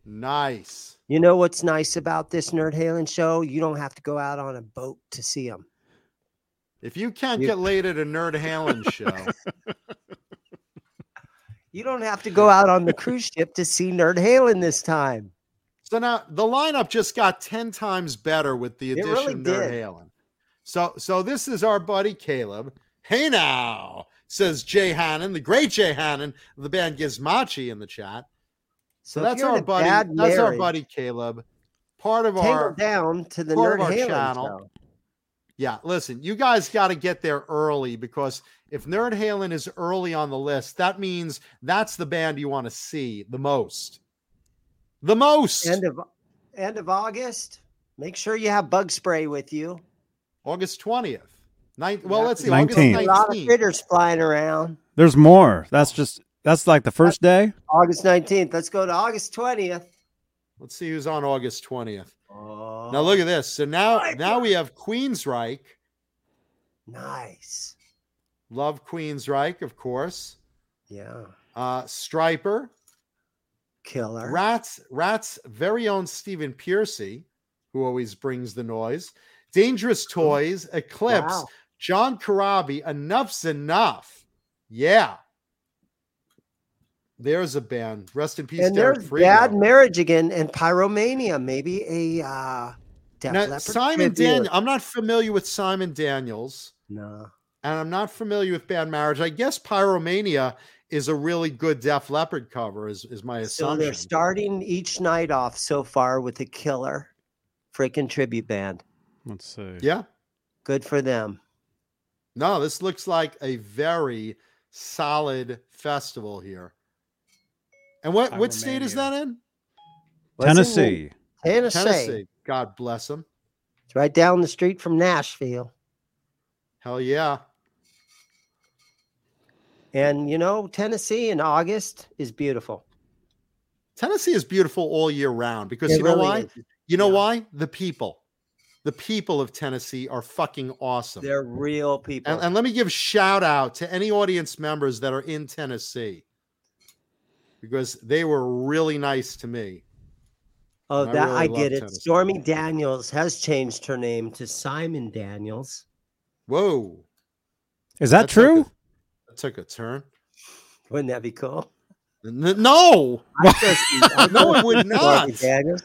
Nice. You know what's nice about this Nerd Halen show? You don't have to go out on a boat to see them. If you can't You- get laid at a Nerd Halen show, You don't have to go out on the cruise ship to see Nerd Halen this time. So now the lineup just got 10 times better with the addition really of Nerd. Halen. So so this is our buddy Caleb. Hey now, says Jay Hannon, the great Jay Hannon of the band Gizmachi in the chat. So, So, that's our buddy. That's our buddy Caleb. Part of our down to the Nerd Halen channel. show. Yeah, listen, you guys got to get there early because if Nerd Halen is early on the list, that means that's the band you want to see the most. The most. End of end of August. Make sure you have bug spray with you. August 20th. Nine, well, Yeah. let's see. 19th. A lot of 19th. critters flying around. There's more. That's just that's like the first day. August 19th. Let's go to August 20th. Let's see who's on August 20th. Oh, Now look at this. So now my now we have Queensryche. nice. Love Queensryche, of course. Yeah. Uh Stryper. Killer. Ratt's, Ratt's very own Stephen Pearcy, who always brings the noise. Dangerous Toys, Eclipse, Wow. John Corabi, Enuff Z'Nuff. Yeah. There's a band. Rest in peace, and Derek there's Frigo. Bad Marriage again and Pyromania. Maybe a uh, Def Now, Leppard Simon tribute. Daniel. I'm not familiar with Simon Daniels, No. and I'm not familiar with Bad Marriage. I guess Pyromania is a really good Def Leppard cover. Is is my assumption. So they're starting each night off so far with a killer freaking tribute band. Let's see. yeah. Good for them. No, this looks like a very solid festival here. And what what state is that in? Tennessee. Tennessee. Tennessee. God bless them. It's right down the street from Nashville. Hell yeah. And you know, Tennessee in August is beautiful. Tennessee is beautiful all year round because It you know really why? is. You know Yeah. why? The people. The people of Tennessee are fucking awesome. They're real people. And, and let me give shout out to any audience members that are in Tennessee because they were really nice to me. oh, I that really I get it. Tennessee. Stormy Daniels has changed her name to Simon Daniels. Whoa. Is that That took true? a- that took a turn. Wouldn't that be cool? N- no. I'd I'd No, go it would see Stormy not. Daniels.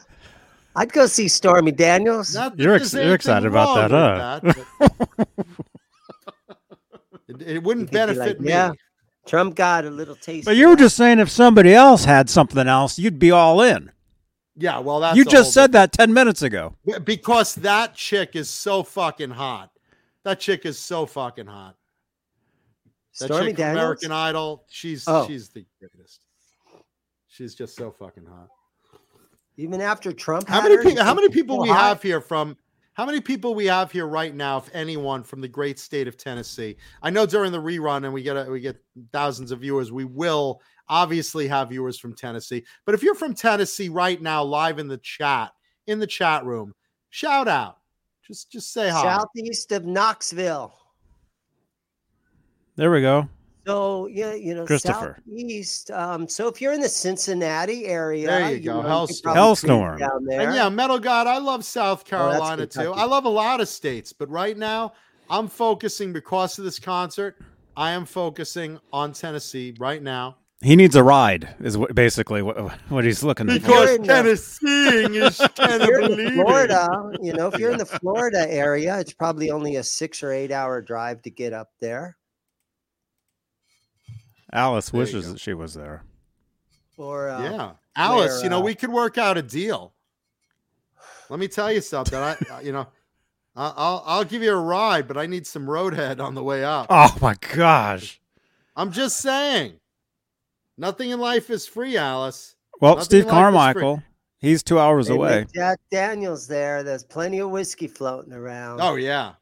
I'd go see Stormy Daniels. Not You're ex- you're excited about that, huh? that, but- it wouldn't You could be benefit like, me. yeah. Trump got a little taste. But of you were that. just saying if somebody else had something else, you'd be all in. Yeah, well, that's you just whole said that 10 minutes ago. because that chick is so fucking hot. That chick is so fucking hot. That Stormy chick from Daniels. American Idol, she's Oh. she's the greatest. She's just so fucking hot. Even after Trump, How had many her, people? How many people we hot? have here from? How many people we have here right now, if anyone, from the great state of Tennessee? I know during the rerun, and we get a, we get thousands of viewers. We will obviously have viewers from Tennessee. But if you're from Tennessee right now, live in the chat, in the chat room, shout out. Just just say hi. southeast of Knoxville. There we go. So yeah, you know, Christopher. southeast. Um, so if you're in the Cincinnati area, There you go, know, Hellstorm. could probably Hellstorm. cruise down there. And yeah, Metal God, I love South Carolina too. I love a lot of states, but right now I'm focusing because of this concert. I am focusing on Tennessee right now He needs a ride, is what, basically what, what he's looking for. because in the- Tennesseeing is kind of. Florida, you know, if you're in the Florida area, it's probably only a six or eight hour drive to get up there. Alice There wishes that she was there. Or uh, Yeah, Alice, you know uh, we could work out a deal. Let me tell you something. I, I- you know, I- I'll I'll give you a ride, but I need some roadhead on the way up. Oh my gosh. I'm just saying, nothing in life is free, Alice. Well, Nothing Steve in life is free. Carmichael, he's two hours Hey, away. Jack Daniels there. There's plenty of whiskey floating around. Oh yeah,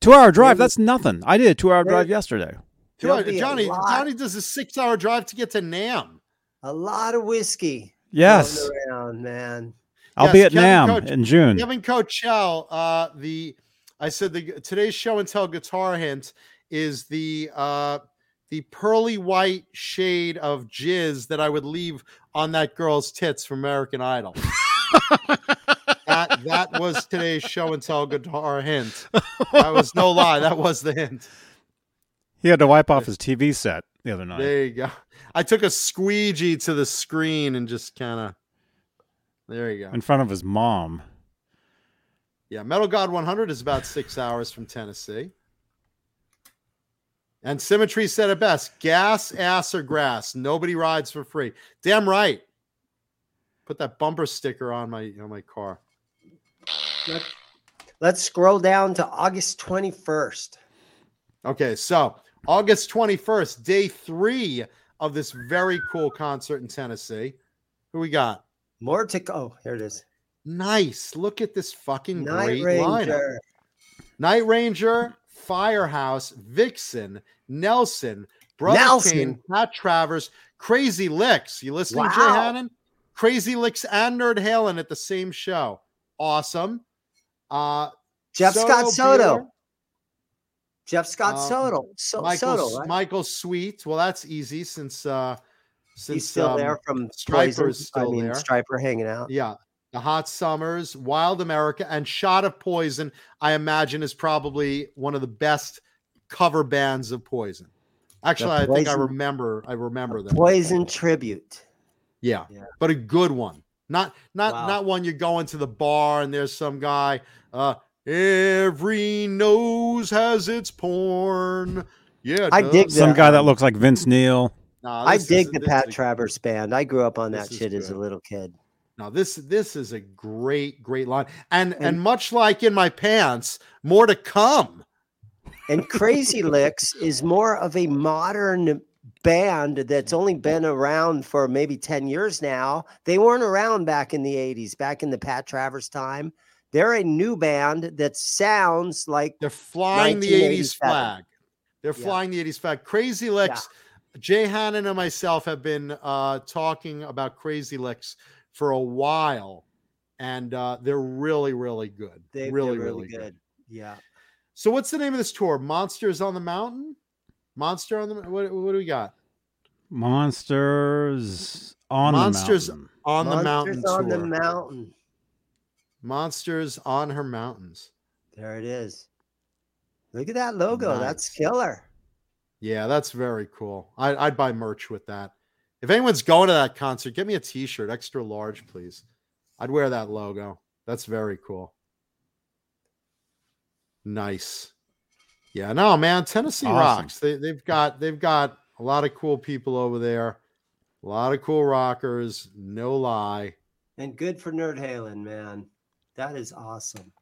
Two hour drive, Maybe- that's nothing. I did a two hour drive yesterday. Two There'll hour- be a Johnny lot- Johnny does a six hour drive to get to NAMM. a lot of whiskey Yes. around, man. I'll Yes, be at Kevin NAMM Coach- in June. Kevin Coachell, uh, the I said the today's show and tell guitar hint is the uh the pearly white shade of jizz that I would leave on that girl's tits from American Idol. that that was today's show and tell guitar hint. That was no lie. That was the hint. He had to wipe off his TV set the other night. There you go. I took a squeegee to the screen and just kind of. There you go. in front of his mom. Yeah, Metal God 100 is about six hours from Tennessee. And Symmetry said it best gas, ass, or grass. Nobody rides for free. Damn right. Put that bumper sticker on my on my car. Let's scroll down to August 21st. Okay, so August 21st, day three of this very cool concert in Tennessee. Who we got? More to go. Oh, here it is. Nice. Look at this fucking Night great lineup. Night Ranger, Firehouse, Vixen, Nelson, Brother Nelson. Kane, Pat Travers, Crazy Lixx. You listening, Jay Hannon? Crazy Lixx and Nerd Halen at the same show. Awesome. Uh, Jeff Scott Soto. Bueller, Jeff Scott Um, Soto. So, Michael, Soto, right? Michael Sweet. Well, that's easy since uh since He's still um, there from Stryper's Poison. still I mean, there. Stryper hanging out. Yeah. The Hot Summers, Wild America, and Shot of Poison, I imagine, is probably one of the best cover bands of Poison. Actually, I think I remember. I remember them. Poison tribute. Yeah. Yeah. but a good one. Not not Wow. not one you're going to the bar and there's some guy. Uh, every nose has its porn. Yeah, it I dig. Some Yeah. guy that looks like Vince Neil. Nah, I dig the Pat Travers band. I grew up on that This is shit as a little kid. Now this this is a great great line, and and, And- much like in my pants, more to come. And Crazy Lixx is more of a modern band that's only been around for maybe 10 years now. They weren't around back in the 80s, back in the Pat Travers time. They're a new band that sounds like They're flying the '80s flag. They're Yeah. flying the '80s flag. Crazy Lixx. Jay Hannon and myself have been uh, talking about Crazy Lixx for a while, and uh, they're really really good. they, really they're really good. Yeah. So what's the name of this tour? Monsters on the Mountain. Monster on the what? What do we got? Monsters on Monsters the mountain. On the Monsters mountain on the mountain. Monsters on her mountains. There it is. Look at that logo. That's killer. Yeah, that's very cool. I, I'd buy merch with that. If anyone's going to that concert, get me a T-shirt, extra large, please. I'd wear that logo. That's very cool. Nice. Yeah, no, man, Tennessee Awesome. rocks. They they've got they've got a lot of cool people over there. A lot of cool rockers, no lie. And good for Nerd Halen, man. That is awesome.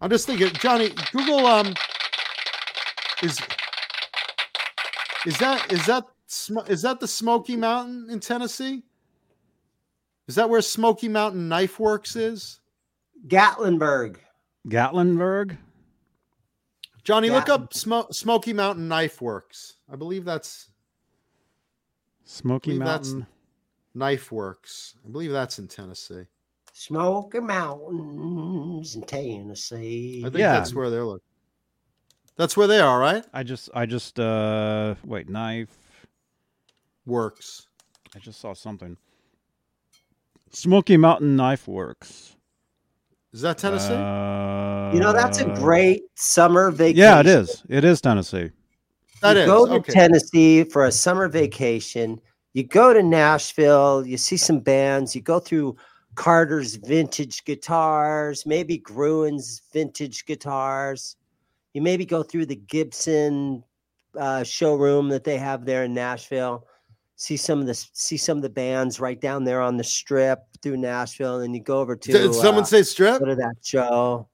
I'm just thinking, Johnny, Google um is is that is that Sm- is that the Smoky Mountain in Tennessee? Is that where Smoky Mountain Knife Works is? Gatlinburg. Gatlinburg. Johnny, look up Smo- Smoky Mountain Knife Works. I believe that's Smoky believe that's- Mountain. Knife Works. I believe that's in Tennessee. Smoky Mountains in Tennessee. I think Yeah. that's where they're looking. That's where they are, right? I just, I just, uh, wait, knife. Works. I just saw something. Smoky Mountain Knife Works. Is that Tennessee? Uh, You know, that's a great summer vacation. Yeah, it is. It is Tennessee. that you is. go to okay. Tennessee for a summer vacation. You go to Nashville. You see some bands. You go through Carter's vintage guitars, maybe Gruhn's vintage guitars. You maybe go through the Gibson uh, showroom that they have there in Nashville. See some of the see some of the bands right down there on the strip through Nashville, and you go over to Did someone uh, say strip? go to that show.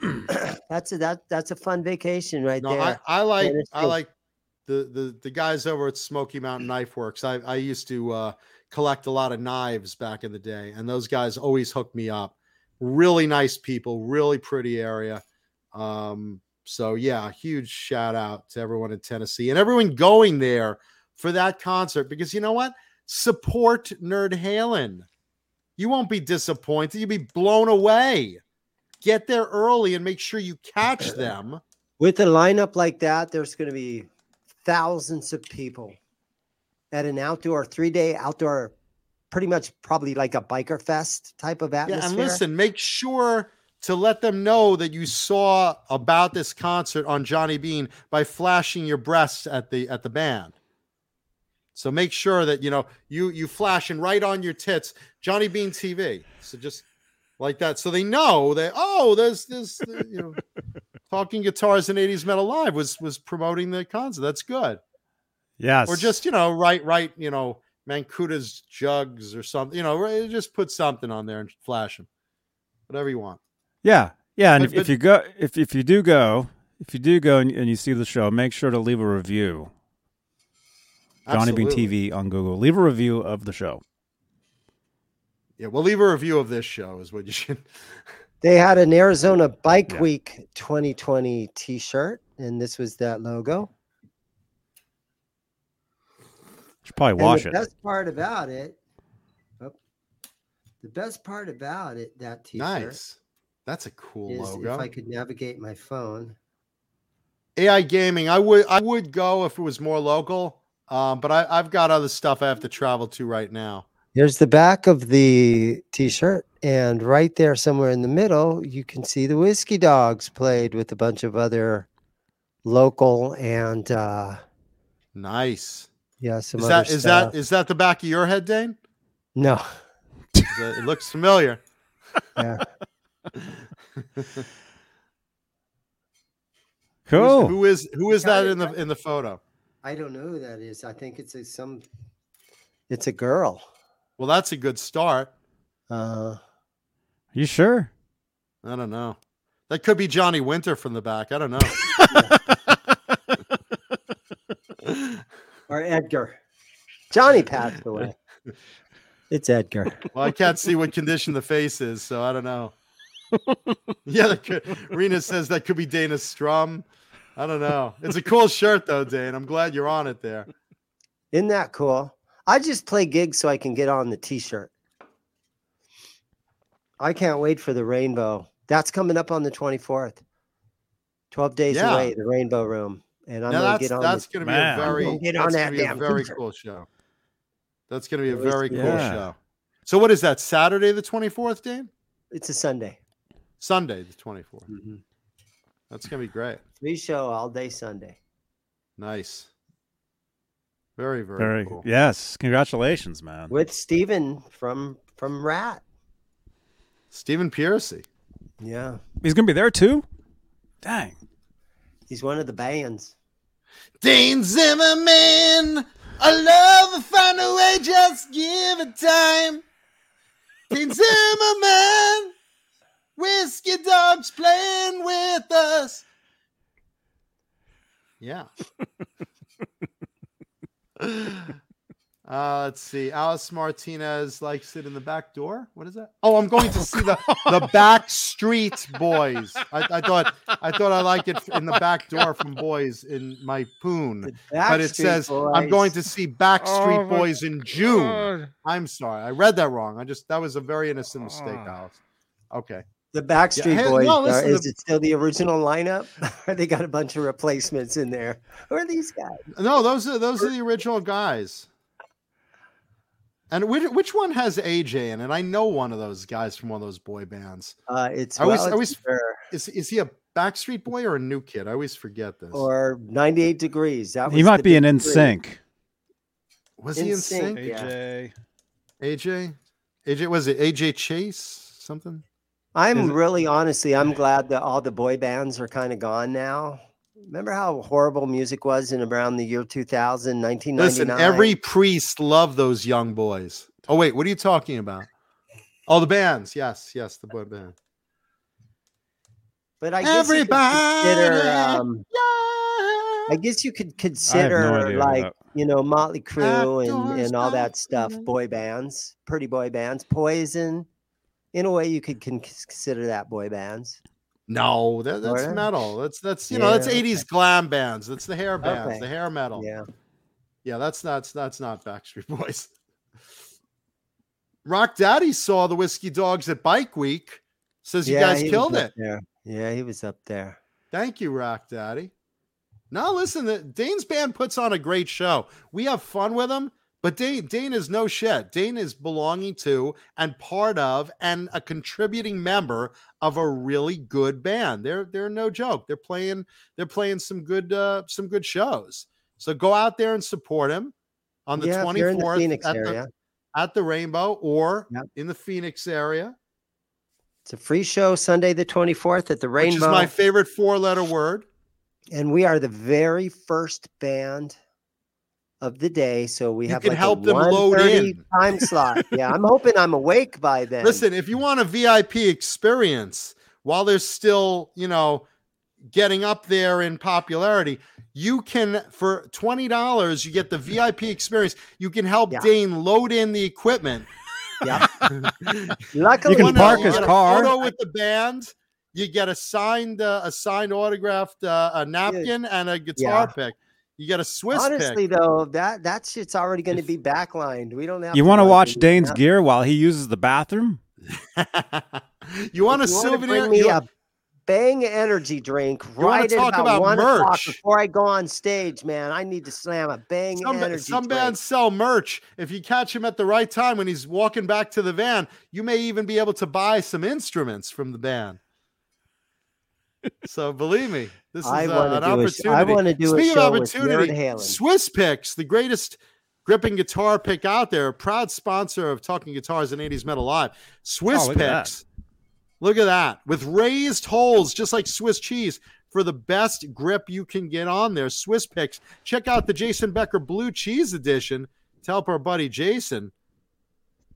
that's a that that's a fun vacation right No, there. I, I like I like the, the the guys over at Smoky Mountain Knife Works. I, I used to uh, collect a lot of knives back in the day, and those guys always hooked me up. Really nice people, really pretty area. Um, so yeah, huge shout out to everyone in Tennessee and everyone going there for that concert because you know what? Support Nerd Halen. You won't be disappointed. You'll be blown away. Get there early and make sure you catch them. With a lineup like that, there's going to be thousands of people at an outdoor three day outdoor, pretty much probably like a biker fest type of atmosphere. Yeah, and listen, make sure to let them know that you saw about this concert on Johnny Bean by flashing your breasts at the at the band. So make sure that you know you you flashing right on your tits, Johnny Bean TV. So just like that, so they know that oh, there's this you know, talking guitars and '80s metal live was was promoting the concert. That's good. Yes. Or just you know, write write you know Mancuta's jugs or something. You know, just put something on there and flash them, whatever you want. Yeah, yeah, and But- if, if you go, if if you do go, if you do go and, and you see the show, make sure to leave a review. Johnny Bean TV on Google. Leave a review of the show. Yeah, we'll leave a review of this show. Is what you should. They had an Arizona Bike Yeah. Week 2020 t shirt, and this was that logo. Should probably And wash the it. best part about it, oh, the best part about it, that t shirt, Nice. That's a cool is logo. if I could navigate my phone. AI gaming. I would I would go if it was more local. Um, but I, I've got other stuff I have to travel to right now. Here's the back of the t-shirt, and right there, somewhere in the middle, you can see the Whiskey Dogs played with a bunch of other local and uh, Nice. Yeah, some Is that is that the back of your head, Dane? no? Is it looks familiar. Yeah. Who's- Cool. Who is who is that in the in the photo? I don't know who that is. I think it's a some. It's a girl. Well, that's a good start. Uh, you sure? I don't know. That could be Johnny Winter from the back. I don't know. or Edgar. Johnny passed away. It's Edgar. Well, I can't see what condition the face is, so I don't know. yeah, that could, Rena says that could be Dana Strum. I don't know. It's a cool shirt though, Dane. I'm glad you're on it there. Isn't that cool? I just play gigs so I can get on the t-shirt. I can't wait for the rainbow. That's coming up on the 24th. 12 days Yeah. away, the rainbow room. And I'm now gonna that's get on that's going to be Man. a I'm very gonna get on that be a damn very t-shirt. cool show. That's going to be a It was very cool Yeah. show. So what is that? Saturday the 24th, Dane? it's a Sunday. Sunday the 24th. Mm-hmm. That's going to be great. Free show all day Sunday. Nice. Very very, Very. cool. Yes. Congratulations, man. With Steven from from Ratt. Stephen Pearcy. Yeah. He's gonna be there too. Dang. He's one of the bands. Dane Zimmerman, I love will find a way, just give it time. Dane Zimmerman, whiskey dogs playing with us. Yeah. Uh, let's see. Alice Martinez likes it in the back door. What is that? Oh, I'm going to see the the back street boys. I, I thought I thought I liked it in the back door from boys in my poon, but it Backstreet says I'm going to Boys. see Backstreet Oh, my Boys in June. God. I'm sorry, I read that wrong. I just that was a very innocent mistake, Oh. Alice. Okay. the Backstreet hey, Boys. no, are- is the- it still the original lineup? they got a bunch of replacements in there? Who are these guys? No, those are those are the original guys. And which which one has AJ in it? I know one of those guys from one of those boy bands. Uh, it's I always- well, I always- it's either- Is is he a Backstreet Boy or a new kid? I always forget this. or 98 degrees. That He might be an big in three. sync. was he in NSYNC. sync? Yeah. AJ. AJ? AJ was it AJ Chase? Something? I'm Is it- really honestly, I'm glad that all the boy bands are kind of gone now. Remember how horrible music was in around the year 2000, 1999? Listen, every priest loved those young boys. Oh wait, what are you talking about? Oh, the bands. Yes, yes, the boy band. but I guess you could consider, um, I guess you could consider no like that- you know Motley Crue and, and all that stuff, boy bands, pretty boy bands, Poison. In a way, you could consider that boy bands. No, that, that's Or- metal. That's that's you know that's Yeah, okay. 80s glam bands. That's the hair bands, Okay. the hair metal. Yeah, Yeah, that's that's that's not Backstreet Boys. Rock Daddy saw the Whiskey Dogs at Bike Week. Says you yeah, guys killed it. There. Yeah, he was up there. Thank you, Rock Daddy. Now listen, the Dane's band puts on a great show. We have fun with them, but Dane Dane is no shit. Dane is belonging to and part of and a contributing member of a really good band. They're they're no joke. They're playing they're playing some good uh some good shows. So go out there and support him on the yeah, if you're in the 24th at, the, at the Rainbow or Yep. in the Phoenix area, it's a free show Sunday the 24th at the which is Rainbow. my favorite four-letter word. and we are the very first band of the day. So we You have can like help a them load 1:30 in. time slot. Yeah, I'm hoping I'm awake by then. Listen, if you want a VIP experience while they're still, you know, getting up there in popularity, you can for twenty dollars you get the VIP experience. You can help Yeah. Dane load in the equipment. yeah. Luckily, You can One, park his car. photo with the band. You get a signed, uh, a signed autographed uh, a napkin and a guitar pick. You got a Swiss honestly pick. though, that that shit's already going to be backlined. We don't have. You want to watch. Dane's Yeah. gear while he uses the bathroom? you want a you wanna souvenir? Bring me you- a Bang energy drink wanna right at talk about, about one o'clock before I go on stage, man. I need to slam a Bang some, energy some drink. bands sell merch. If you catch him at the right time when he's walking back to the van, you may even be able to buy some instruments from the band. So believe me, this is I uh, an do a sh- opportunity. I wanna do a Speaking show of with Jared opportunity, Halen. Swiss Picks, the greatest gripping guitar pick out there, proud sponsor of Talking Guitars and 80s Metal Live. Swiss Oh, look at. Picks. Look at that. With raised holes, just like Swiss cheese, for the best grip you can get on there. Swiss Picks. Check out the Jason Becker Blue Cheese Edition to help our buddy Jason.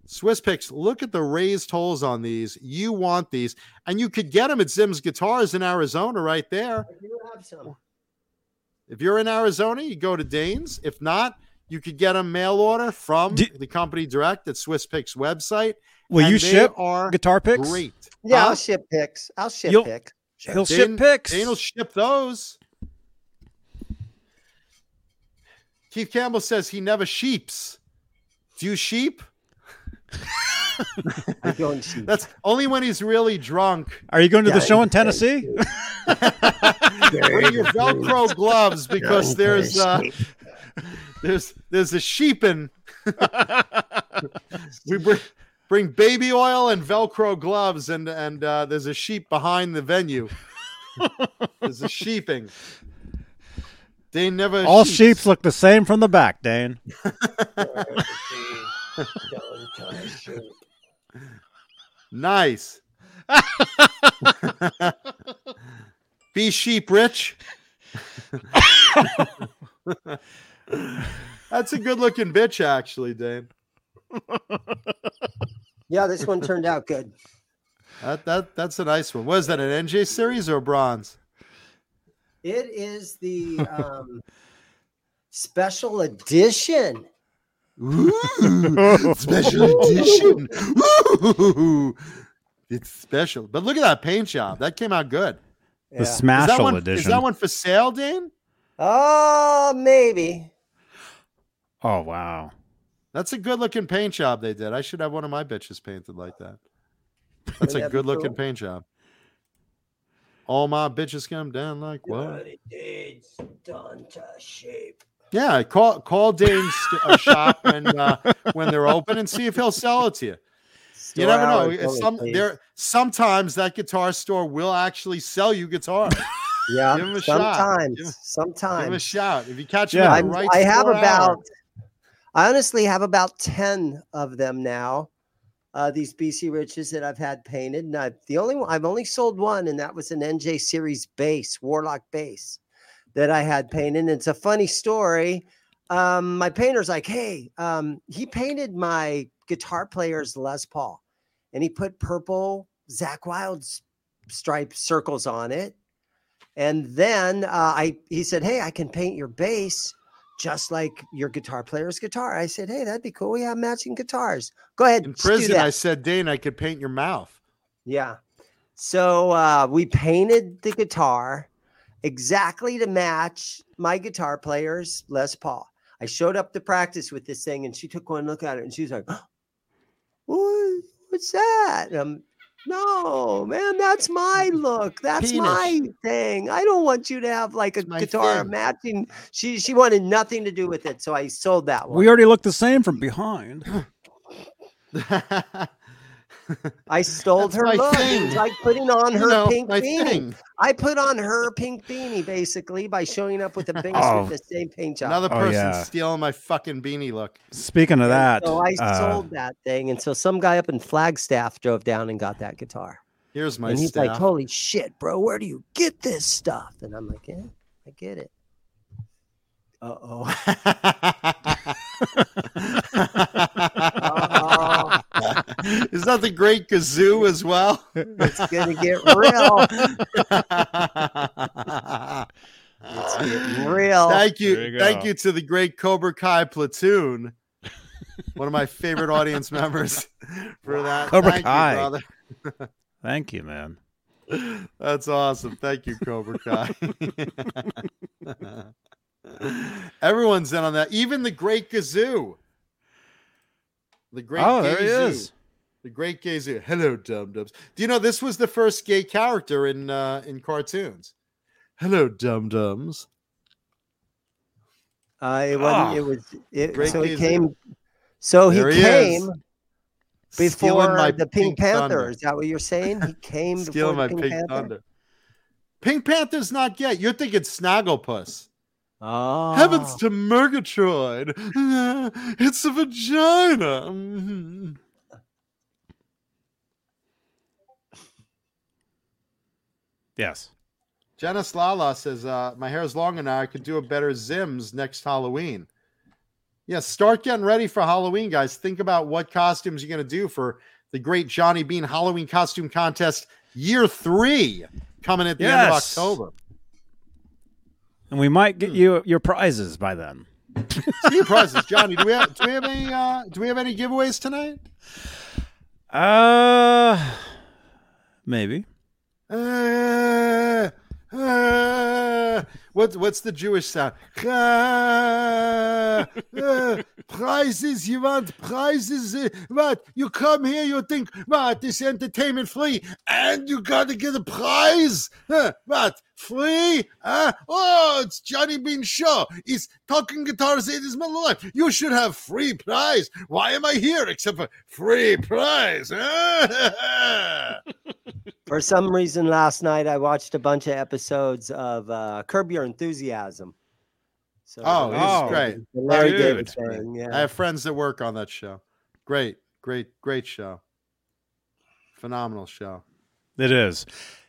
Swiss Picks, look at the raised holes on these. You want these. And you could get them at Zim's Guitars in Arizona right there. I do have some. If you're in Arizona, you go to Danes. If not, you could get a mail order from Do- the company direct at Swiss Picks website. Will And you they ship are guitar picks? great. Yeah, Huh? I'll ship picks. I'll ship You'll- pick. He'll Dane- ship picks. Dane will ship those. Keith Campbell says he never sheeps. Do you sheep? I don't sheep. That's only when he's really drunk. Are you going to the show in. Tennessee? Wear your Velcro gloves because there's uh, there's there's a sheepin. we bring bring baby oil and Velcro gloves, and and uh, there's a sheep behind the venue. there's a sheeping. They never All sheeps. sheeps look the same from the back, Dane. Nice. Be sheep rich. That's a good looking bitch, actually, Dane. Yeah, this one turned out good. That that that's a nice one. Was that an NJ series or a bronze? It is the um, special edition. Ooh, special edition. Ooh, it's special. But look at that paint job. That came out good. The Yeah. Is that one, edition. Is that one for sale, Dane? Oh, maybe. Oh wow. That's a good looking paint job they did. I should have one of my bitches painted like that. That's a that good looking cool? paint job. All my bitches come down like what? It's done to shape. Yeah, call call Dane's uh, shop when uh, when they're open and see if he'll sell it to you. You never know. Some there sometimes that guitar store will actually sell you guitars. Yeah, Give him a shot. sometimes, Give him- Give him a sometimes. shout. If you catch Yeah. him I'm- right I have store hour- about, I honestly have about 10 of them now. Uh, these BC Riches that I've had painted. And I've, the only one, I've only sold one, and that was an NJ Series bass, Warlock bass that I had painted. It's a funny story. Um, my painter's like, hey, um, he painted my guitar player's Les Paul and he put purple Zakk Wylde's striped circles on it. And then uh, I he said, Hey, I can paint your bass just like your guitar player's guitar. I said, Hey, that'd be cool. We have matching guitars. Go ahead. in prison. I said, Dane, I could paint your mouth. Yeah. So uh, we painted the guitar exactly to match my guitar player's Les Paul. I showed up to practice with this thing and she took one look at it and she was like, what, What's that? I'm, no, man, that's my look. That's Penis. my thing. I don't want you to have like a guitar thing." matching. She she wanted nothing to do with it, so I sold that one. We already look the same from behind. I stole her look. thing. It's like putting on You her know, pink beanie. thing. I put on her pink beanie basically by showing up with a base Oh. with the same paint job. Another Oh, person yeah. stealing my fucking beanie look. Speaking of And that, so I uh, sold that thing, and so some guy up in Flagstaff drove down and got that guitar. Here's my and he's staff. like, "Holy shit, bro! Where do you get this stuff?" And I'm like, "Yeah, I get it." Uh oh, Is that the great kazoo as well? it's gonna get real. It's getting real. thank you, you thank you to the great Cobra Kai platoon, one of my favorite audience members for that. Cobra Thank Kai. you, brother. thank you, man. That's awesome. Thank you, Cobra Kai. Everyone's in on that. Even the great Gazoo. The great oh, there he is. The great Gazoo. Hello, dum dums. Do you know this was the first gay character in uh, in cartoons? Hello, dum dums. Uh, it wasn't. Ah, it was. It, great so he geezer. came. So he There he came is. before my the Pink, Thunder. Panther. Is that what you're saying? He came Stealing my before the Pink, Pink, Panther. Thunder. Pink Panther's not yet. You're thinking Snagglepuss. Oh, Heavens to Murgatroyd. It's a vagina. Yes. Janice Lala says, uh, My hair is long enough. I could do a better Zims next Halloween. Yeah, start getting ready for Halloween, guys. Think about what costumes you're going to do for the great Johnny Bean Halloween costume contest year three coming at the end of October. And we might Hmm. get you your prizes by then. See your prizes, Johnny. Do we have do we have any uh, do we have any giveaways tonight? Uh, maybe. Uh, what, what's the Jewish sound? Uh, uh, prizes, you want prizes? What? You come here, you think, what, this entertainment free, and you gotta get a prize? Huh, what, free? Huh? Oh, it's Johnny Bean Show. He's talking guitars in his middle life. You should have free prize. Why am I here except for free prize? Huh? For some reason, last night I watched a bunch of episodes of uh, Curb Your Enthusiasm. So Oh, the- he's Oh, great. Larry Dude. David It's great. thing. I have friends that work on that show. Great, great, great show. Phenomenal show. It is.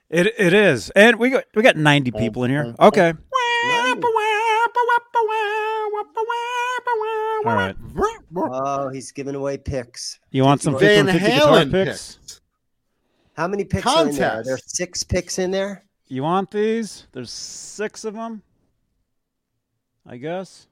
It it is, and we got we got ninety mm-hmm. people in here. Mm-hmm. Okay. All right. Oh, he's giving away picks. You want some Van 50 Halen picks? picks? How many picks Contest. are in there? There's six picks in there. You want these? There's six of them. I guess.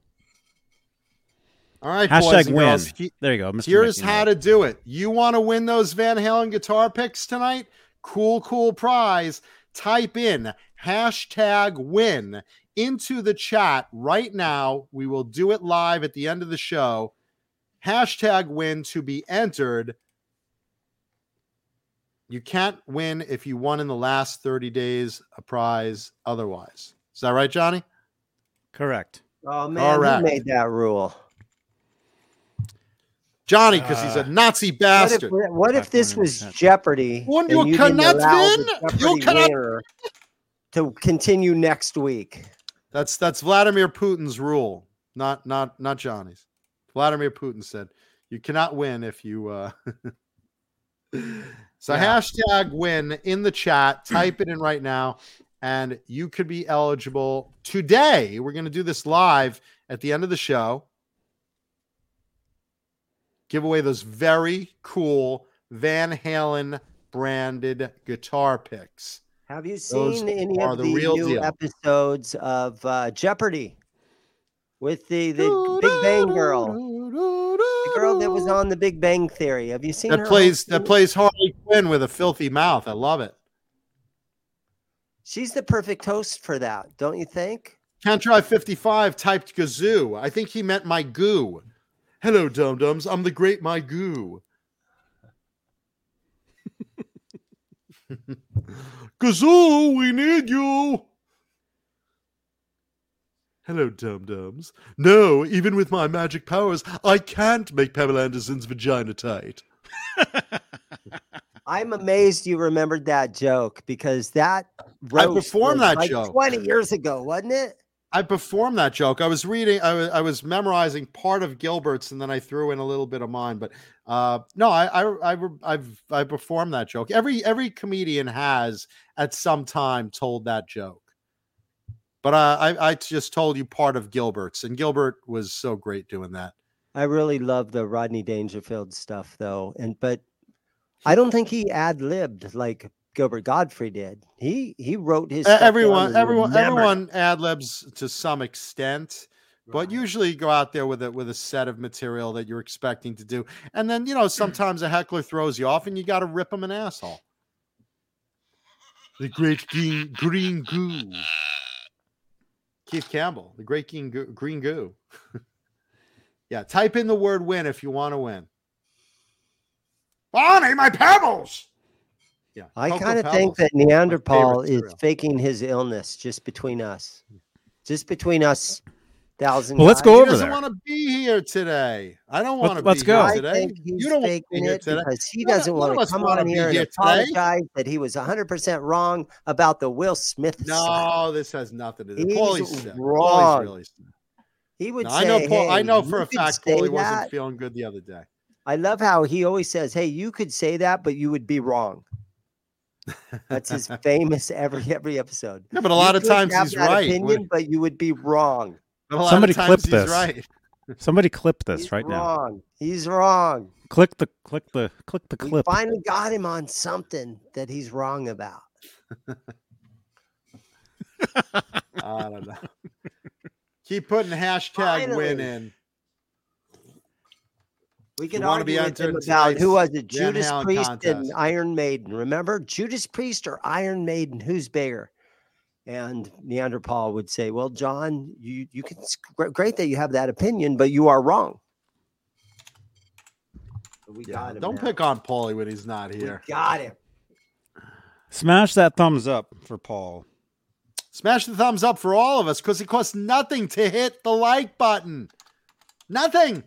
All right, hashtag win. Girls, there you go. Mr. Here's Mickey how to do it. You want to win those Van Halen guitar picks tonight? Cool, cool prize. Type in hashtag win into the chat right now. We will do it live at the end of the show. Hashtag win to be entered. You can't win if you won in the last 30 days a prize otherwise. Is that right, Johnny? Correct. Oh man, Correct. who made that rule? Johnny, because he's a Nazi What if, bastard. what if this was Jeopardy? And you didn't cannot win. You cannot- winner to continue next week. That's that's Vladimir Putin's rule, not not not Johnny's. Vladimir Putin said you cannot win if you uh so Yeah. hashtag win in the chat, type it in right now, and you could be eligible today. We're gonna do this live at the end of the show. Give away those very cool Van Halen branded guitar picks. Have you Those seen any of the the, real new deal. episodes of uh, Jeopardy with the the Big Bang girl, the girl that was on the Big Bang Theory? Have you seen that plays that plays Harley Quinn with a filthy mouth. I love it. She's the perfect host for that, don't you think? Can't drive 55 typed gazoo. I think he meant my goo. Hello, dum dums. I'm the great my goo. gazoo, we need you. Hello, dum dums. No, even with my magic powers, I can't make Pamela Anderson's vagina tight. I'm amazed you remembered that joke because that I performed that like joke. 20 years ago, wasn't it? I performed that joke. I was reading, I was, I was memorizing part of Gilbert's, and then I threw in a little bit of mine. But uh, no, I, I, I, I've, I performed that joke. Every, every comedian has at some time told that joke. But uh, I, I just told you part of Gilbert's, and Gilbert was so great doing that. I really love the Rodney Dangerfield stuff though. And but I don't think he ad libbed like Gilbert Gottfried did. He he wrote his everyone, everyone, remembered everyone ad libs to some extent. But usually you go out there with it with a set of material that you're expecting to do, and then you know sometimes a heckler throws you off, and you got to rip him an asshole. The great green green goo, Keith Campbell, the great green goo. Green goo. yeah, type in the word "win" if you want to win. Bonnie, my pebbles. Yeah, I kind of think that my Neanderthal favorite is cereal. faking his illness just between us. Hmm. Just between us thousand Well, let's guys. go He over doesn't there. want to be here today. I don't want to. let's be go. Here I today. think he's you don't want to faking be here it today. because he None doesn't want to come on be here and here today. apologize that he was 100% wrong about the Will Smith slap. No, this has nothing to do. He's Paulie's sick. Paulie's wrong. really. He would No, say, I know. Paul, I know for a fact say Paulie wasn't feeling good the other day. I love how he always says, "Hey, you could say that, but you would be wrong." That's his famous every every episode. Yeah, but a You lot of times have he's that right. Opinion, but you would be wrong. A lot Somebody of times clip he's this. right. Somebody clip this He's right now. wrong. He's wrong. Click the click the click the We clip. finally got him on something that he's wrong about. I don't know. Keep putting hashtag win in. We could wanna be argue with him about who was it, Van Judas Halen Priest and. Iron Maiden. Remember Judas Priest or Iron Maiden? Who's bigger? And Neanderthal would say, "Well, John, you you can great that you have that opinion, but you are wrong." We Yeah, got him. don't now. pick on Paulie when he's not We here. got him. Smash that thumbs up for Paul. Smash the thumbs up for all of us because it costs nothing to hit the like button. Nothing.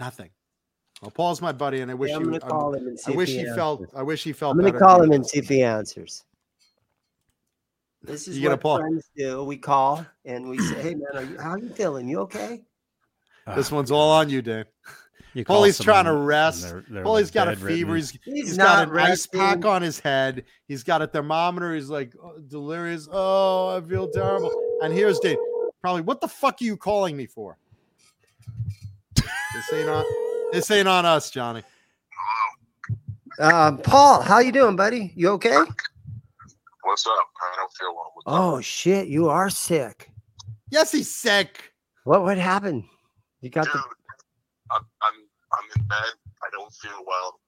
Nothing. Well, Paul's my buddy, and I wish Yeah, I'm he. gonna I'm- call him and see I wish he he felt. I wish he felt. I'm gonna call him and see if he answers. This is You gonna what Paul- friends do. We call and we say, "Hey, man, are you, how are you feeling? You okay?" Ah, this one's all on you, Dan. You call Paulie's trying to rest. they're- they're, Paulie's like, got a fever. He's, He's, he's got not an ice pack on his head. He's got a thermometer. He's like oh, delirious. Oh, I feel terrible. And here's Dave. Probably, what the fuck are you calling me for? This ain't on. This ain't on us, Johnny. Uh, Paul, how you doing, buddy? You okay? What's up? I don't feel well. What's up? Oh shit, you are sick. Yes, he's sick. What what happened? You got Dude, the I'm, I'm I'm in bed. I don't feel well.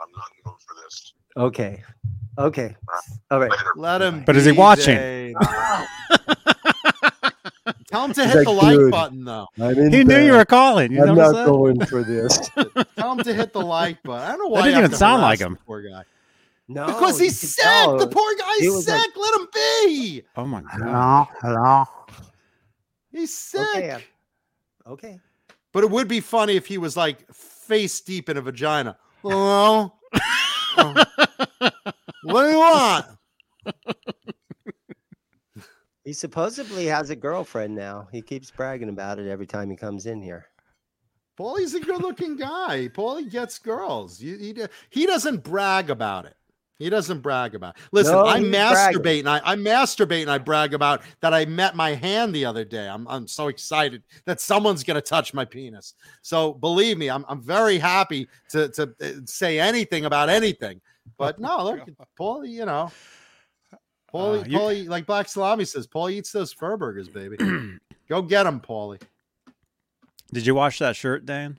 I'm not in the mood for this. okay, okay, all right. Later. Let him. But is he watching? Dave. Tell him to He's hit the like, like button, though. He knew you were calling. You I'm notice not that? going for this. Tell him to hit the like button. I don't know why. That didn't even to sound like him. Poor guy. No, Because he's sick. tell. The poor guy's sick. like- Let him be. Oh my god. Hello, hello. He's sick. Okay, uh, okay. But it would be funny if he was like face deep in a vagina. Hello? Oh. what do you want? He supposedly has a girlfriend now. He keeps bragging about it every time he comes in here. Paulie's a good looking guy. Paulie gets girls. You- He, he doesn't brag about it. He doesn't brag about it. Listen, No, I masturbate bragging. and I, I masturbate and I brag about that I met my hand the other day. I'm, I'm so excited that someone's going to touch my penis. So believe me, I'm, I'm very happy to, to uh, say anything about anything. But no, look, Paulie, you know, Paulie, Uh, you- Paulie, like Black Salami says, Paul eats those fur burgers, baby. Go get him, Paulie. Did you wash that shirt, Dan?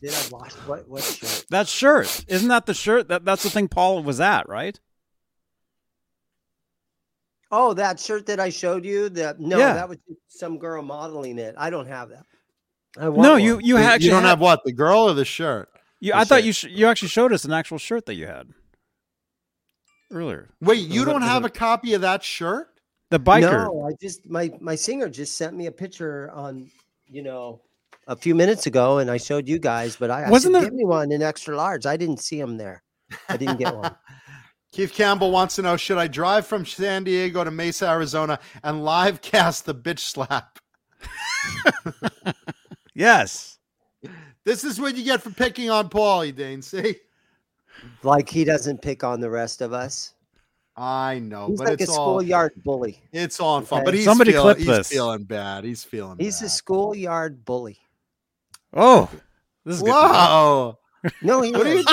Did I wash what what shirt? That shirt. Isn't that the shirt? That that's the thing Paul was at, right? Oh, that shirt that I showed you. That no, Yeah. that was some girl modeling it. I don't have that. I No, want you one. you You- actually you don't had- have what the girl or the shirt. You, the I thought you sh- you actually showed us an actual shirt that you had earlier. Wait, you Is don't is have it- a copy of that shirt? The biker. No, I just my my singer just sent me a picture on you know a few minutes ago, and I showed you guys. But I Wasn't Wasn't there- give me one in extra large. I didn't see him there. I didn't get one. Keith Campbell wants to know: Should I drive from San Diego to Mesa, Arizona, and live cast the bitch slap? Yes. This is what you get for picking on Paulie, Dane. See, like he doesn't pick on the rest of us. I know, He's but like a it's all schoolyard bully. it's all in fun. Okay. But he's Somebody feeling, clip he's this. feeling bad. He's feeling. He's a schoolyard bully. Oh, this is good. Whoa! No, he What are you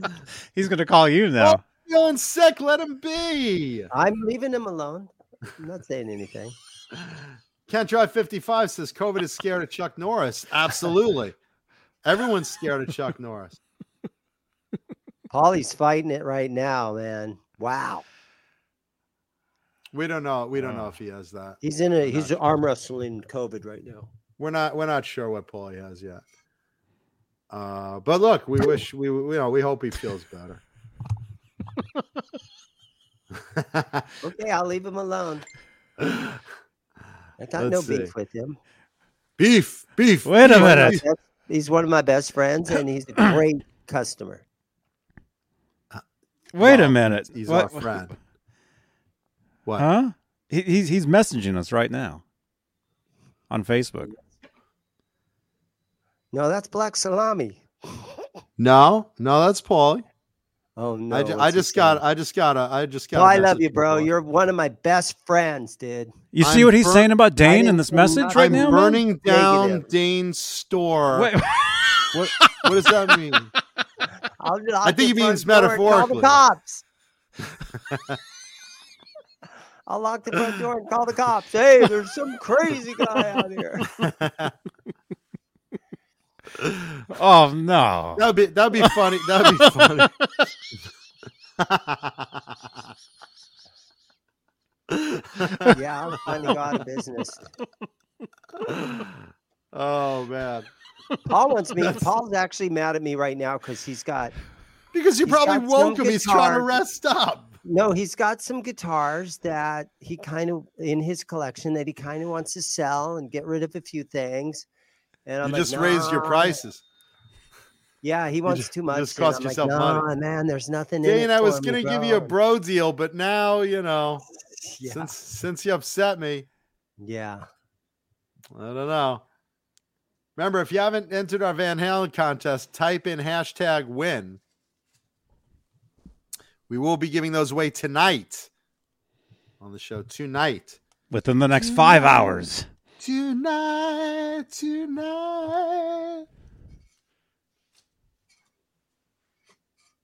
doing? He's gonna call you now. Oh, feeling sick? Let him be. I'm leaving him alone. I'm not saying anything. Can't drive 55 says COVID is scared of Chuck Norris. Absolutely. Everyone's scared of Chuck Norris. Paulie's fighting it right now, man. Wow. We don't know. We don't know if he has that. He's in a he's arm wrestling COVID right now. We're not. We're not sure what Paulie has yet. Uh, but look, we wish we, we you know we hope he feels better. Okay, I'll leave him alone. I got no Let's beef see. with him. beef, beef. Wait a He's one minute. best- He's one of my best friends, and he's a great customer. Uh, Wait Well, a minute. He's What- our friend. What? Huh? He, he's he's messaging us right now on Facebook. No, that's black salami. No, no, that's Paulie. Oh no! I, ju- I what's he just got. saying? I just got. A, I just got. Oh, I love you, bro. Paulie. You're one of my best friends, dude. You see I'm what he's bur- saying about Dane in this message nothing. right I'm now? man? burning down Negative. Dane's store. Wait, What? What does that mean? I'll I think he means door and Call the cops. I'll lock the front door and call the cops. Hey, there's some crazy guy out here. oh no. That'd be that'd be funny. That'd be funny. Yeah, I'm trying to go out of business. oh man. Paul wants me. Paul's actually mad at me right now because he's got Because you He's probably got woke some him. He's trying to rest up. no, he's got some guitars that he kind of in his collection that he kind of wants to sell and get rid of a few things. And I'm You like, just raised your prices. Yeah, he wants just- too you much. just cost I'm like, yourself money. "Nah, man. There's nothing in Dane, it. I was gonna give you a bro." bro deal, but now you know. Yeah. Since since you upset me, Yeah. I don't know. Remember, if you haven't entered our Van Halen contest, type in hashtag win. We will be giving those away tonight on the show tonight. Within the next five hours. Tonight, tonight.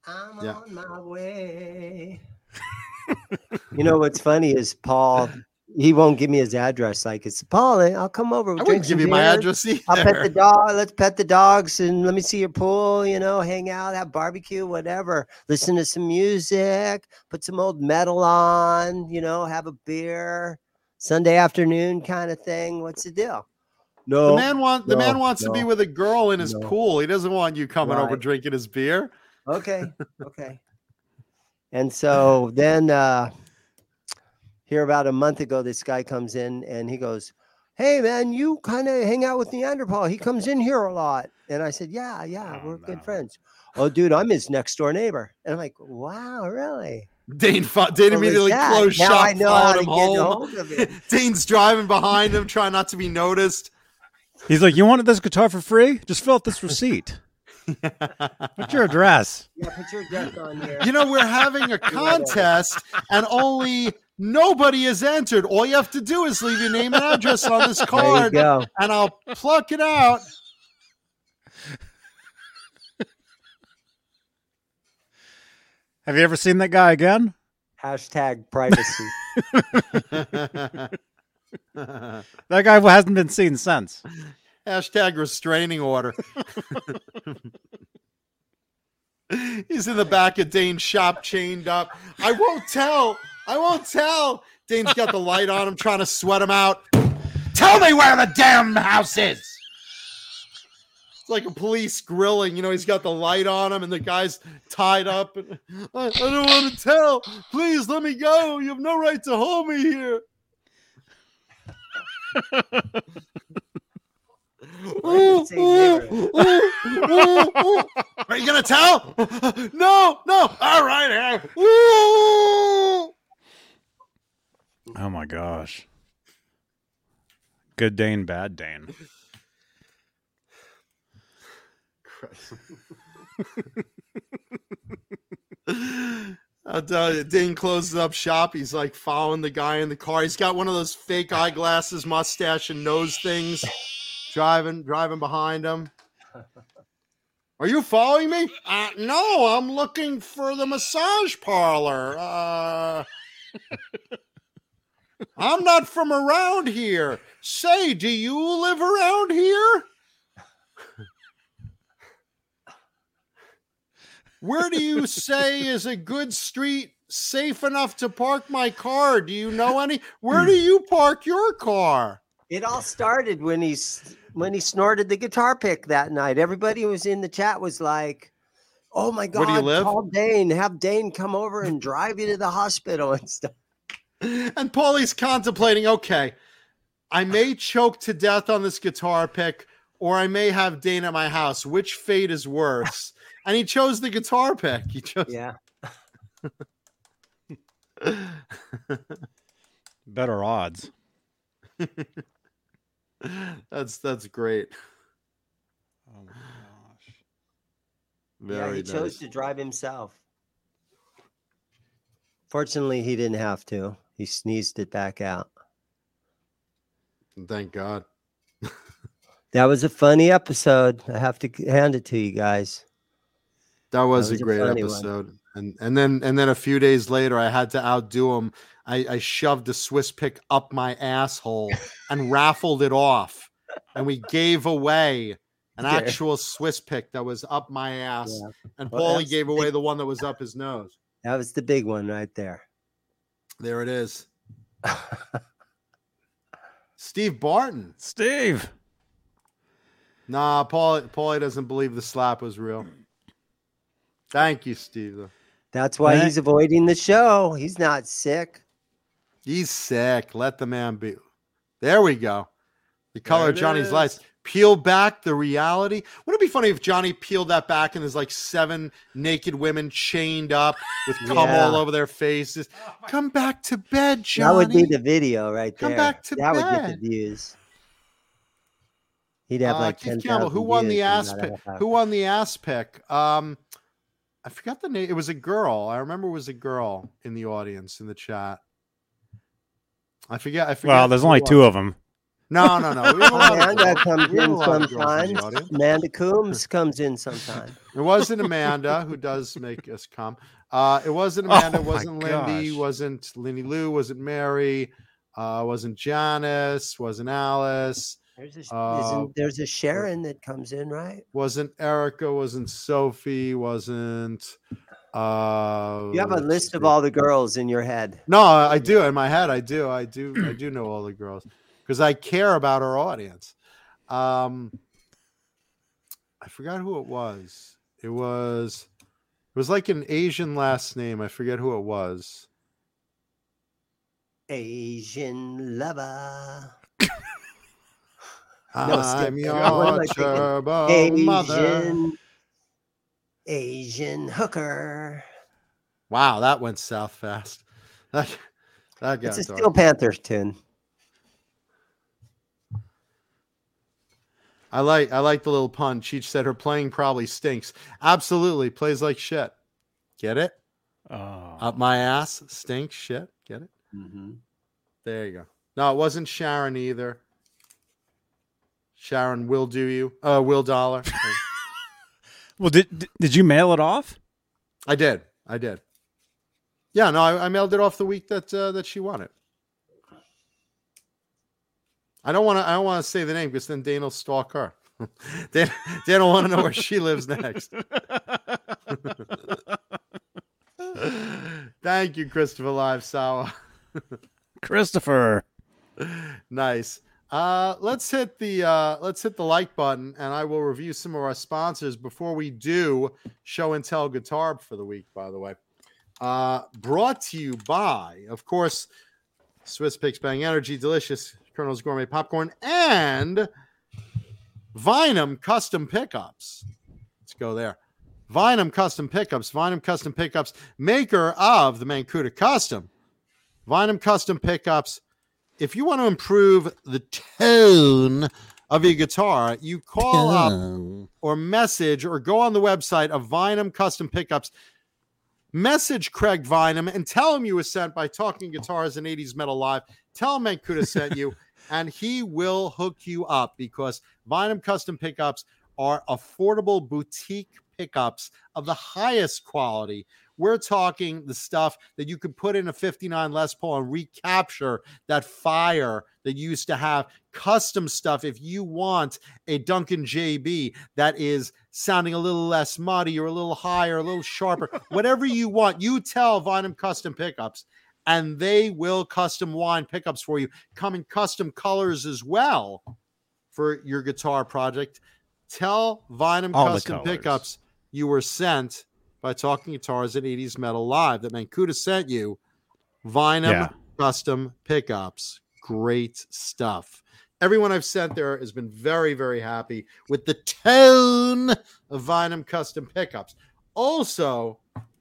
I'm Yeah. on my way. you know what's funny is Paul. He won't give me his address. Like it's Paul. eh, I'll come over. I drink wouldn't give you my address either. I'll pet the dog. Let's pet the dogs and let me see your pool. You know, hang out, have barbecue, whatever. Listen to some music. Put some old metal on. You know, have a beer. Sunday afternoon kind of thing. What's the deal? No, The man want the man no, wants to be with a girl in his no. pool. He doesn't want you coming over drinking his beer. okay okay and so then uh here about a month ago this guy comes in and he goes hey man you kind of hang out with neanderthal he comes in here a lot and i said yeah yeah Oh, we're good friends oh dude i'm his next door neighbor and i'm like wow really Dane fo- Dane immediately that? closed now shop, i know how followed to him get home. hold of it Dane's driving behind him, trying not to be noticed. He's like, You wanted this guitar for free? Just fill out this receipt. What's your address? yeah put your address on here you know, we're having a contest and only nobody is entered. All you have to do is leave your name and address on this card, and I'll pluck it out. Have you ever seen that guy again? hashtag privacy That guy hasn't been seen since. Hashtag restraining order. He's in the back of Dane's shop, chained up. I won't tell. I won't tell. Dane's got the light on him, trying to sweat him out. Tell me where the damn house is. It's like a police grilling. You know, he's got the light on him, and the guy's tied up. And, I, I don't want to tell. Please let me go. You have no right to hold me here. We're in the same neighborhood. Are you gonna tell? no, no. All right. Oh my gosh. Good Dane, bad Dane. I'll tell you, Dane closes up shop. He's like following the guy in the car. He's got one of those fake eyeglasses, mustache, and nose things. Driving, driving behind him. Are you following me? Uh, no, I'm looking for the massage parlor. Uh, I'm not from around here. Say, do you live around here? Where do you say is a good street safe enough to park my car? Do you know any? Where do you park your car? It all started when he's when he snorted the guitar pick that night. Everybody who was in the chat was like, "Oh my god, Where do you live?" call Dane, have Dane come over and drive you to the hospital and stuff." And Paulie's contemplating, okay, I may choke to death on this guitar pick, or I may have Dane at my house. Which fate is worse? And he chose the guitar pick. He chose Yeah, Better odds. that's that's great. Oh my gosh. yeah, Very he chose to drive himself. Fortunately, he didn't have to. He sneezed it back out. Thank God. That was a funny episode. I have to hand it to you guys. That was, was a a great one. episode. And and then and then a few days later, I had to outdo him. I, I shoved a Swiss pick up my asshole and raffled it off, and we gave away an Yeah. actual Swiss pick that was up my ass. Yeah. And Well, Paulie that's gave away the one that was up his nose. That was the big one right there. There it is. Steve Barton. Steve. Nah, Paul Paulie doesn't believe the slap was real. Thank you, Steve. That's why Right. he's avoiding the show. He's not sick. He's sick. Let the man be. There we go. The color of Johnny's is. lights. Peel back the reality. Wouldn't it be funny if Johnny peeled that back and there's like seven naked women chained up with cum Yeah. all over their faces? Come back to bed, Johnny. That would be the video right there. Come back to that would get the views. He'd have Uh, like Keith 10, Campbell. Who won the ass pick? Who won the ass pick? Um, I forgot the name. It was a girl. I remember it was a girl in the audience in the chat. I forget. I forget. Well, there's only it two of them. No, no, no. We have a lot of Amanda comes We have a in lot in sometimes. Amanda Coombs comes in sometime. It wasn't Amanda who does make us come. Uh, it wasn't Amanda. Oh it wasn't Lindy. gosh. Wasn't Lindy Lou. Wasn't Mary. Uh, wasn't Janice. Wasn't Alice. There's a, Uh, there's a Sharon that comes in, right? Wasn't Erica. Wasn't Sophie. Wasn't. Uh, You have a list of all the girls in your head. No, I I do in my head. I do. I do. I do know all the girls because I care about our audience. Um, I forgot who it was. It was. It was like an Asian last name. I forget who it was. Asian lover. No, I'm skip. your What am I thinking? turbo Asian. mother. Asian hooker. Wow, that went south fast. That, that got It's a dark. Steel Panther tune. I like I like the little pun. Cheech said her playing probably stinks. Absolutely, plays like shit. Get it? Oh. Up my ass, stinks shit. Get it? Mm-hmm. There you go. No, it wasn't Sharon either. Sharon will do you. Uh, will dollar. Well, did did- you mail it off? I did. I did. Yeah, no, I, I mailed it off the week that uh, that she won it. I don't want to. I don't want to say the name because then Dane will stalk her. Dan, Dan will want to know where she lives next. Thank you, Christopher Live Sawa. Christopher. nice. Uh, let's hit the uh, let's hit the like button, and I will review some of our sponsors before we do show and tell guitar for the week. By the way, uh, brought to you by, of course, Swiss Picks Bang Energy, delicious Colonel's Gourmet Popcorn, and Vinum Custom Pickups. Let's go there. Vinum Custom Pickups. Vinum Custom Pickups, maker of the Mancuda Custom. Vinum Custom Pickups. If you want to improve the tone of your guitar, you call up or message or go on the website of Vinum Custom Pickups. Message Craig Vinum and tell him you were sent by Talking Guitars and 80s Metal Live. Tell him Mancuda sent you, and he will hook you up because Vinum Custom Pickups are affordable boutique pickups of the highest quality. We're talking the stuff that you could put in a 59 Les Paul and recapture that fire that you used to have. Custom stuff. If you want a Duncan JB that is sounding a little less muddy or a little higher, a little sharper, whatever you want, you tell Vinum Custom Pickups and they will custom wine pickups for you. Come in custom colors as well for your guitar project. Tell Vinum All Custom. Pickups you were sent by Talking Guitars at 80s Metal Live that Mancuda sent you. Vinum Yeah. Custom Pickups. Great stuff. Everyone I've sent there has been very, very happy with the tone of Vinum Custom Pickups. Also,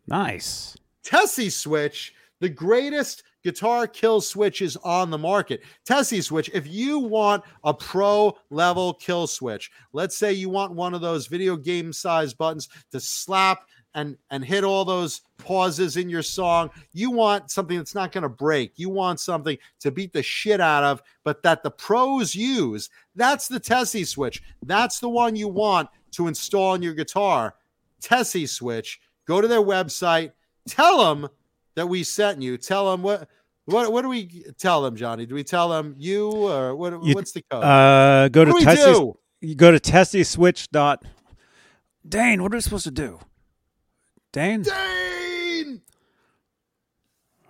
Nice. Tessie Switch, the greatest guitar kill switches on the market. Tessie Switch, if you want a pro level kill switch, let's say you want one of those video game size buttons to slap and and hit all those pauses in your song. You want something that's not going to break. You want something to beat the shit out of, but that the pros use. That's the Tessie Switch. That's the one you want to install on your guitar. Tessie Switch. Go to their website. Tell them that we sent you. Tell them what. What, what do we tell them, Johnny? Do we tell them you or what, You- what's the code? Uh, go to what we Tessie. You go to Tessieswitch dot. Dane, what are we supposed to do? Dane. Dane!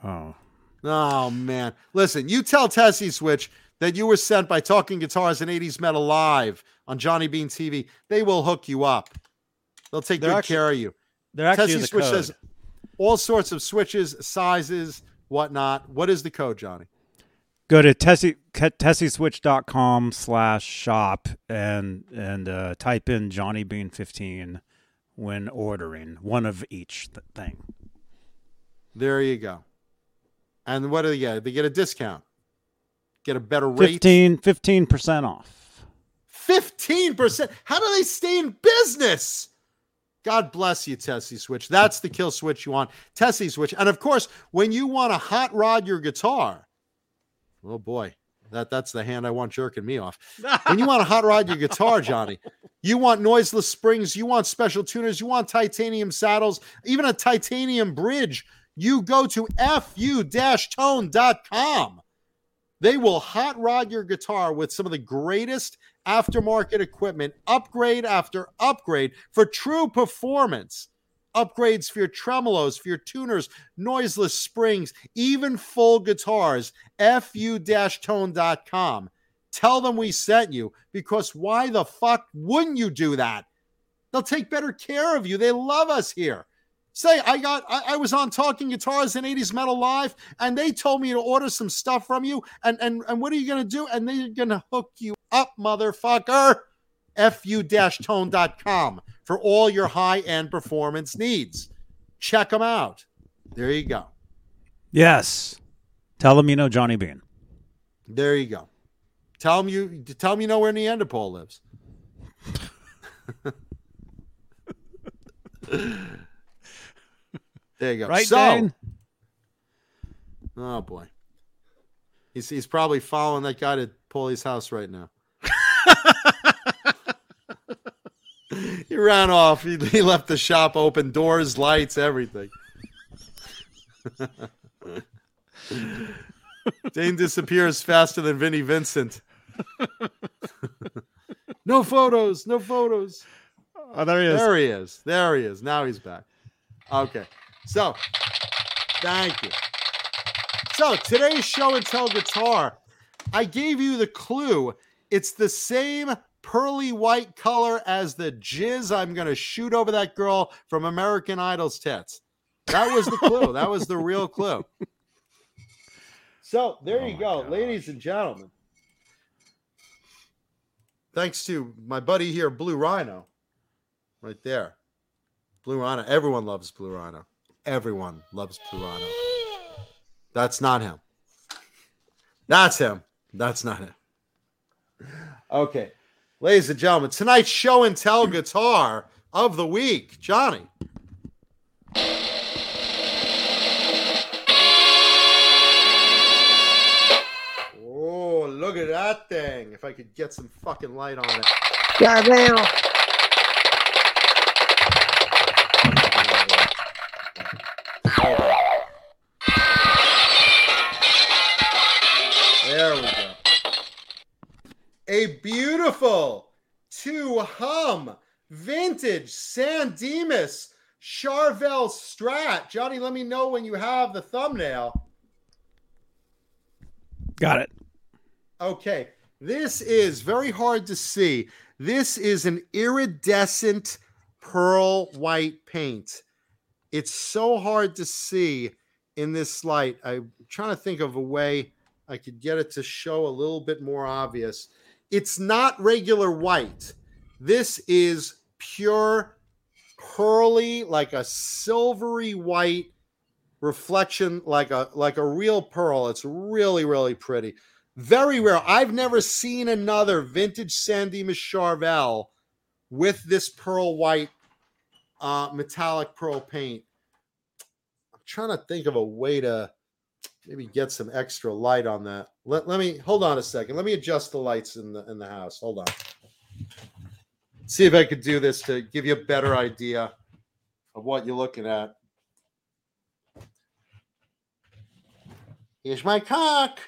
Oh, Oh man. Listen, you tell Tessie Switch that you were sent by Talking Guitars and 80s Metal Live on Johnny Bean TV. They will hook you up. They'll take They're good actually- care of you. they're actually Tessie the Switch code. says all sorts of switches, sizes, whatnot. What is the code, Johnny? go to Tessie Tessieswitch.com slash shop and and uh, type in Johnny Bean fifteen when ordering one of each th- thing. There you go. And what do they get? They get a discount. Get a better rate. 15 percent off. 15%. How do they stay in business? God bless you, Tessie Switch. That's the kill switch you want. Tessie Switch. And of course, when you want to hot rod your guitar, oh boy, that, that's the hand I want jerking me off. When you want to hot rod your guitar, Johnny, you want noiseless springs, you want special tuners, you want titanium saddles, even a titanium bridge. You go to fu-tone.com. They will hot rod your guitar with some of the greatest aftermarket equipment, upgrade after upgrade for true performance. Upgrades for your tremolos, for your tuners, noiseless springs, even full guitars. fu-tone.com. Tell them we sent you because why the fuck wouldn't you do that? They'll take better care of you. They love us here. Say, I got, I, I, was on Talking Guitars and 80s Metal Live, and they told me to order some stuff from you. And and and what are you gonna do? And they're gonna hook you up, motherfucker. fu-tone.com for all your high-end performance needs. Check them out. There you go. Yes. Tell them you know Johnny Bean. There you go. Tell him you tell him you know where Neanderthal lives. there you go. Right, so, Dane? oh boy, he's he's probably following that guy to Paulie's house right now. He ran off. He, he left the shop open, doors, lights, everything. Dane disappears faster than Vinnie Vincent. no photos, no photos. Oh, there he is. There he is. There he is. Now he's back. Okay. So, thank you. So, today's show and tell guitar, I gave you the clue. It's the same pearly white color as the jizz I'm going to shoot over that girl from American Idol's tits. That was the clue. that was the real clue. So, there oh you go, ladies and gentlemen. Thanks to my buddy here, Blue Rhino, right there. Blue Rhino. Everyone loves Blue Rhino. Everyone loves Blue Rhino. That's not him. That's him. That's not him. Okay. Ladies and gentlemen, tonight's show and tell guitar of the week. Johnny. Oh, look at that thing. If I could get some fucking light on it. Goddamn. Hold beautiful to hum vintage San Dimas Charvel Strat. Johnny, let me know when you have the thumbnail. Got it. Okay. This is very hard to see. This is an iridescent pearl white paint. It's so hard to see in this light. I'm trying to think of a way I could get it to show a little bit more obvious. It's not regular white. This is pure pearly, like a silvery white reflection, like a like a real pearl. It's really, really pretty. Very rare. I've never seen another vintage San Dimas Charvel with this pearl white uh, metallic pearl paint. I'm trying to think of a way to maybe get some extra light on that. Let, let me hold on a second. Let me adjust the lights in the in the house. Hold on. See if I could do this to give you a better idea of what you're looking at. Here's my cock.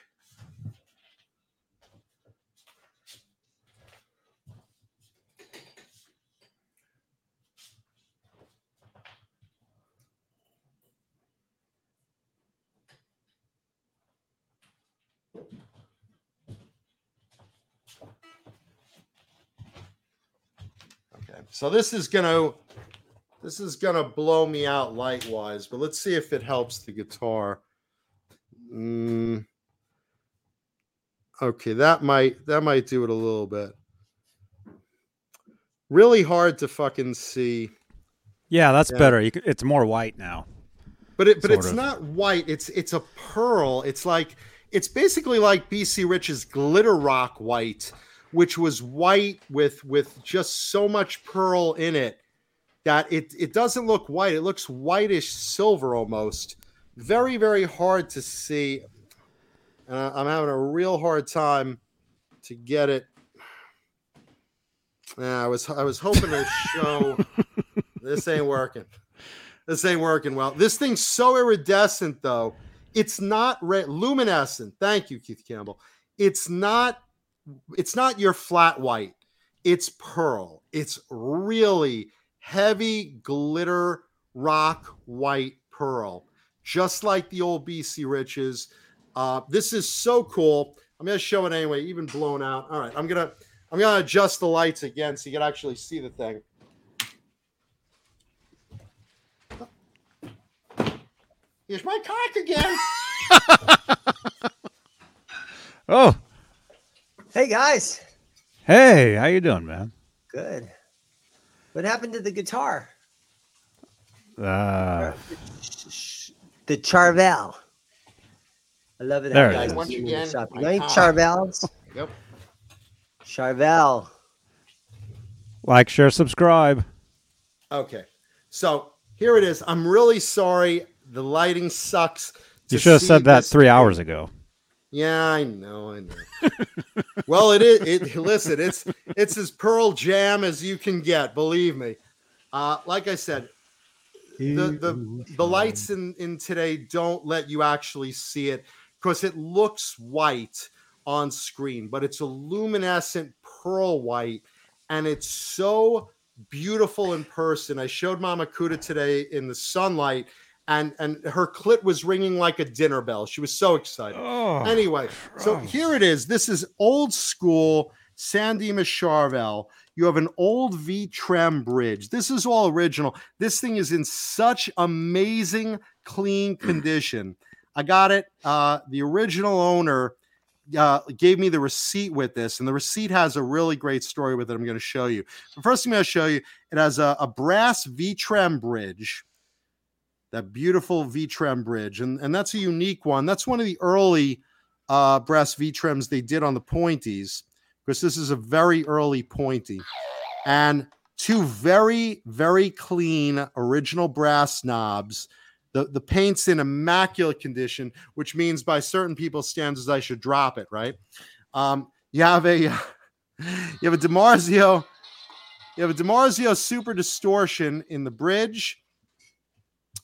So this is gonna this is gonna blow me out light wise, but let's see if it helps the guitar. Mm. Okay, that might that might do it a little bit. Really hard to fucking see, Yeah, that's Yeah. better. You c it's more white now. but it but it's of. not white. It's it's a pearl. It's like it's basically like BC Rich's glitter rock white, which was white with with just so much pearl in it that it it doesn't look white. It looks whitish silver almost. Very very hard to see. And I- I'm having a real hard time to get it. Yeah, I was I was hoping to show this ain't working. This ain't working well. This thing's so iridescent though. It's not red luminescent. Thank you, Keith Campbell. It's not it's not your flat white. It's pearl. It's really heavy glitter rock white pearl, just like the old BC Riches. Uh, this is so cool. I'm gonna show it anyway, even blown out. All right, I'm gonna I'm gonna adjust the lights again so you can actually see the thing. Here's my cock again. Oh, Hey guys, hey, how you doing, man? good. What happened to the guitar? Uh, The Charvel. I love it. how There guys is. are Once again, this You ain't cock. Charvels. Yep. Charvel. like, share, subscribe. Okay. So here it is. I'm really sorry. The lighting sucks. You should have said that three thing. hours ago. Yeah, I know, I know. well, it is. It listen, it's it's as Pearl Jam as you can get. Believe me. Uh, like I said, the the the lights in in today don't let you actually see it because it looks white on screen, but it's a luminescent pearl white, and it's so beautiful in person. I showed Mama Kuda today in the sunlight, and and her clit was ringing like a dinner bell. She was so excited. Oh, Anyway, so here it is. This is old school San Dimas Charvel. You have an old V Trem bridge. This is all original. This thing is in such amazing clean condition. I got it. Uh, the original owner uh, gave me the receipt with this, and the receipt has a really great story with it. I'm going to show you. The first thing I'm going to show you, it has a, a brass V Trem bridge that beautiful V-Trem bridge, and and that's a unique one. That's one of the early uh, brass V-Trems they did on the pointies, because this is a very early pointy, and two very very clean original brass knobs. The the paint's in immaculate condition, which means by certain people's standards I should drop it. Right? Um, you have a you have a DiMarzio. You have a DiMarzio Super Distortion in the bridge.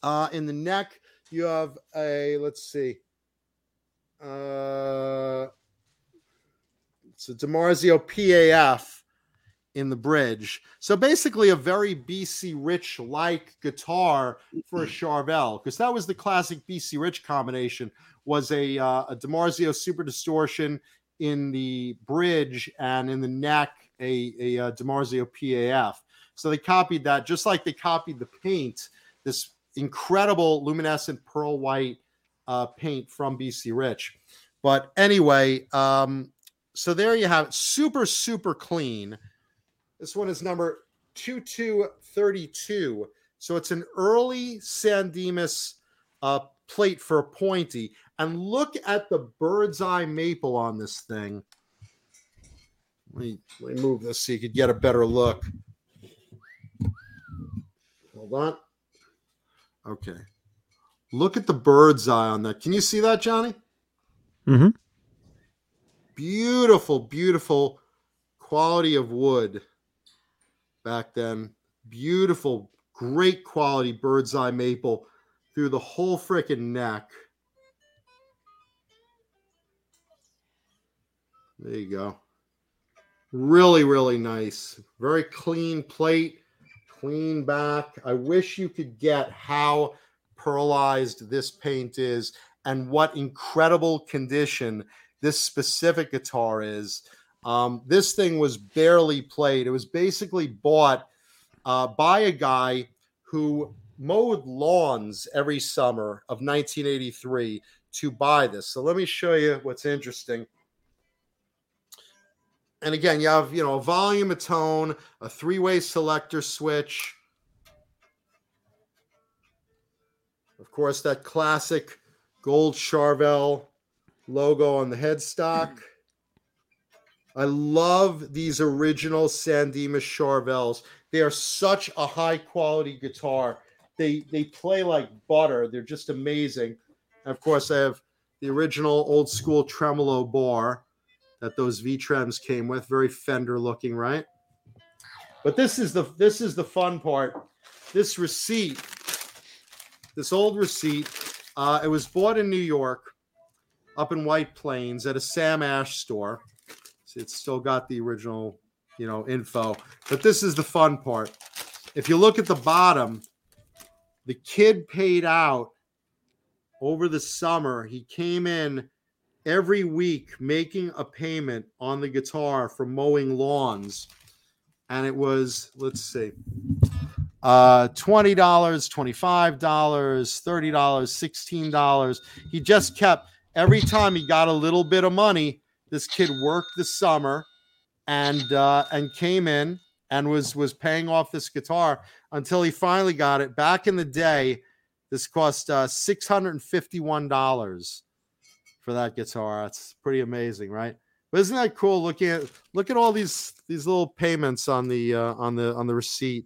Uh, in the neck, you have a let's see. Uh, it's a DiMarzio PAF in the bridge. So basically, a very BC Rich like guitar for a Charvel, because that was the classic BC Rich combination. Was a uh, a DiMarzio Super Distortion in the bridge and in the neck a a, uh DiMarzio PAF. So they copied that, just like they copied the paint. This incredible luminescent pearl white uh, paint from BC Rich. But anyway, um, so there you have it. Super, super clean. This one is number 2232. So it's an early San Dimas uh, plate for a pointy. And look at the bird's eye maple on this thing. Let me, let me move this so you could get a better look. Hold on. Okay. Look at the bird's eye on that. Can you see that, Johnny? Mm-hmm. Beautiful, beautiful quality of wood back then. Beautiful, great quality bird's eye maple through the whole freaking neck. There you go. Really, really nice. Very clean plate, clean back. I wish you could get how pearlized this paint is and what incredible condition this specific guitar is. Um, this thing was barely played. It was basically bought uh, by a guy who mowed lawns every summer of 1983 to buy this. So let me show you what's interesting. And again, you have you know a volume, a tone, a three-way selector switch. Of course, that classic gold Charvel logo on the headstock. I love these original San Dimas Charvels. They are such a high quality guitar. They they play like butter. They're just amazing. And of course, I have the original old school tremolo bar that those V-trems came with. Very Fender looking, right? But this is the this is the fun part. This receipt, this old receipt, uh, it was bought in New York, up in White Plains at a Sam Ash store. It's still got the original, you know, info. But this is the fun part. If you look at the bottom, the kid paid out over the summer. He came in every week making a payment on the guitar for mowing lawns. And it was, let's see, uh, $20, $25, $30, $16. He just kept, every time he got a little bit of money, this kid worked the summer and uh, and came in and was was paying off this guitar until he finally got it back in the day this cost uh, $651 for that guitar. That's pretty amazing, right? But isn't that cool? Looking at look at all these these little payments on the uh, on the on the receipt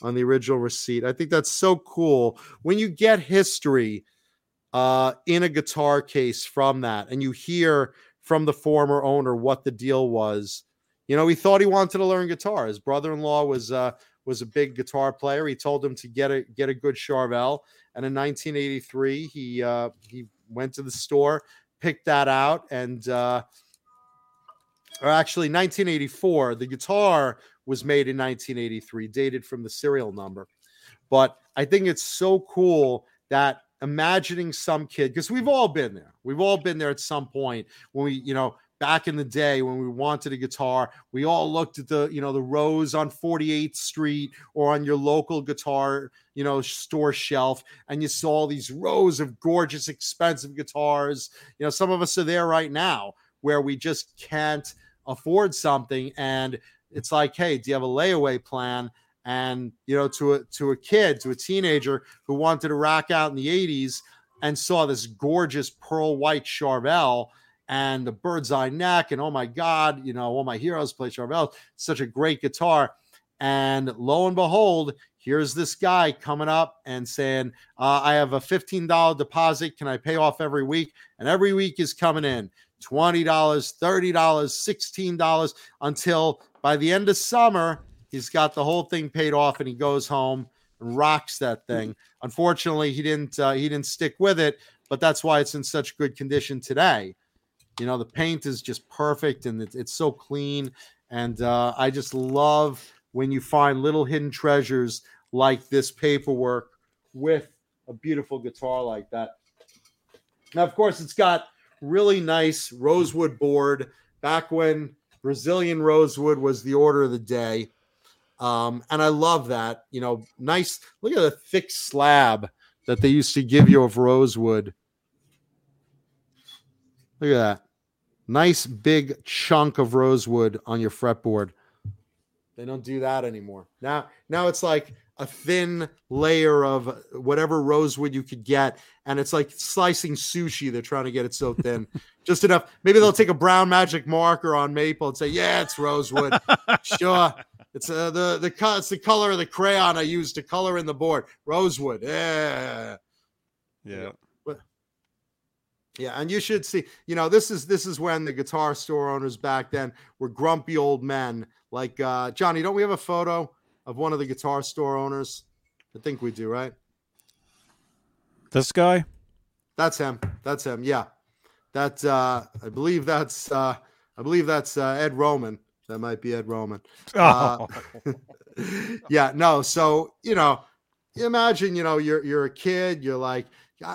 on the original receipt. I think that's so cool when you get history uh, in a guitar case from that, and you hear from the former owner what the deal was. You know, he thought he wanted to learn guitar. His brother-in-law was uh, was a big guitar player. He told him to get a get a good Charvel, and in 1983 he uh, he went to the store, picked that out, and uh, or actually 1984. The guitar was made in 1983, dated from the serial number. But I think it's so cool that imagining some kid because we've all been there we've all been there at some point when we you know back in the day when we wanted a guitar we all looked at the you know the rows on 48th street or on your local guitar you know store shelf and you saw these rows of gorgeous expensive guitars. You know some of us are there right now where we just can't afford something and it's like hey do you have a layaway plan? And you know to a to a kid to a teenager who wanted to rack out in the 80s and saw this gorgeous pearl white charvel and the bird's eye neck and oh my god you know all my heroes play charvel such a great guitar and lo and behold here's this guy coming up and saying uh, i have a $15 deposit can i pay off every week and every week is coming in $20 $30 $16 until by the end of summer He's got the whole thing paid off, and he goes home and rocks that thing. Unfortunately, he didn't. Uh, he didn't stick with it, but that's why it's in such good condition today. You know, the paint is just perfect, and it's, it's so clean. And uh, I just love when you find little hidden treasures like this paperwork with a beautiful guitar like that. Now, of course, it's got really nice rosewood board. Back when Brazilian rosewood was the order of the day. Um, and I love that. You know, nice. Look at the thick slab that they used to give you of rosewood. Look at that. Nice big chunk of rosewood on your fretboard. They don't do that anymore. Now, now it's like a thin layer of whatever rosewood you could get, and it's like slicing sushi. They're trying to get it so thin, just enough. Maybe they'll take a brown magic marker on maple and say, "Yeah, it's rosewood." sure, it's uh, the the it's the color of the crayon I used to color in the board. Rosewood. Yeah. Yeah. Yeah, and you should see, you know, this is this is when the guitar store owners back then were grumpy old men. Like uh Johnny, don't we have a photo of one of the guitar store owners? I think we do, right? This guy? That's him. That's him. Yeah. That uh I believe that's uh I believe that's uh, Ed Roman. That might be Ed Roman. Uh, yeah, no. So you know, imagine you know you're you're a kid. You're like,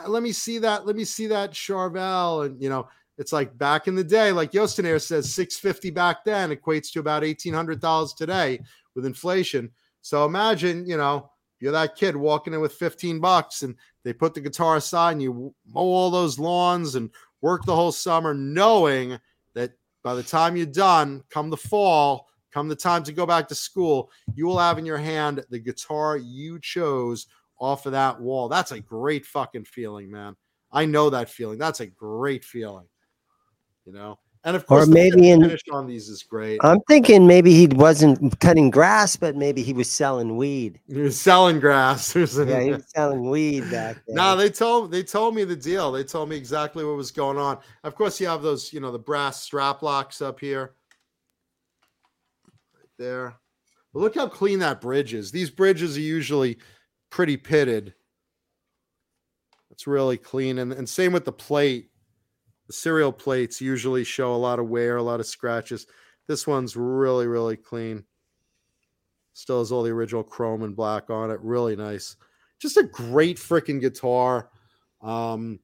let me see that. Let me see that Charvel, and you know. It's like back in the day, like Yostinair says, 650 back then equates to about $1,800 today with inflation. So imagine, you know, you're that kid walking in with 15 bucks and they put the guitar aside and you mow all those lawns and work the whole summer knowing that by the time you're done, come the fall, come the time to go back to school, you will have in your hand the guitar you chose off of that wall. That's a great fucking feeling, man. I know that feeling. That's a great feeling. You know, And of Or course, the maybe in- finish on these is great. I'm thinking maybe he wasn't cutting grass, but maybe he was selling weed. He was selling grass. Yeah, he was selling weed back then. No, they told they told me the deal. They told me exactly what was going on. Of course, you have those, you know, the brass strap locks up here, right there. But look how clean that bridge is. These bridges are usually pretty pitted. It's really clean, and, and same with the plate. The serial plates usually show a lot of wear, a lot of scratches. This one's really, really clean. Still has all the original chrome and black on it. Really nice just a great freaking guitar. Um,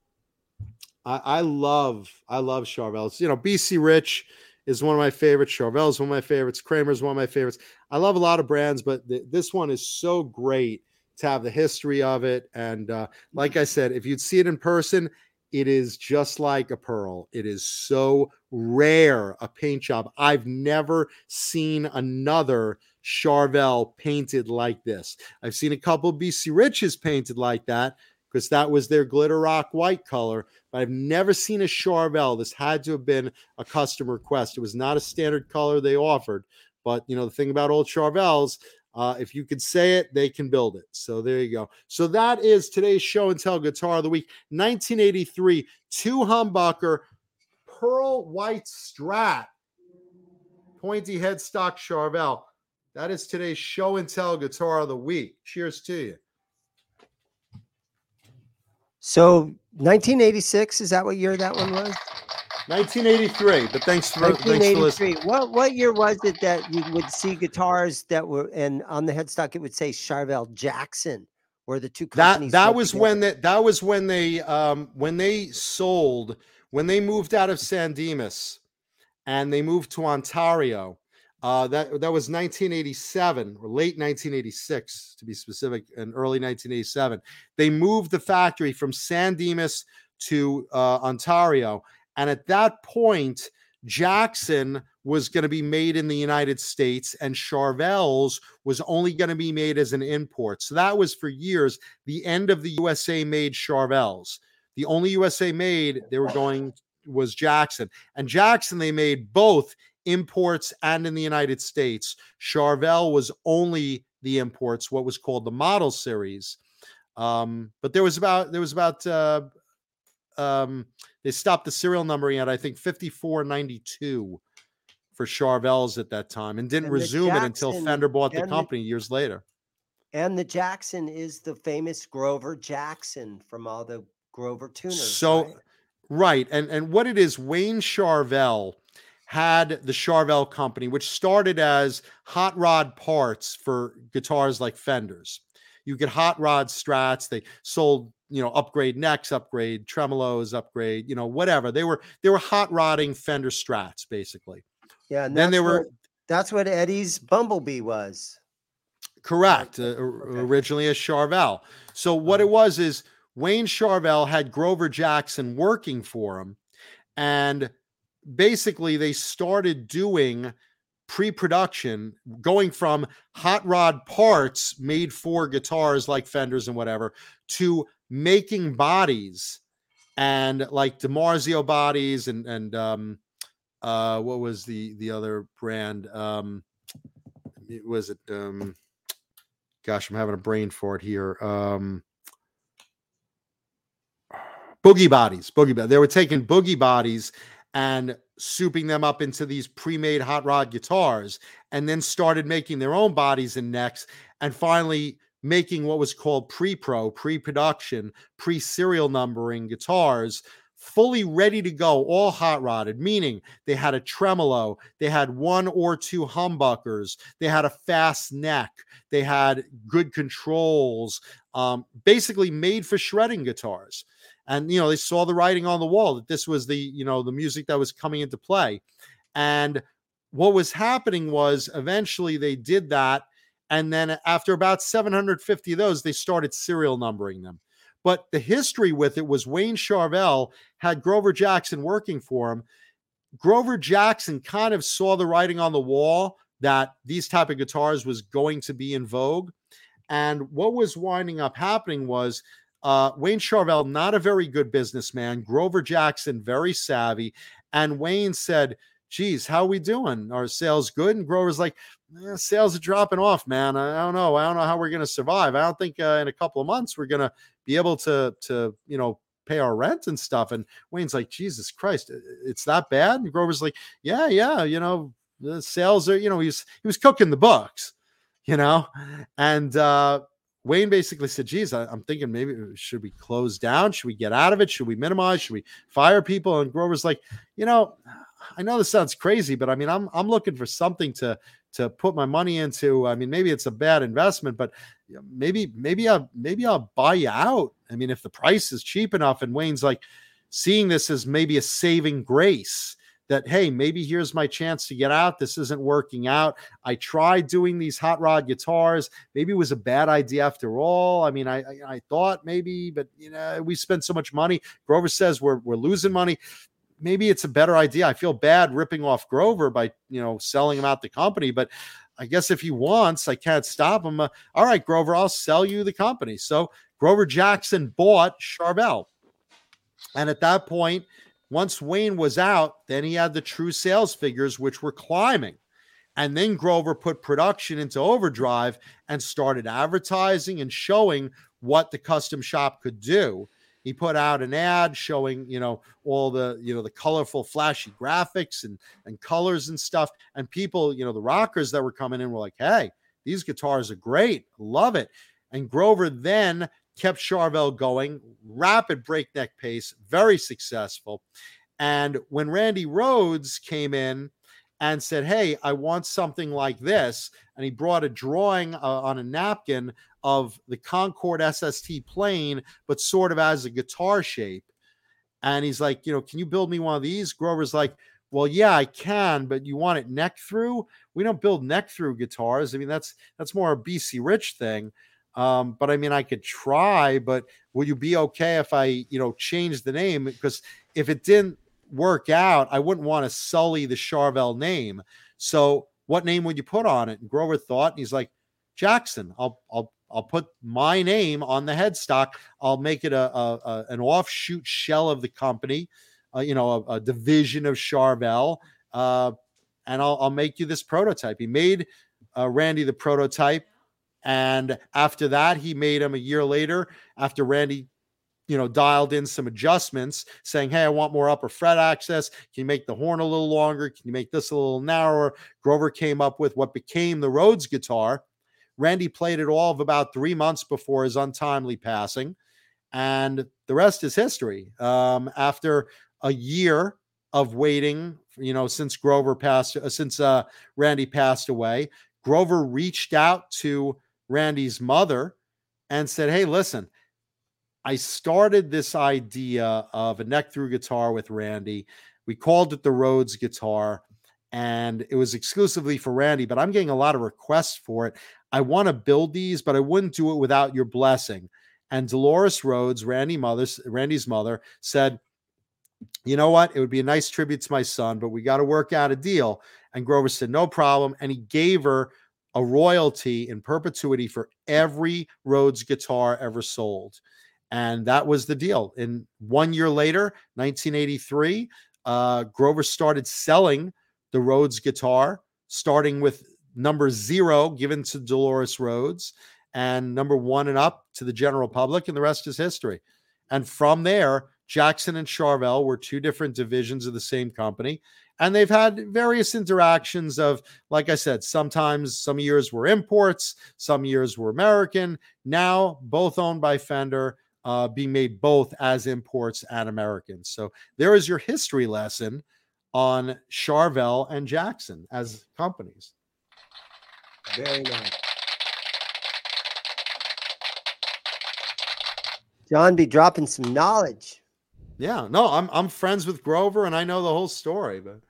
I, I love, I love Charvel's. You know, BC Rich is one of my favorites. Charvel's one of my favorites. Kramer's one of my favorites. I love a lot of brands, but th- this one is so great to have the history of it. And uh, like I said, if you'd see it in person, it is just like a pearl. It is so rare a paint job. I've never seen another Charvel painted like this. I've seen a couple of BC Riches painted like that because that was their glitter rock white color, but I've never seen a Charvel. This had to have been a custom request. It was not a standard color they offered. But you know, the thing about old Charvels, uh, if you could say it, they can build it. So there you go. So that is today's show and tell guitar of the week 1983, two humbucker, pearl white strat, pointy headstock Charvel. That is today's show and tell guitar of the week. Cheers to you. so 1986 is that what year that one was? 1983. But thanks for thanks for listening. What what year was it that you would see guitars that were and on the headstock it would say Charvel Jackson, where the two That companies that went was together? when that that was when they um when they sold when they moved out of San Dimas and they moved to Ontario. Uh, that that was 1987 or late 1986 to be specific, and early 1987. They moved the factory from San Dimas to uh, Ontario, and at that point, Jackson was going to be made in the United States, and Charvel's was only going to be made as an import. So that was for years the end of the USA made Charvel's. The only USA made they were going was Jackson, and Jackson they made both imports and in the United States. Charvel was only the imports, what was called the model series. Um, but there was about there was about uh, um, they stopped the serial numbering at I think 5492 for Charvel's at that time and didn't And resume it until Fender bought the and the- company years later. And the Jackson is the famous Grover Jackson from all the Grover tuners. So right? right, and and what it is, Wayne Charvel had the Charvel company, which started as hot rod parts for guitars like Fenders. You get hot rod strats. They sold, you know, upgrade necks, upgrade tremolos, upgrade, you know, whatever. They were they were hot rodding Fender strats basically. yeah, and then they were what- that's what Eddie's Bumblebee was. Correct. Uh, okay. Originally a Charvel. So what it was is Wayne Charvel had Grover Jackson working for him, and basically they started doing pre-production, going from hot rod parts made for guitars like Fenders and whatever to making bodies and like DiMarzio bodies and and um uh what was the the other brand? Um it was it um gosh i'm having a brain for it here. Um boogie bodies boogie they were taking boogie bodies and souping them up into these pre-made hot rod guitars and then started making their own bodies and necks and finally making what was called pre-pro pre-production pre-serial numbering guitars fully ready to go all hot rodded meaning they had a tremolo they had one or two humbuckers they had a fast neck they had good controls um, basically made for shredding guitars and you know they saw the writing on the wall that this was the you know the music that was coming into play and what was happening was eventually they did that and then after about 750 of those they started serial numbering them but the history with it was Wayne Charvel had Grover Jackson working for him. Grover Jackson kind of saw the writing on the wall that these type of guitars was going to be in vogue. And what was winding up happening was uh, Wayne Charvel, not a very good businessman, Grover Jackson, very savvy. And Wayne said, geez, how are we doing? Are sales good? And Grover's like, eh, sales are dropping off, man. I don't know. I don't know how we're going to survive. I don't think uh, in a couple of months we're going to be able to, to, you know, pay our rent and stuff. And Wayne's like, Jesus Christ, it's that bad. And Grover's like, yeah, yeah, you know, the sales are, you know, he's, he was cooking the books, you know, and, uh, Wayne basically said, geez, I, am thinking maybe uh, should we close down? Should we get out of it? Should we minimize? Should we fire people? And Grover's like, you know, I know this sounds crazy, but I mean, I'm I'm looking for something to to put my money into. I mean, maybe it's a bad investment, but maybe maybe I maybe I'll buy you out. I mean, if the price is cheap enough, and Wayne's like seeing this as maybe a saving grace that hey, maybe here's my chance to get out. This isn't working out. I tried doing these hot rod guitars. Maybe it was a bad idea after all. I mean, I I, I thought maybe, but you know, we spent so much money. Grover says we're we're losing money maybe it's a better idea. I feel bad ripping off Grover by you know selling him out the company, but I guess if he wants, I can't stop him. Uh, all right, Grover, I'll sell you the company. So Grover Jackson bought Charvel, and at that point, once Wayne was out, then he had the true sales figures, which were climbing. And then Grover put production into overdrive and started advertising and showing what the custom shop could do. He put out an ad showing you know all the you know the colorful flashy graphics and and colors and stuff. And people you know the rockers that were coming in were like hey these guitars are great. Love it. And grover then kept charvel going rapid breakneck pace very successful and when randy Rhodes came in and said, Hey, I want something like this. And he brought a drawing uh, on a napkin of the Concorde SST plane, but sort of as a guitar shape. And he's like, You know, can you build me one of these? Grover's like, well, yeah, I can, but you want it neck through? We don't build neck through guitars. I mean, that's that's more a BC Rich thing. Um, but I mean, I could try, but will you be okay if I, you know, change the name? Because if it didn't work out, I wouldn't want to sully the Charvel name. So what name would you put on it? And Grover thought, and he's like, Jackson. I'll I'll I'll put my name on the headstock. I'll make it a, a, a an offshoot shell of the company, uh, you know, a, a, division of Charvel, uh, and I'll I'll make you this prototype. He made uh, Randy the prototype, and after that, he made him a year later. After Randy you know, dialed in some adjustments saying, Hey, I want more upper fret access. Can you make the horn a little longer? Can you make this a little narrower? Grover came up with what became the Rhodes guitar. Randy played it all of about three months before his untimely passing. And the rest is history. Um, after a year of waiting, you know, since Grover passed, uh, since uh, Randy passed away, Grover reached out to Randy's mother and said, Hey, listen, I started this idea of a neck through guitar with Randy. We called it the Rhodes guitar, and it was exclusively for Randy, but I'm getting a lot of requests for it. I want to build these, but I wouldn't do it without your blessing. And Dolores Rhodes, Randy mother's, Randy's mother, said, You know what? It would be a nice tribute to my son, but we got to work out a deal. And Grover said, No problem. And he gave her a royalty in perpetuity for every Rhodes guitar ever sold. And that was the deal. And one year later, 1983, uh, Grover started selling the Rhodes guitar, starting with number zero given to Dolores Rhodes and number one and up to the general public, and the rest is history. And from there, Jackson and Charvel were two different divisions of the same company. And they've had various interactions of, like I said, sometimes some years were imports, some years were American. Now, both owned by Fender uh, being made both as imports and Americans. So there is your history lesson on Charvel and Jackson as companies. Very nice. John be dropping some knowledge. Yeah, no, I'm I'm friends with Grover and I know the whole story, but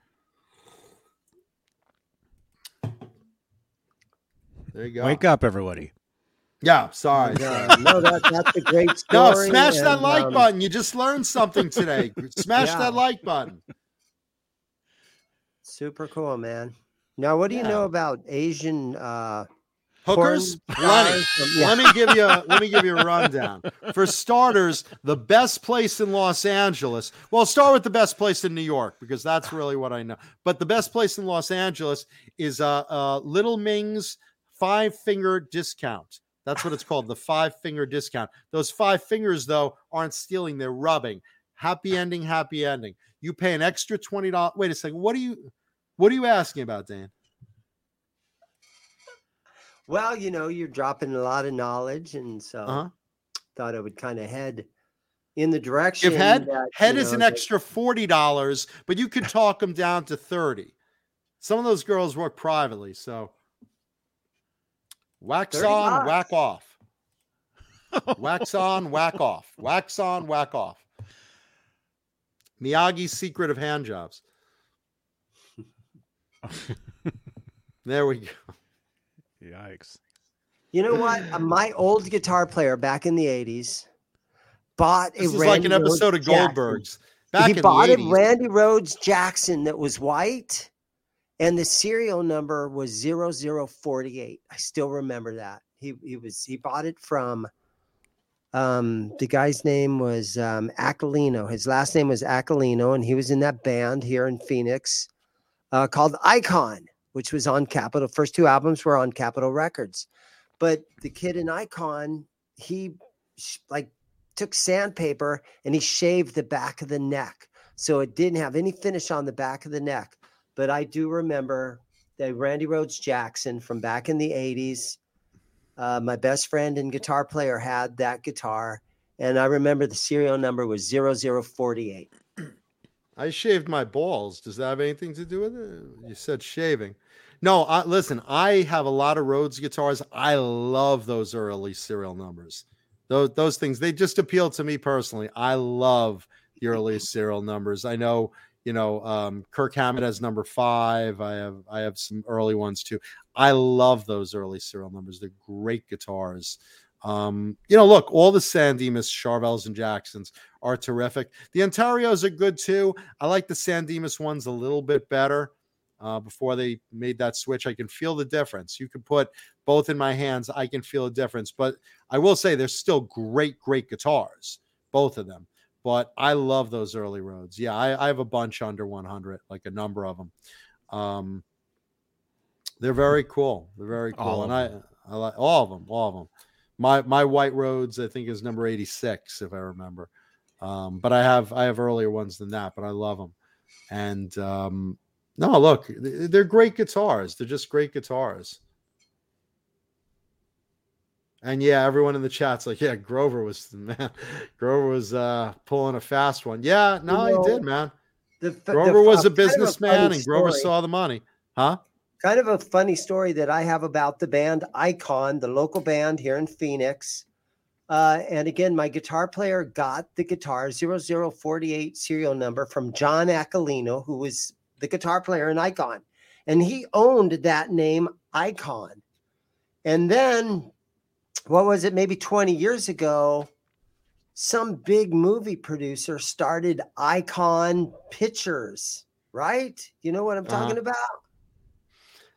there you go. Wake up, everybody. Yeah, sorry. No, no that, that's a great story. No, smash and, that like um, button. You just learned something today. smash Yeah. that like button. Super cool, man. Now, what do you know about Asian uh, Hookers, plenty. um, yeah. Let me give you a, let me give you a rundown. For starters, the best place in Los Angeles. Well, start with the best place in New York because that's really what I know. But the best place in Los Angeles is uh, uh Little Ming's five finger discount. That's what it's called, the five finger discount. Those five fingers though aren't stealing; they're rubbing. Happy ending, happy ending. You pay an extra twenty dollars. Wait a second. What are you? What are you asking about, Dan? Well, you know, you're dropping a lot of knowledge, and so Uh-huh. thought I would kind of head in the direction. Give head. that, Head is know, an that- extra forty dollars, but you could talk them down to thirty. Some of those girls work privately, so wax on, bucks. whack off. wax on, whack off. Wax on, whack off. Miyagi's secret of hand jobs. there we go. Yikes. You know what? Uh, My old guitar player back in the '80s bought a This is like Randy an Rhodes episode of Goldberg's. Back he in bought the a Randy Rhodes Jackson that was white, and the serial number was 0048. I still remember that. He he was he bought it from um the guy's name was um Aquilino. His last name was Aquilino, and he was in that band here in Phoenix uh, called Icon, which was on Capitol. First two albums were on Capitol Records. But the kid in Icon, he sh- like took sandpaper and he shaved the back of the neck. So it didn't have any finish on the back of the neck. But I do remember that Randy Rhodes Jackson from back in the 80s. Uh, my best friend and guitar player had that guitar. And I remember the serial number was 0048. I shaved my balls. Does that have anything to do with it? You said shaving. No, I, listen, I have a lot of Rhodes guitars. I love those early serial numbers. Those those things they just appeal to me personally. I love the early serial numbers. I know, you know, um, Kirk Hammett has number five. I have I have some early ones too. I love those early serial numbers. They're great guitars. Um, you know, look, all the San Dimas, Charvels, and Jacksons are terrific. The Ontarios are good too. I like the San Dimas ones a little bit better. Uh, before they made that switch, I can feel the difference. You can put both in my hands, I can feel a difference. But I will say they're still great, great guitars, both of them. But I love those early Rhodes. Yeah, I, I have a bunch under 100, like a number of them. Um, they're very cool. They're very cool, All and I. I like all of them. All of them. My my white Rhodes, I think, is number 86, if I remember. Um, but I have I have earlier ones than that, but I love them. And um, no, look, they're great guitars. They're just great guitars. And yeah, everyone in the chat's like, yeah, Grover was the man, Grover was uh pulling a fast one. Yeah, no, know, he did, man. The, f- the Grover was a kind of funny businessman, and Grover story. saw the money, huh? kind of a funny story that I have about the band Icon, the local band here in Phoenix. Uh, and again, my guitar player got the guitar 0048 serial number from John Aquilino, who was the guitar player in Icon. And he owned that name Icon. And then, what was it, maybe 20 years ago? Some big movie producer started Icon Pictures, right? You know what I'm Uh-huh. talking about?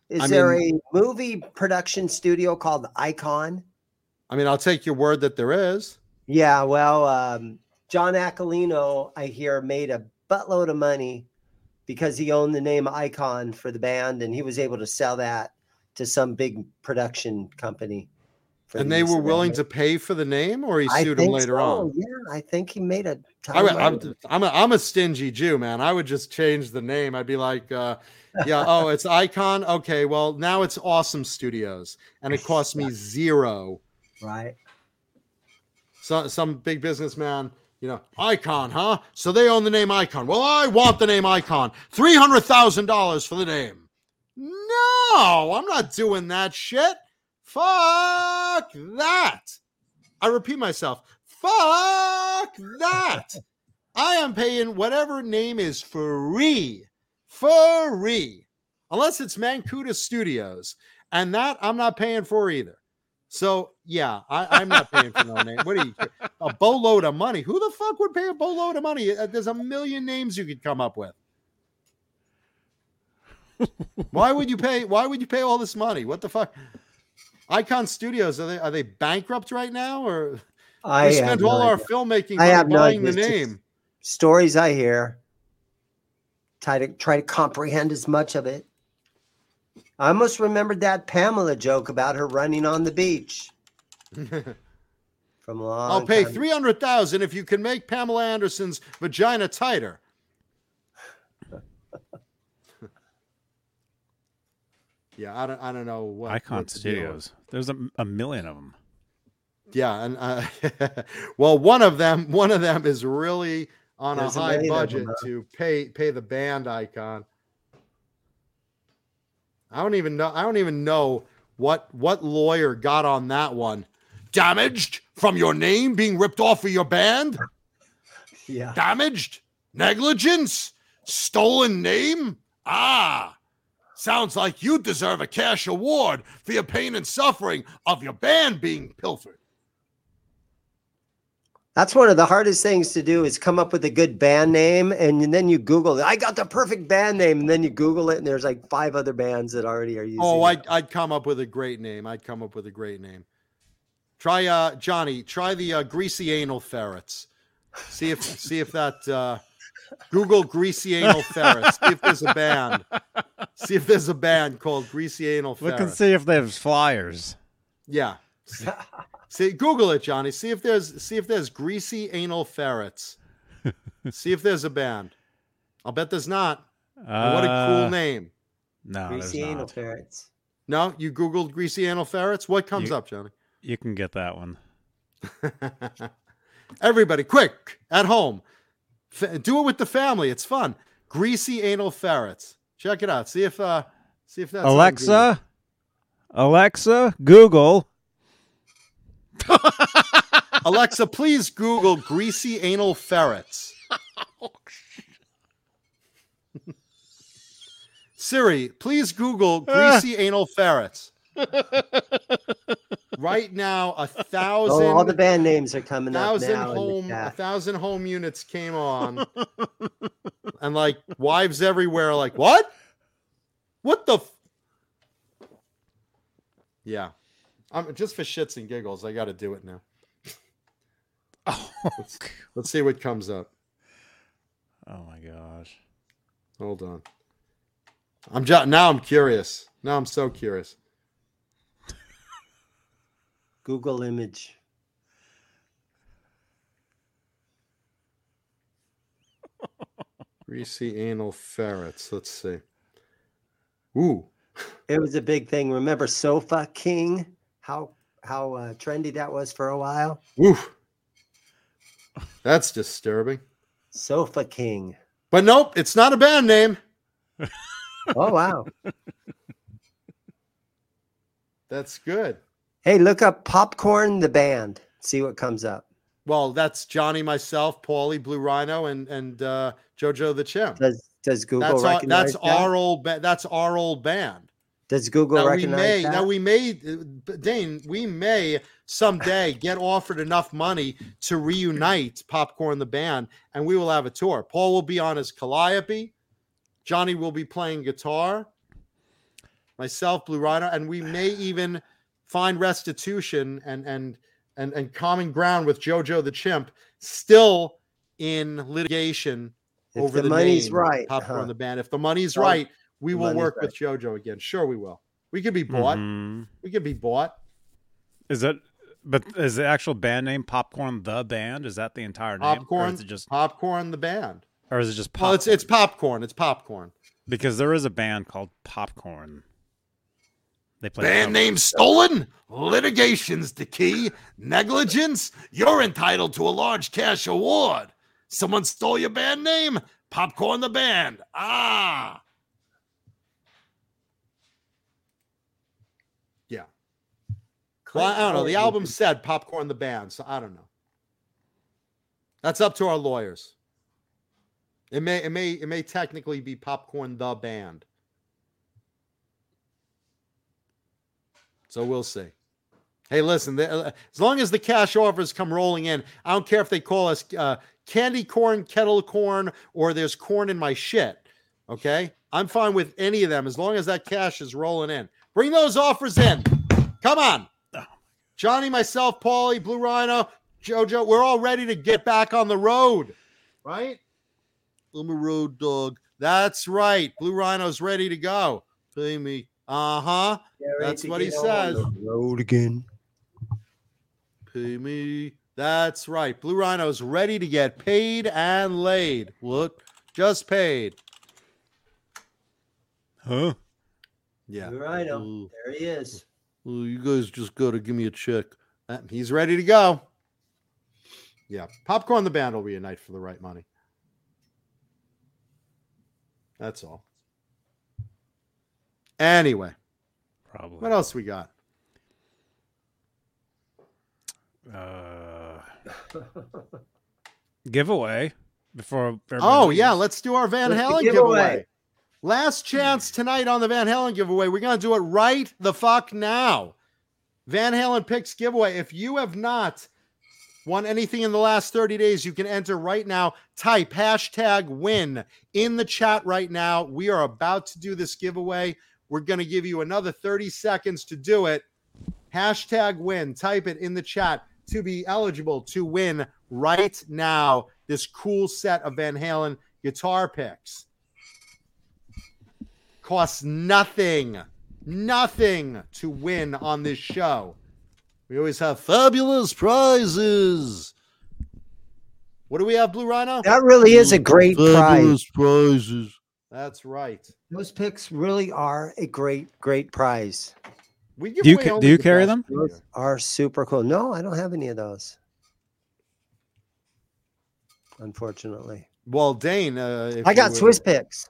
Is I there a movie production studio called Icon? I mean, I'll take your word that there is. Yeah, well, um, John Aquilino, I hear, made a buttload of money because he owned the name Icon for the band, and he was able to sell that to some big production company. And they were willing to pay for the name, or he sued him later so, on. Yeah, I think he made a I, of I'm. I'm a I'm a stingy Jew, man. I would just change the name. I'd be like, uh, yeah, oh, it's Icon. Okay, well now it's Awesome Studios, and it cost me zero. right. So, some big businessman, you know, Icon, huh? So they own the name Icon. Well, I want the name Icon. Three hundred thousand dollars for the name. No, I'm not doing that shit. Fuck that. I repeat myself. Fuck that. I am paying whatever name is free. Free. Unless it's Mancuda Studios. And that I'm not paying for either. So yeah, I, I'm not paying for no name. What are you a boatload of money? Who the fuck would pay a boatload of money? Uh, There's a million names you could come up with. why would you pay? Why would you pay all this money? What the fuck? Icon Studios are they are they bankrupt right now or I we spent no all our idea. filmmaking I have no buying the. It's just- name? stories I hear. Try to try to comprehend as much of it. I almost remembered that Pamela joke about her running on the beach from a long. I'll pay time- three hundred thousand if you can make Pamela Anderson's vagina tighter. yeah, I don't, I don't know what Icon what the deal is. Studios. There's a, a million of them. Yeah, and uh, well, one of them, one of them is really on There's a a high million budget to pay pay the band icon. I don't even know. I don't even know what what lawyer got on that one. Damaged from your name being ripped off of your band? Yeah. Damaged? Negligence? Stolen name? Ah, sounds like you deserve a cash award for your pain and suffering of your band being pilfered. That's one of the hardest things to do is come up with a good band name and then you Google it. I got the perfect band name, and then you Google it, and there's like five other bands that already are using. Oh, it. I'd, I'd come up with a great name. I'd come up with a great name. Try uh Johnny, try the uh, greasy anal ferrets. See if see if that uh Google greasy anal ferrets. See if there's a band. See if there's a band called greasy anal Ferrets. Look and see if there's flyers. Yeah. See, see Google it, Johnny. See if there's see if there's greasy anal ferrets. see if there's a band. I'll bet there's not. And what a Uh, cool name. No, Greasy anal not. ferrets. No, you Googled greasy anal ferrets? What comes You- up, Johnny? You can get that one. Everybody, quick at home, F- do it with the family. It's fun. Greasy anal ferrets. Check it out. See if uh, see if that's Alexa, Alexa, Google. Google. Alexa, please Google greasy anal ferrets. Oh, Siri, please Google greasy ah. anal ferrets. right now, a oh, thousand. Oh, all the band names are coming up now. in the home a thousand home units came on and like wives everywhere are like what what the f-? yeah i'm just for shits and giggles i gotta do it now Oh, let's see what comes up oh my gosh. hold on i'm just now i'm curious now i'm so curious Google image. greasy anal ferrets let's see ooh It was a big thing. Remember Sofa King? How how uh, trendy that was for a while. ooh that's disturbing Sofa King. but nope it's not a band name Oh wow. that's good hey, look up Popcorn the band. See what comes up. Well, that's Johnny, myself, Paulie, Blue Rhino, and and uh, JoJo the Chimp. Does does Google That's our, that's that? our old ba- that's our old band. Does Google Now we may that? now we may uh, Dane we may someday get offered enough money to reunite Popcorn the band, and we will have a tour. Paul will be on his Calliope. Johnny will be playing guitar. Myself, Blue Rhino, and we may even find restitution and and and and common ground with JoJo the Chimp, still in litigation if over the, the, money's name right. Popcorn huh? the band. If the money's right, we will money's work right. with JoJo again. Sure, we will. We could be bought. Mhm. We could be bought. Is it? But is the actual band name Popcorn the band? Is that the entire name? or Popcorn. is it just? Popcorn the band. Or is it just popcorn? Well, it's it's popcorn. It's popcorn. because there is a band called Popcorn. They play Band name stolen? Litigation's the key. Negligence? You're entitled to a large cash award. Someone stole your band name? Popcorn the band. Ah. Yeah. Well, I don't know. The album said popcorn the band, so I don't know. That's up to our lawyers. It may it may it may technically be popcorn the band. So we'll see. Hey, listen. uh, as long as the cash offers come rolling in, I don't care if they call us uh, candy corn, kettle corn, or there's corn in my shit. Okay, I'm fine with any of them as long as that cash is rolling in. Bring those offers in. Come on. Johnny, myself, Paulie, Blue Rhino, JoJo, we're all ready to get back on the road, right? I'm a road dog. That's right. Blue Rhino's ready to go. Pay me. Uh huh. That's what he says. Road again. Pay me. That's right. Blue Rhino's ready to get paid and laid. Look, just paid. Huh? Yeah. Blue Rhino. Ooh. There he is. Well, you guys just got to give me a check. Uh, He's ready to go. Yeah. Popcorn the band will reunite for the right money. That's all. Anyway, Probably. what else we got? Uh, giveaway before. everybody Oh, yeah. Let's do our Van Let's Halen giveaway. giveaway. Last chance tonight on the Van Halen giveaway. We're going to do it right the fuck now. Van Halen picks giveaway. If you have not won anything in the last 30 days, you can enter right now. Type hashtag win in the chat right now. We are about to do this giveaway. We're going to give you another 30 seconds to do it. Hashtag win. Type it in the chat to be eligible to win right now this cool set of Van Halen guitar picks. Costs nothing, nothing to win on this show. We always have fabulous prizes. What do we have, Blue Rhino? That really is a great prize. Fabulous prizes. That's right. Those picks really are a great, great prize. We give Do you ca- do you the carry them? here. Those are super cool. No, I don't have any of those. Unfortunately, Well, Dane, uh, if I got would- Swiss picks.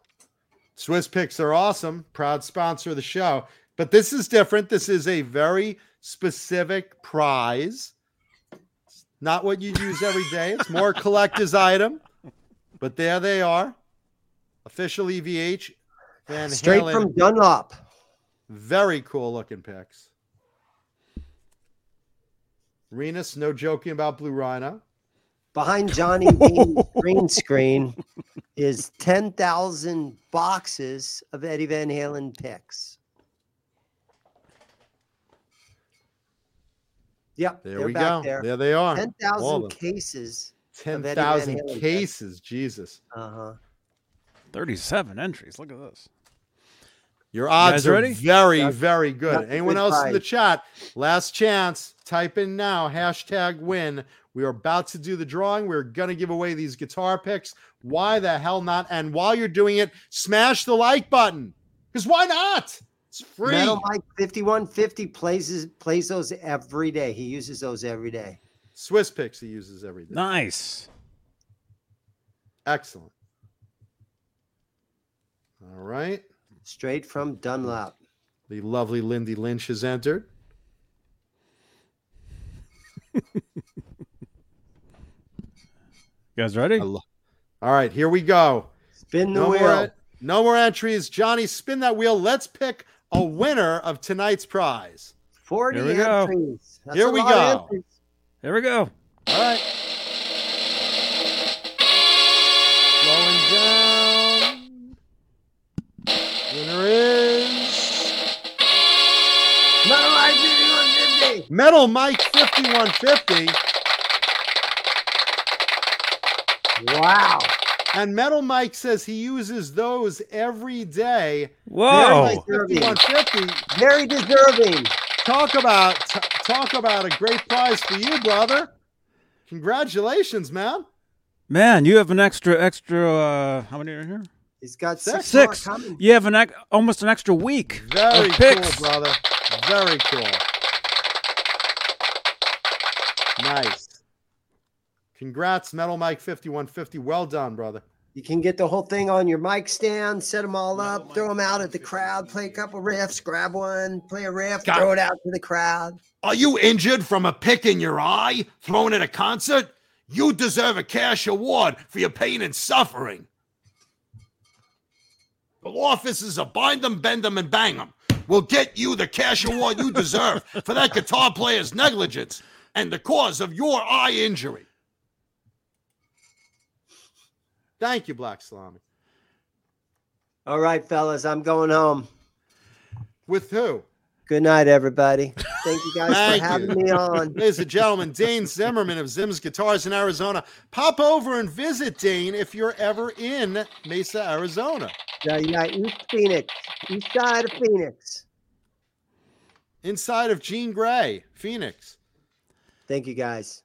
Swiss picks are awesome. Proud sponsor of the show. But this is different. This is a very specific prize. It's not what you use every day. It's more a collector's item. But there they are. Official EVH. Van Straight Halen. from Dunlop. very cool looking picks. Renus, no joking about Blue Rhino. Behind Johnny Bean's green screen is 10,000 boxes of Eddie Van Halen picks. Yep, There we go. there. There they are. 10,000 cases. 10,000 Halen picks. cases. Jesus. Uh-huh. 37 entries. Look at this. Your odds guys are ready? very, That's- very good. that's Anyone good else in the chat? Last chance. Type in now. Hashtag win. We are about to do the drawing. We're going to give away these guitar picks. Why the hell not? And while you're doing it, smash the like button. Because why not? It's free. Metal Mike 5150 plays his- plays those every day. He uses those every day. Swiss picks he uses every day. Nice. Excellent. All right. Straight from Dunlop. The lovely Lindy Lynch has entered. You guys ready? Lo- All right, here we go. Spin the No wheel. more, no more entries. Johnny, spin that wheel. Let's pick a winner of tonight's prize. 40 Here we go. entries. That's Here we go. Here we go. All right. Slowing down. Winner is Metal Mike 5150. Metal Mike 5150. Wow. And Metal Mike says he uses those every day. Whoa. Metal Mike 5150. Very deserving. Talk about t- talk about a great prize for you, brother. Congratulations, man. Man, you have an extra, extra, uh, how many are in here? He's got Six. six. Six. coming. You have an ex- almost an extra week. Very of cool, brother. Very cool. Nice. Congrats, Metal Mike 5150. Well done, brother. You can get the whole thing on your mic stand, set them all up, throw them out at the crowd, play a couple riffs, grab one, play a riff, Got throw it out to the crowd. Are you injured from a pick in your eye thrown at a concert? You deserve a cash award for your pain and suffering. The law offices of bind them, bend them, and bang them We'll get you the cash award you deserve for that guitar player's negligence and the cause of your eye injury. Thank you, Black Salami. All right, fellas, I'm going home. With who? Good night, everybody. Thank you guys Thank for having you. me on. Ladies and gentlemen, Dane Zimmerman of Zim's Guitars in Arizona. Pop over and visit Dane if you're ever in Mesa, Arizona. Yeah, yeah, East Phoenix, east side of Phoenix. Inside of Gene Gray, Phoenix. Thank you guys.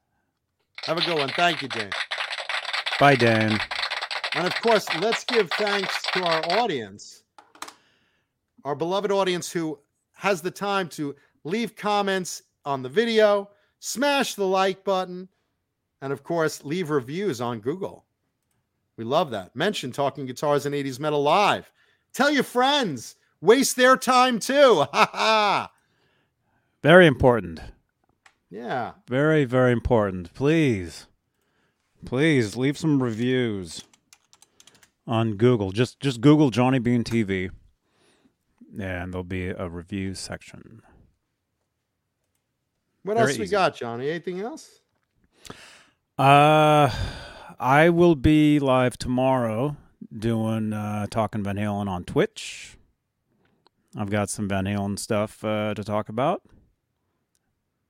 Have a good one. Thank you, Dane. Bye, Dan. And of course, let's give thanks to our audience, our beloved audience who has the time to leave comments on the video, smash the like button, and of course, leave reviews on Google. We love that. Mention Talking Guitars and 80s Metal Live. Tell your friends. Waste their time too. Ha ha. Very important. Yeah. Very, very important. Please, please leave some reviews on Google. Just just Google Johnny Bean TV, and there'll be a review section. What Very else we got, Johnny? Anything else? Uh, I will be live tomorrow doing uh, talking Van Halen on Twitch. I've got some Van Halen stuff uh, to talk about.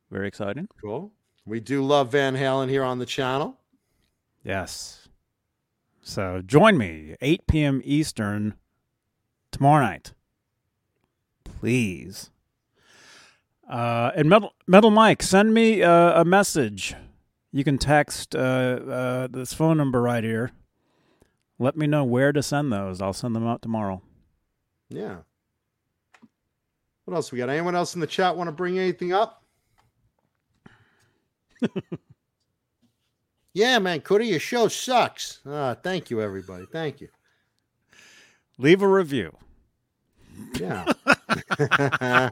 Very exciting. Cool. We do love Van Halen here on the channel. Yes. So join me 8 p.m. Eastern tomorrow night, please. Uh, and Metal Metal Mike, send me uh, a message. You can text uh, uh, this phone number right here. Let me know where to send those. I'll send them out tomorrow. Yeah. What else we got? Anyone else in the chat want to bring anything up? yeah, man, Cody, your show sucks. Ah, thank you, everybody. Thank you. Leave a review. Yeah.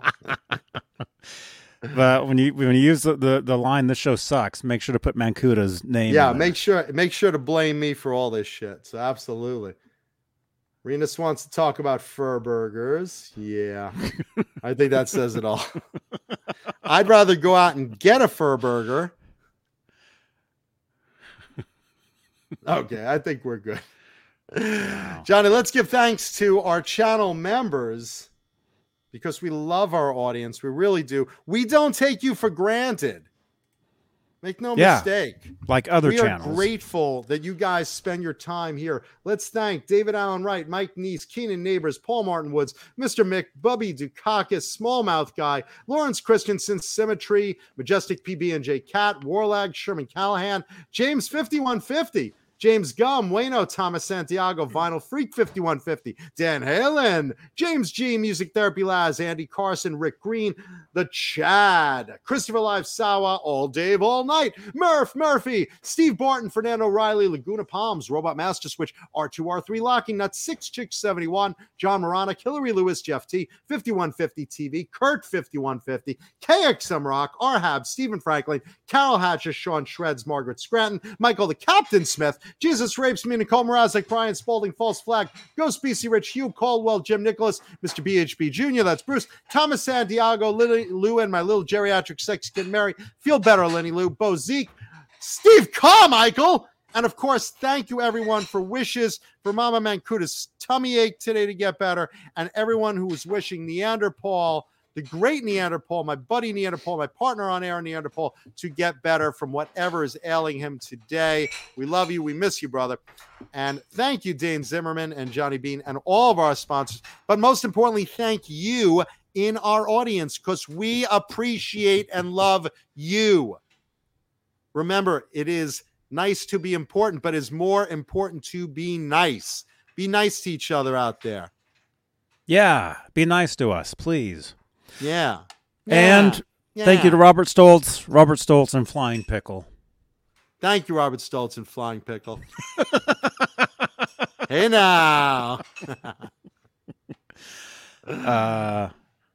But when you when you use the, the, the line "This show sucks," make sure to put Mankuta's name. yeah, make sure make sure to blame me for all this shit. So absolutely. Renus wants to talk about fur burgers. Yeah. I think that says it all. I'd rather go out and get a fur burger. Okay, I think we're good. Johnny, let's give thanks to our channel members because we love our audience. We really do. We don't take you for granted. Make no Yeah. mistake. like other we channels. are grateful that you guys spend your time here. Let's thank David Allen Wright, Mike Neese, Keenan Neighbors, Paul Martin Woods, Mr. Mick, Bubby Dukakis, Smallmouth Guy, Lawrence Christensen, Symmetry, Majestic PB and J Cat, Warlag, Sherman Callahan, James 5150. James Gum, Wayno, Thomas Santiago, mm-hmm. Vinyl Freak 5150, Dan Halen, James G, Music Therapy Laz, Andy Carson, Rick Green, The Chad, Christopher Live Sawa, All Dave, All Night, Murph Murphy, Steve Barton, Fernando Riley, Laguna Palms, Robot Master Switch, R2R3 Locking Nut, 6 Chick 71, John Morana, Hillary Lewis, Jeff T, 5150 TV, Kurt 5150, KXM Rock, Arhab, Stephen Franklin, Carol Hatcher, Sean Shreds, Margaret Scranton, Michael the Captain Smith, Jesus Rapes Me, Nicole Mrazek, Brian Spalding, False Flag, Ghost BC Rich, Hugh Caldwell, Jim Nicholas, Mr. BHB Jr., that's Bruce, Thomas Santiago, Lily Lou, and my little geriatric sex kid Mary. Feel better, Lenny Lou, Bo Zeke, Steve Carmichael. And of course, thank you everyone for wishes for Mama Mankuta's tummy ache today to get better, and everyone who was wishing Neanderthal, the great Neanderthal, my buddy Neanderthal, my partner on air Neanderthal, to get better from whatever is ailing him today. We love you. We miss you, brother. And thank you, Dane Zimmerman and Johnny Bean, and all of our sponsors. But most importantly, thank you in our audience because we appreciate and love you. Remember, it is nice to be important, but it's more important to be nice. Be nice to each other out there. Yeah, be nice to us, please. Yeah. And Yeah. thank you to Robert Stoltz, Robert Stoltz, and Flying Pickle. Thank you, Robert Stoltz and Flying Pickle. hey now. Uh,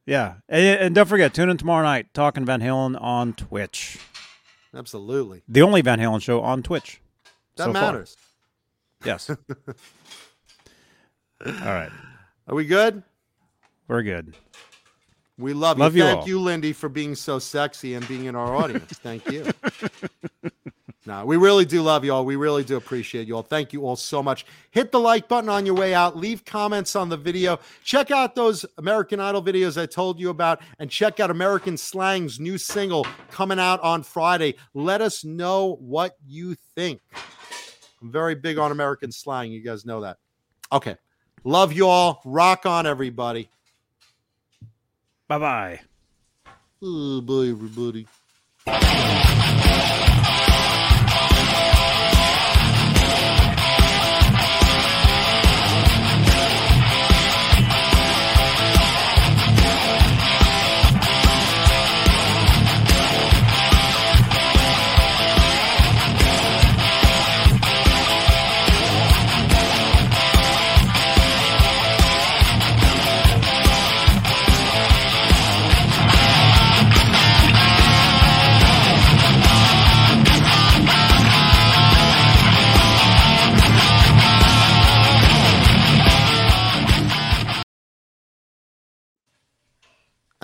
yeah, and, and don't forget, tune in tomorrow night, talking Van Halen on Twitch. Absolutely. The only Van Halen show on Twitch. That so far. matters. Yes. All right, Are we good? we're good. We love, Love you. you Thank all. you, Lindy, for being so sexy and being in our audience. Thank you. No, we really do love you all. We really do appreciate you all. Thank you all so much. Hit the like button on your way out. Leave comments on the video. Check out those American Idol videos I told you about and check out American Slang's new single coming out on Friday. Let us know what you think. I'm very big on American slang. You guys know that. Okay. Love you all. Rock on, everybody. Bye bye. Oh, bye, everybody.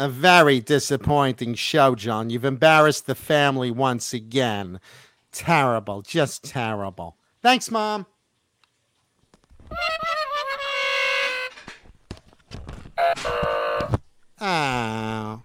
A very disappointing show, John. You've embarrassed the family once again. Terrible, just terrible. Thanks, Mom. Oh.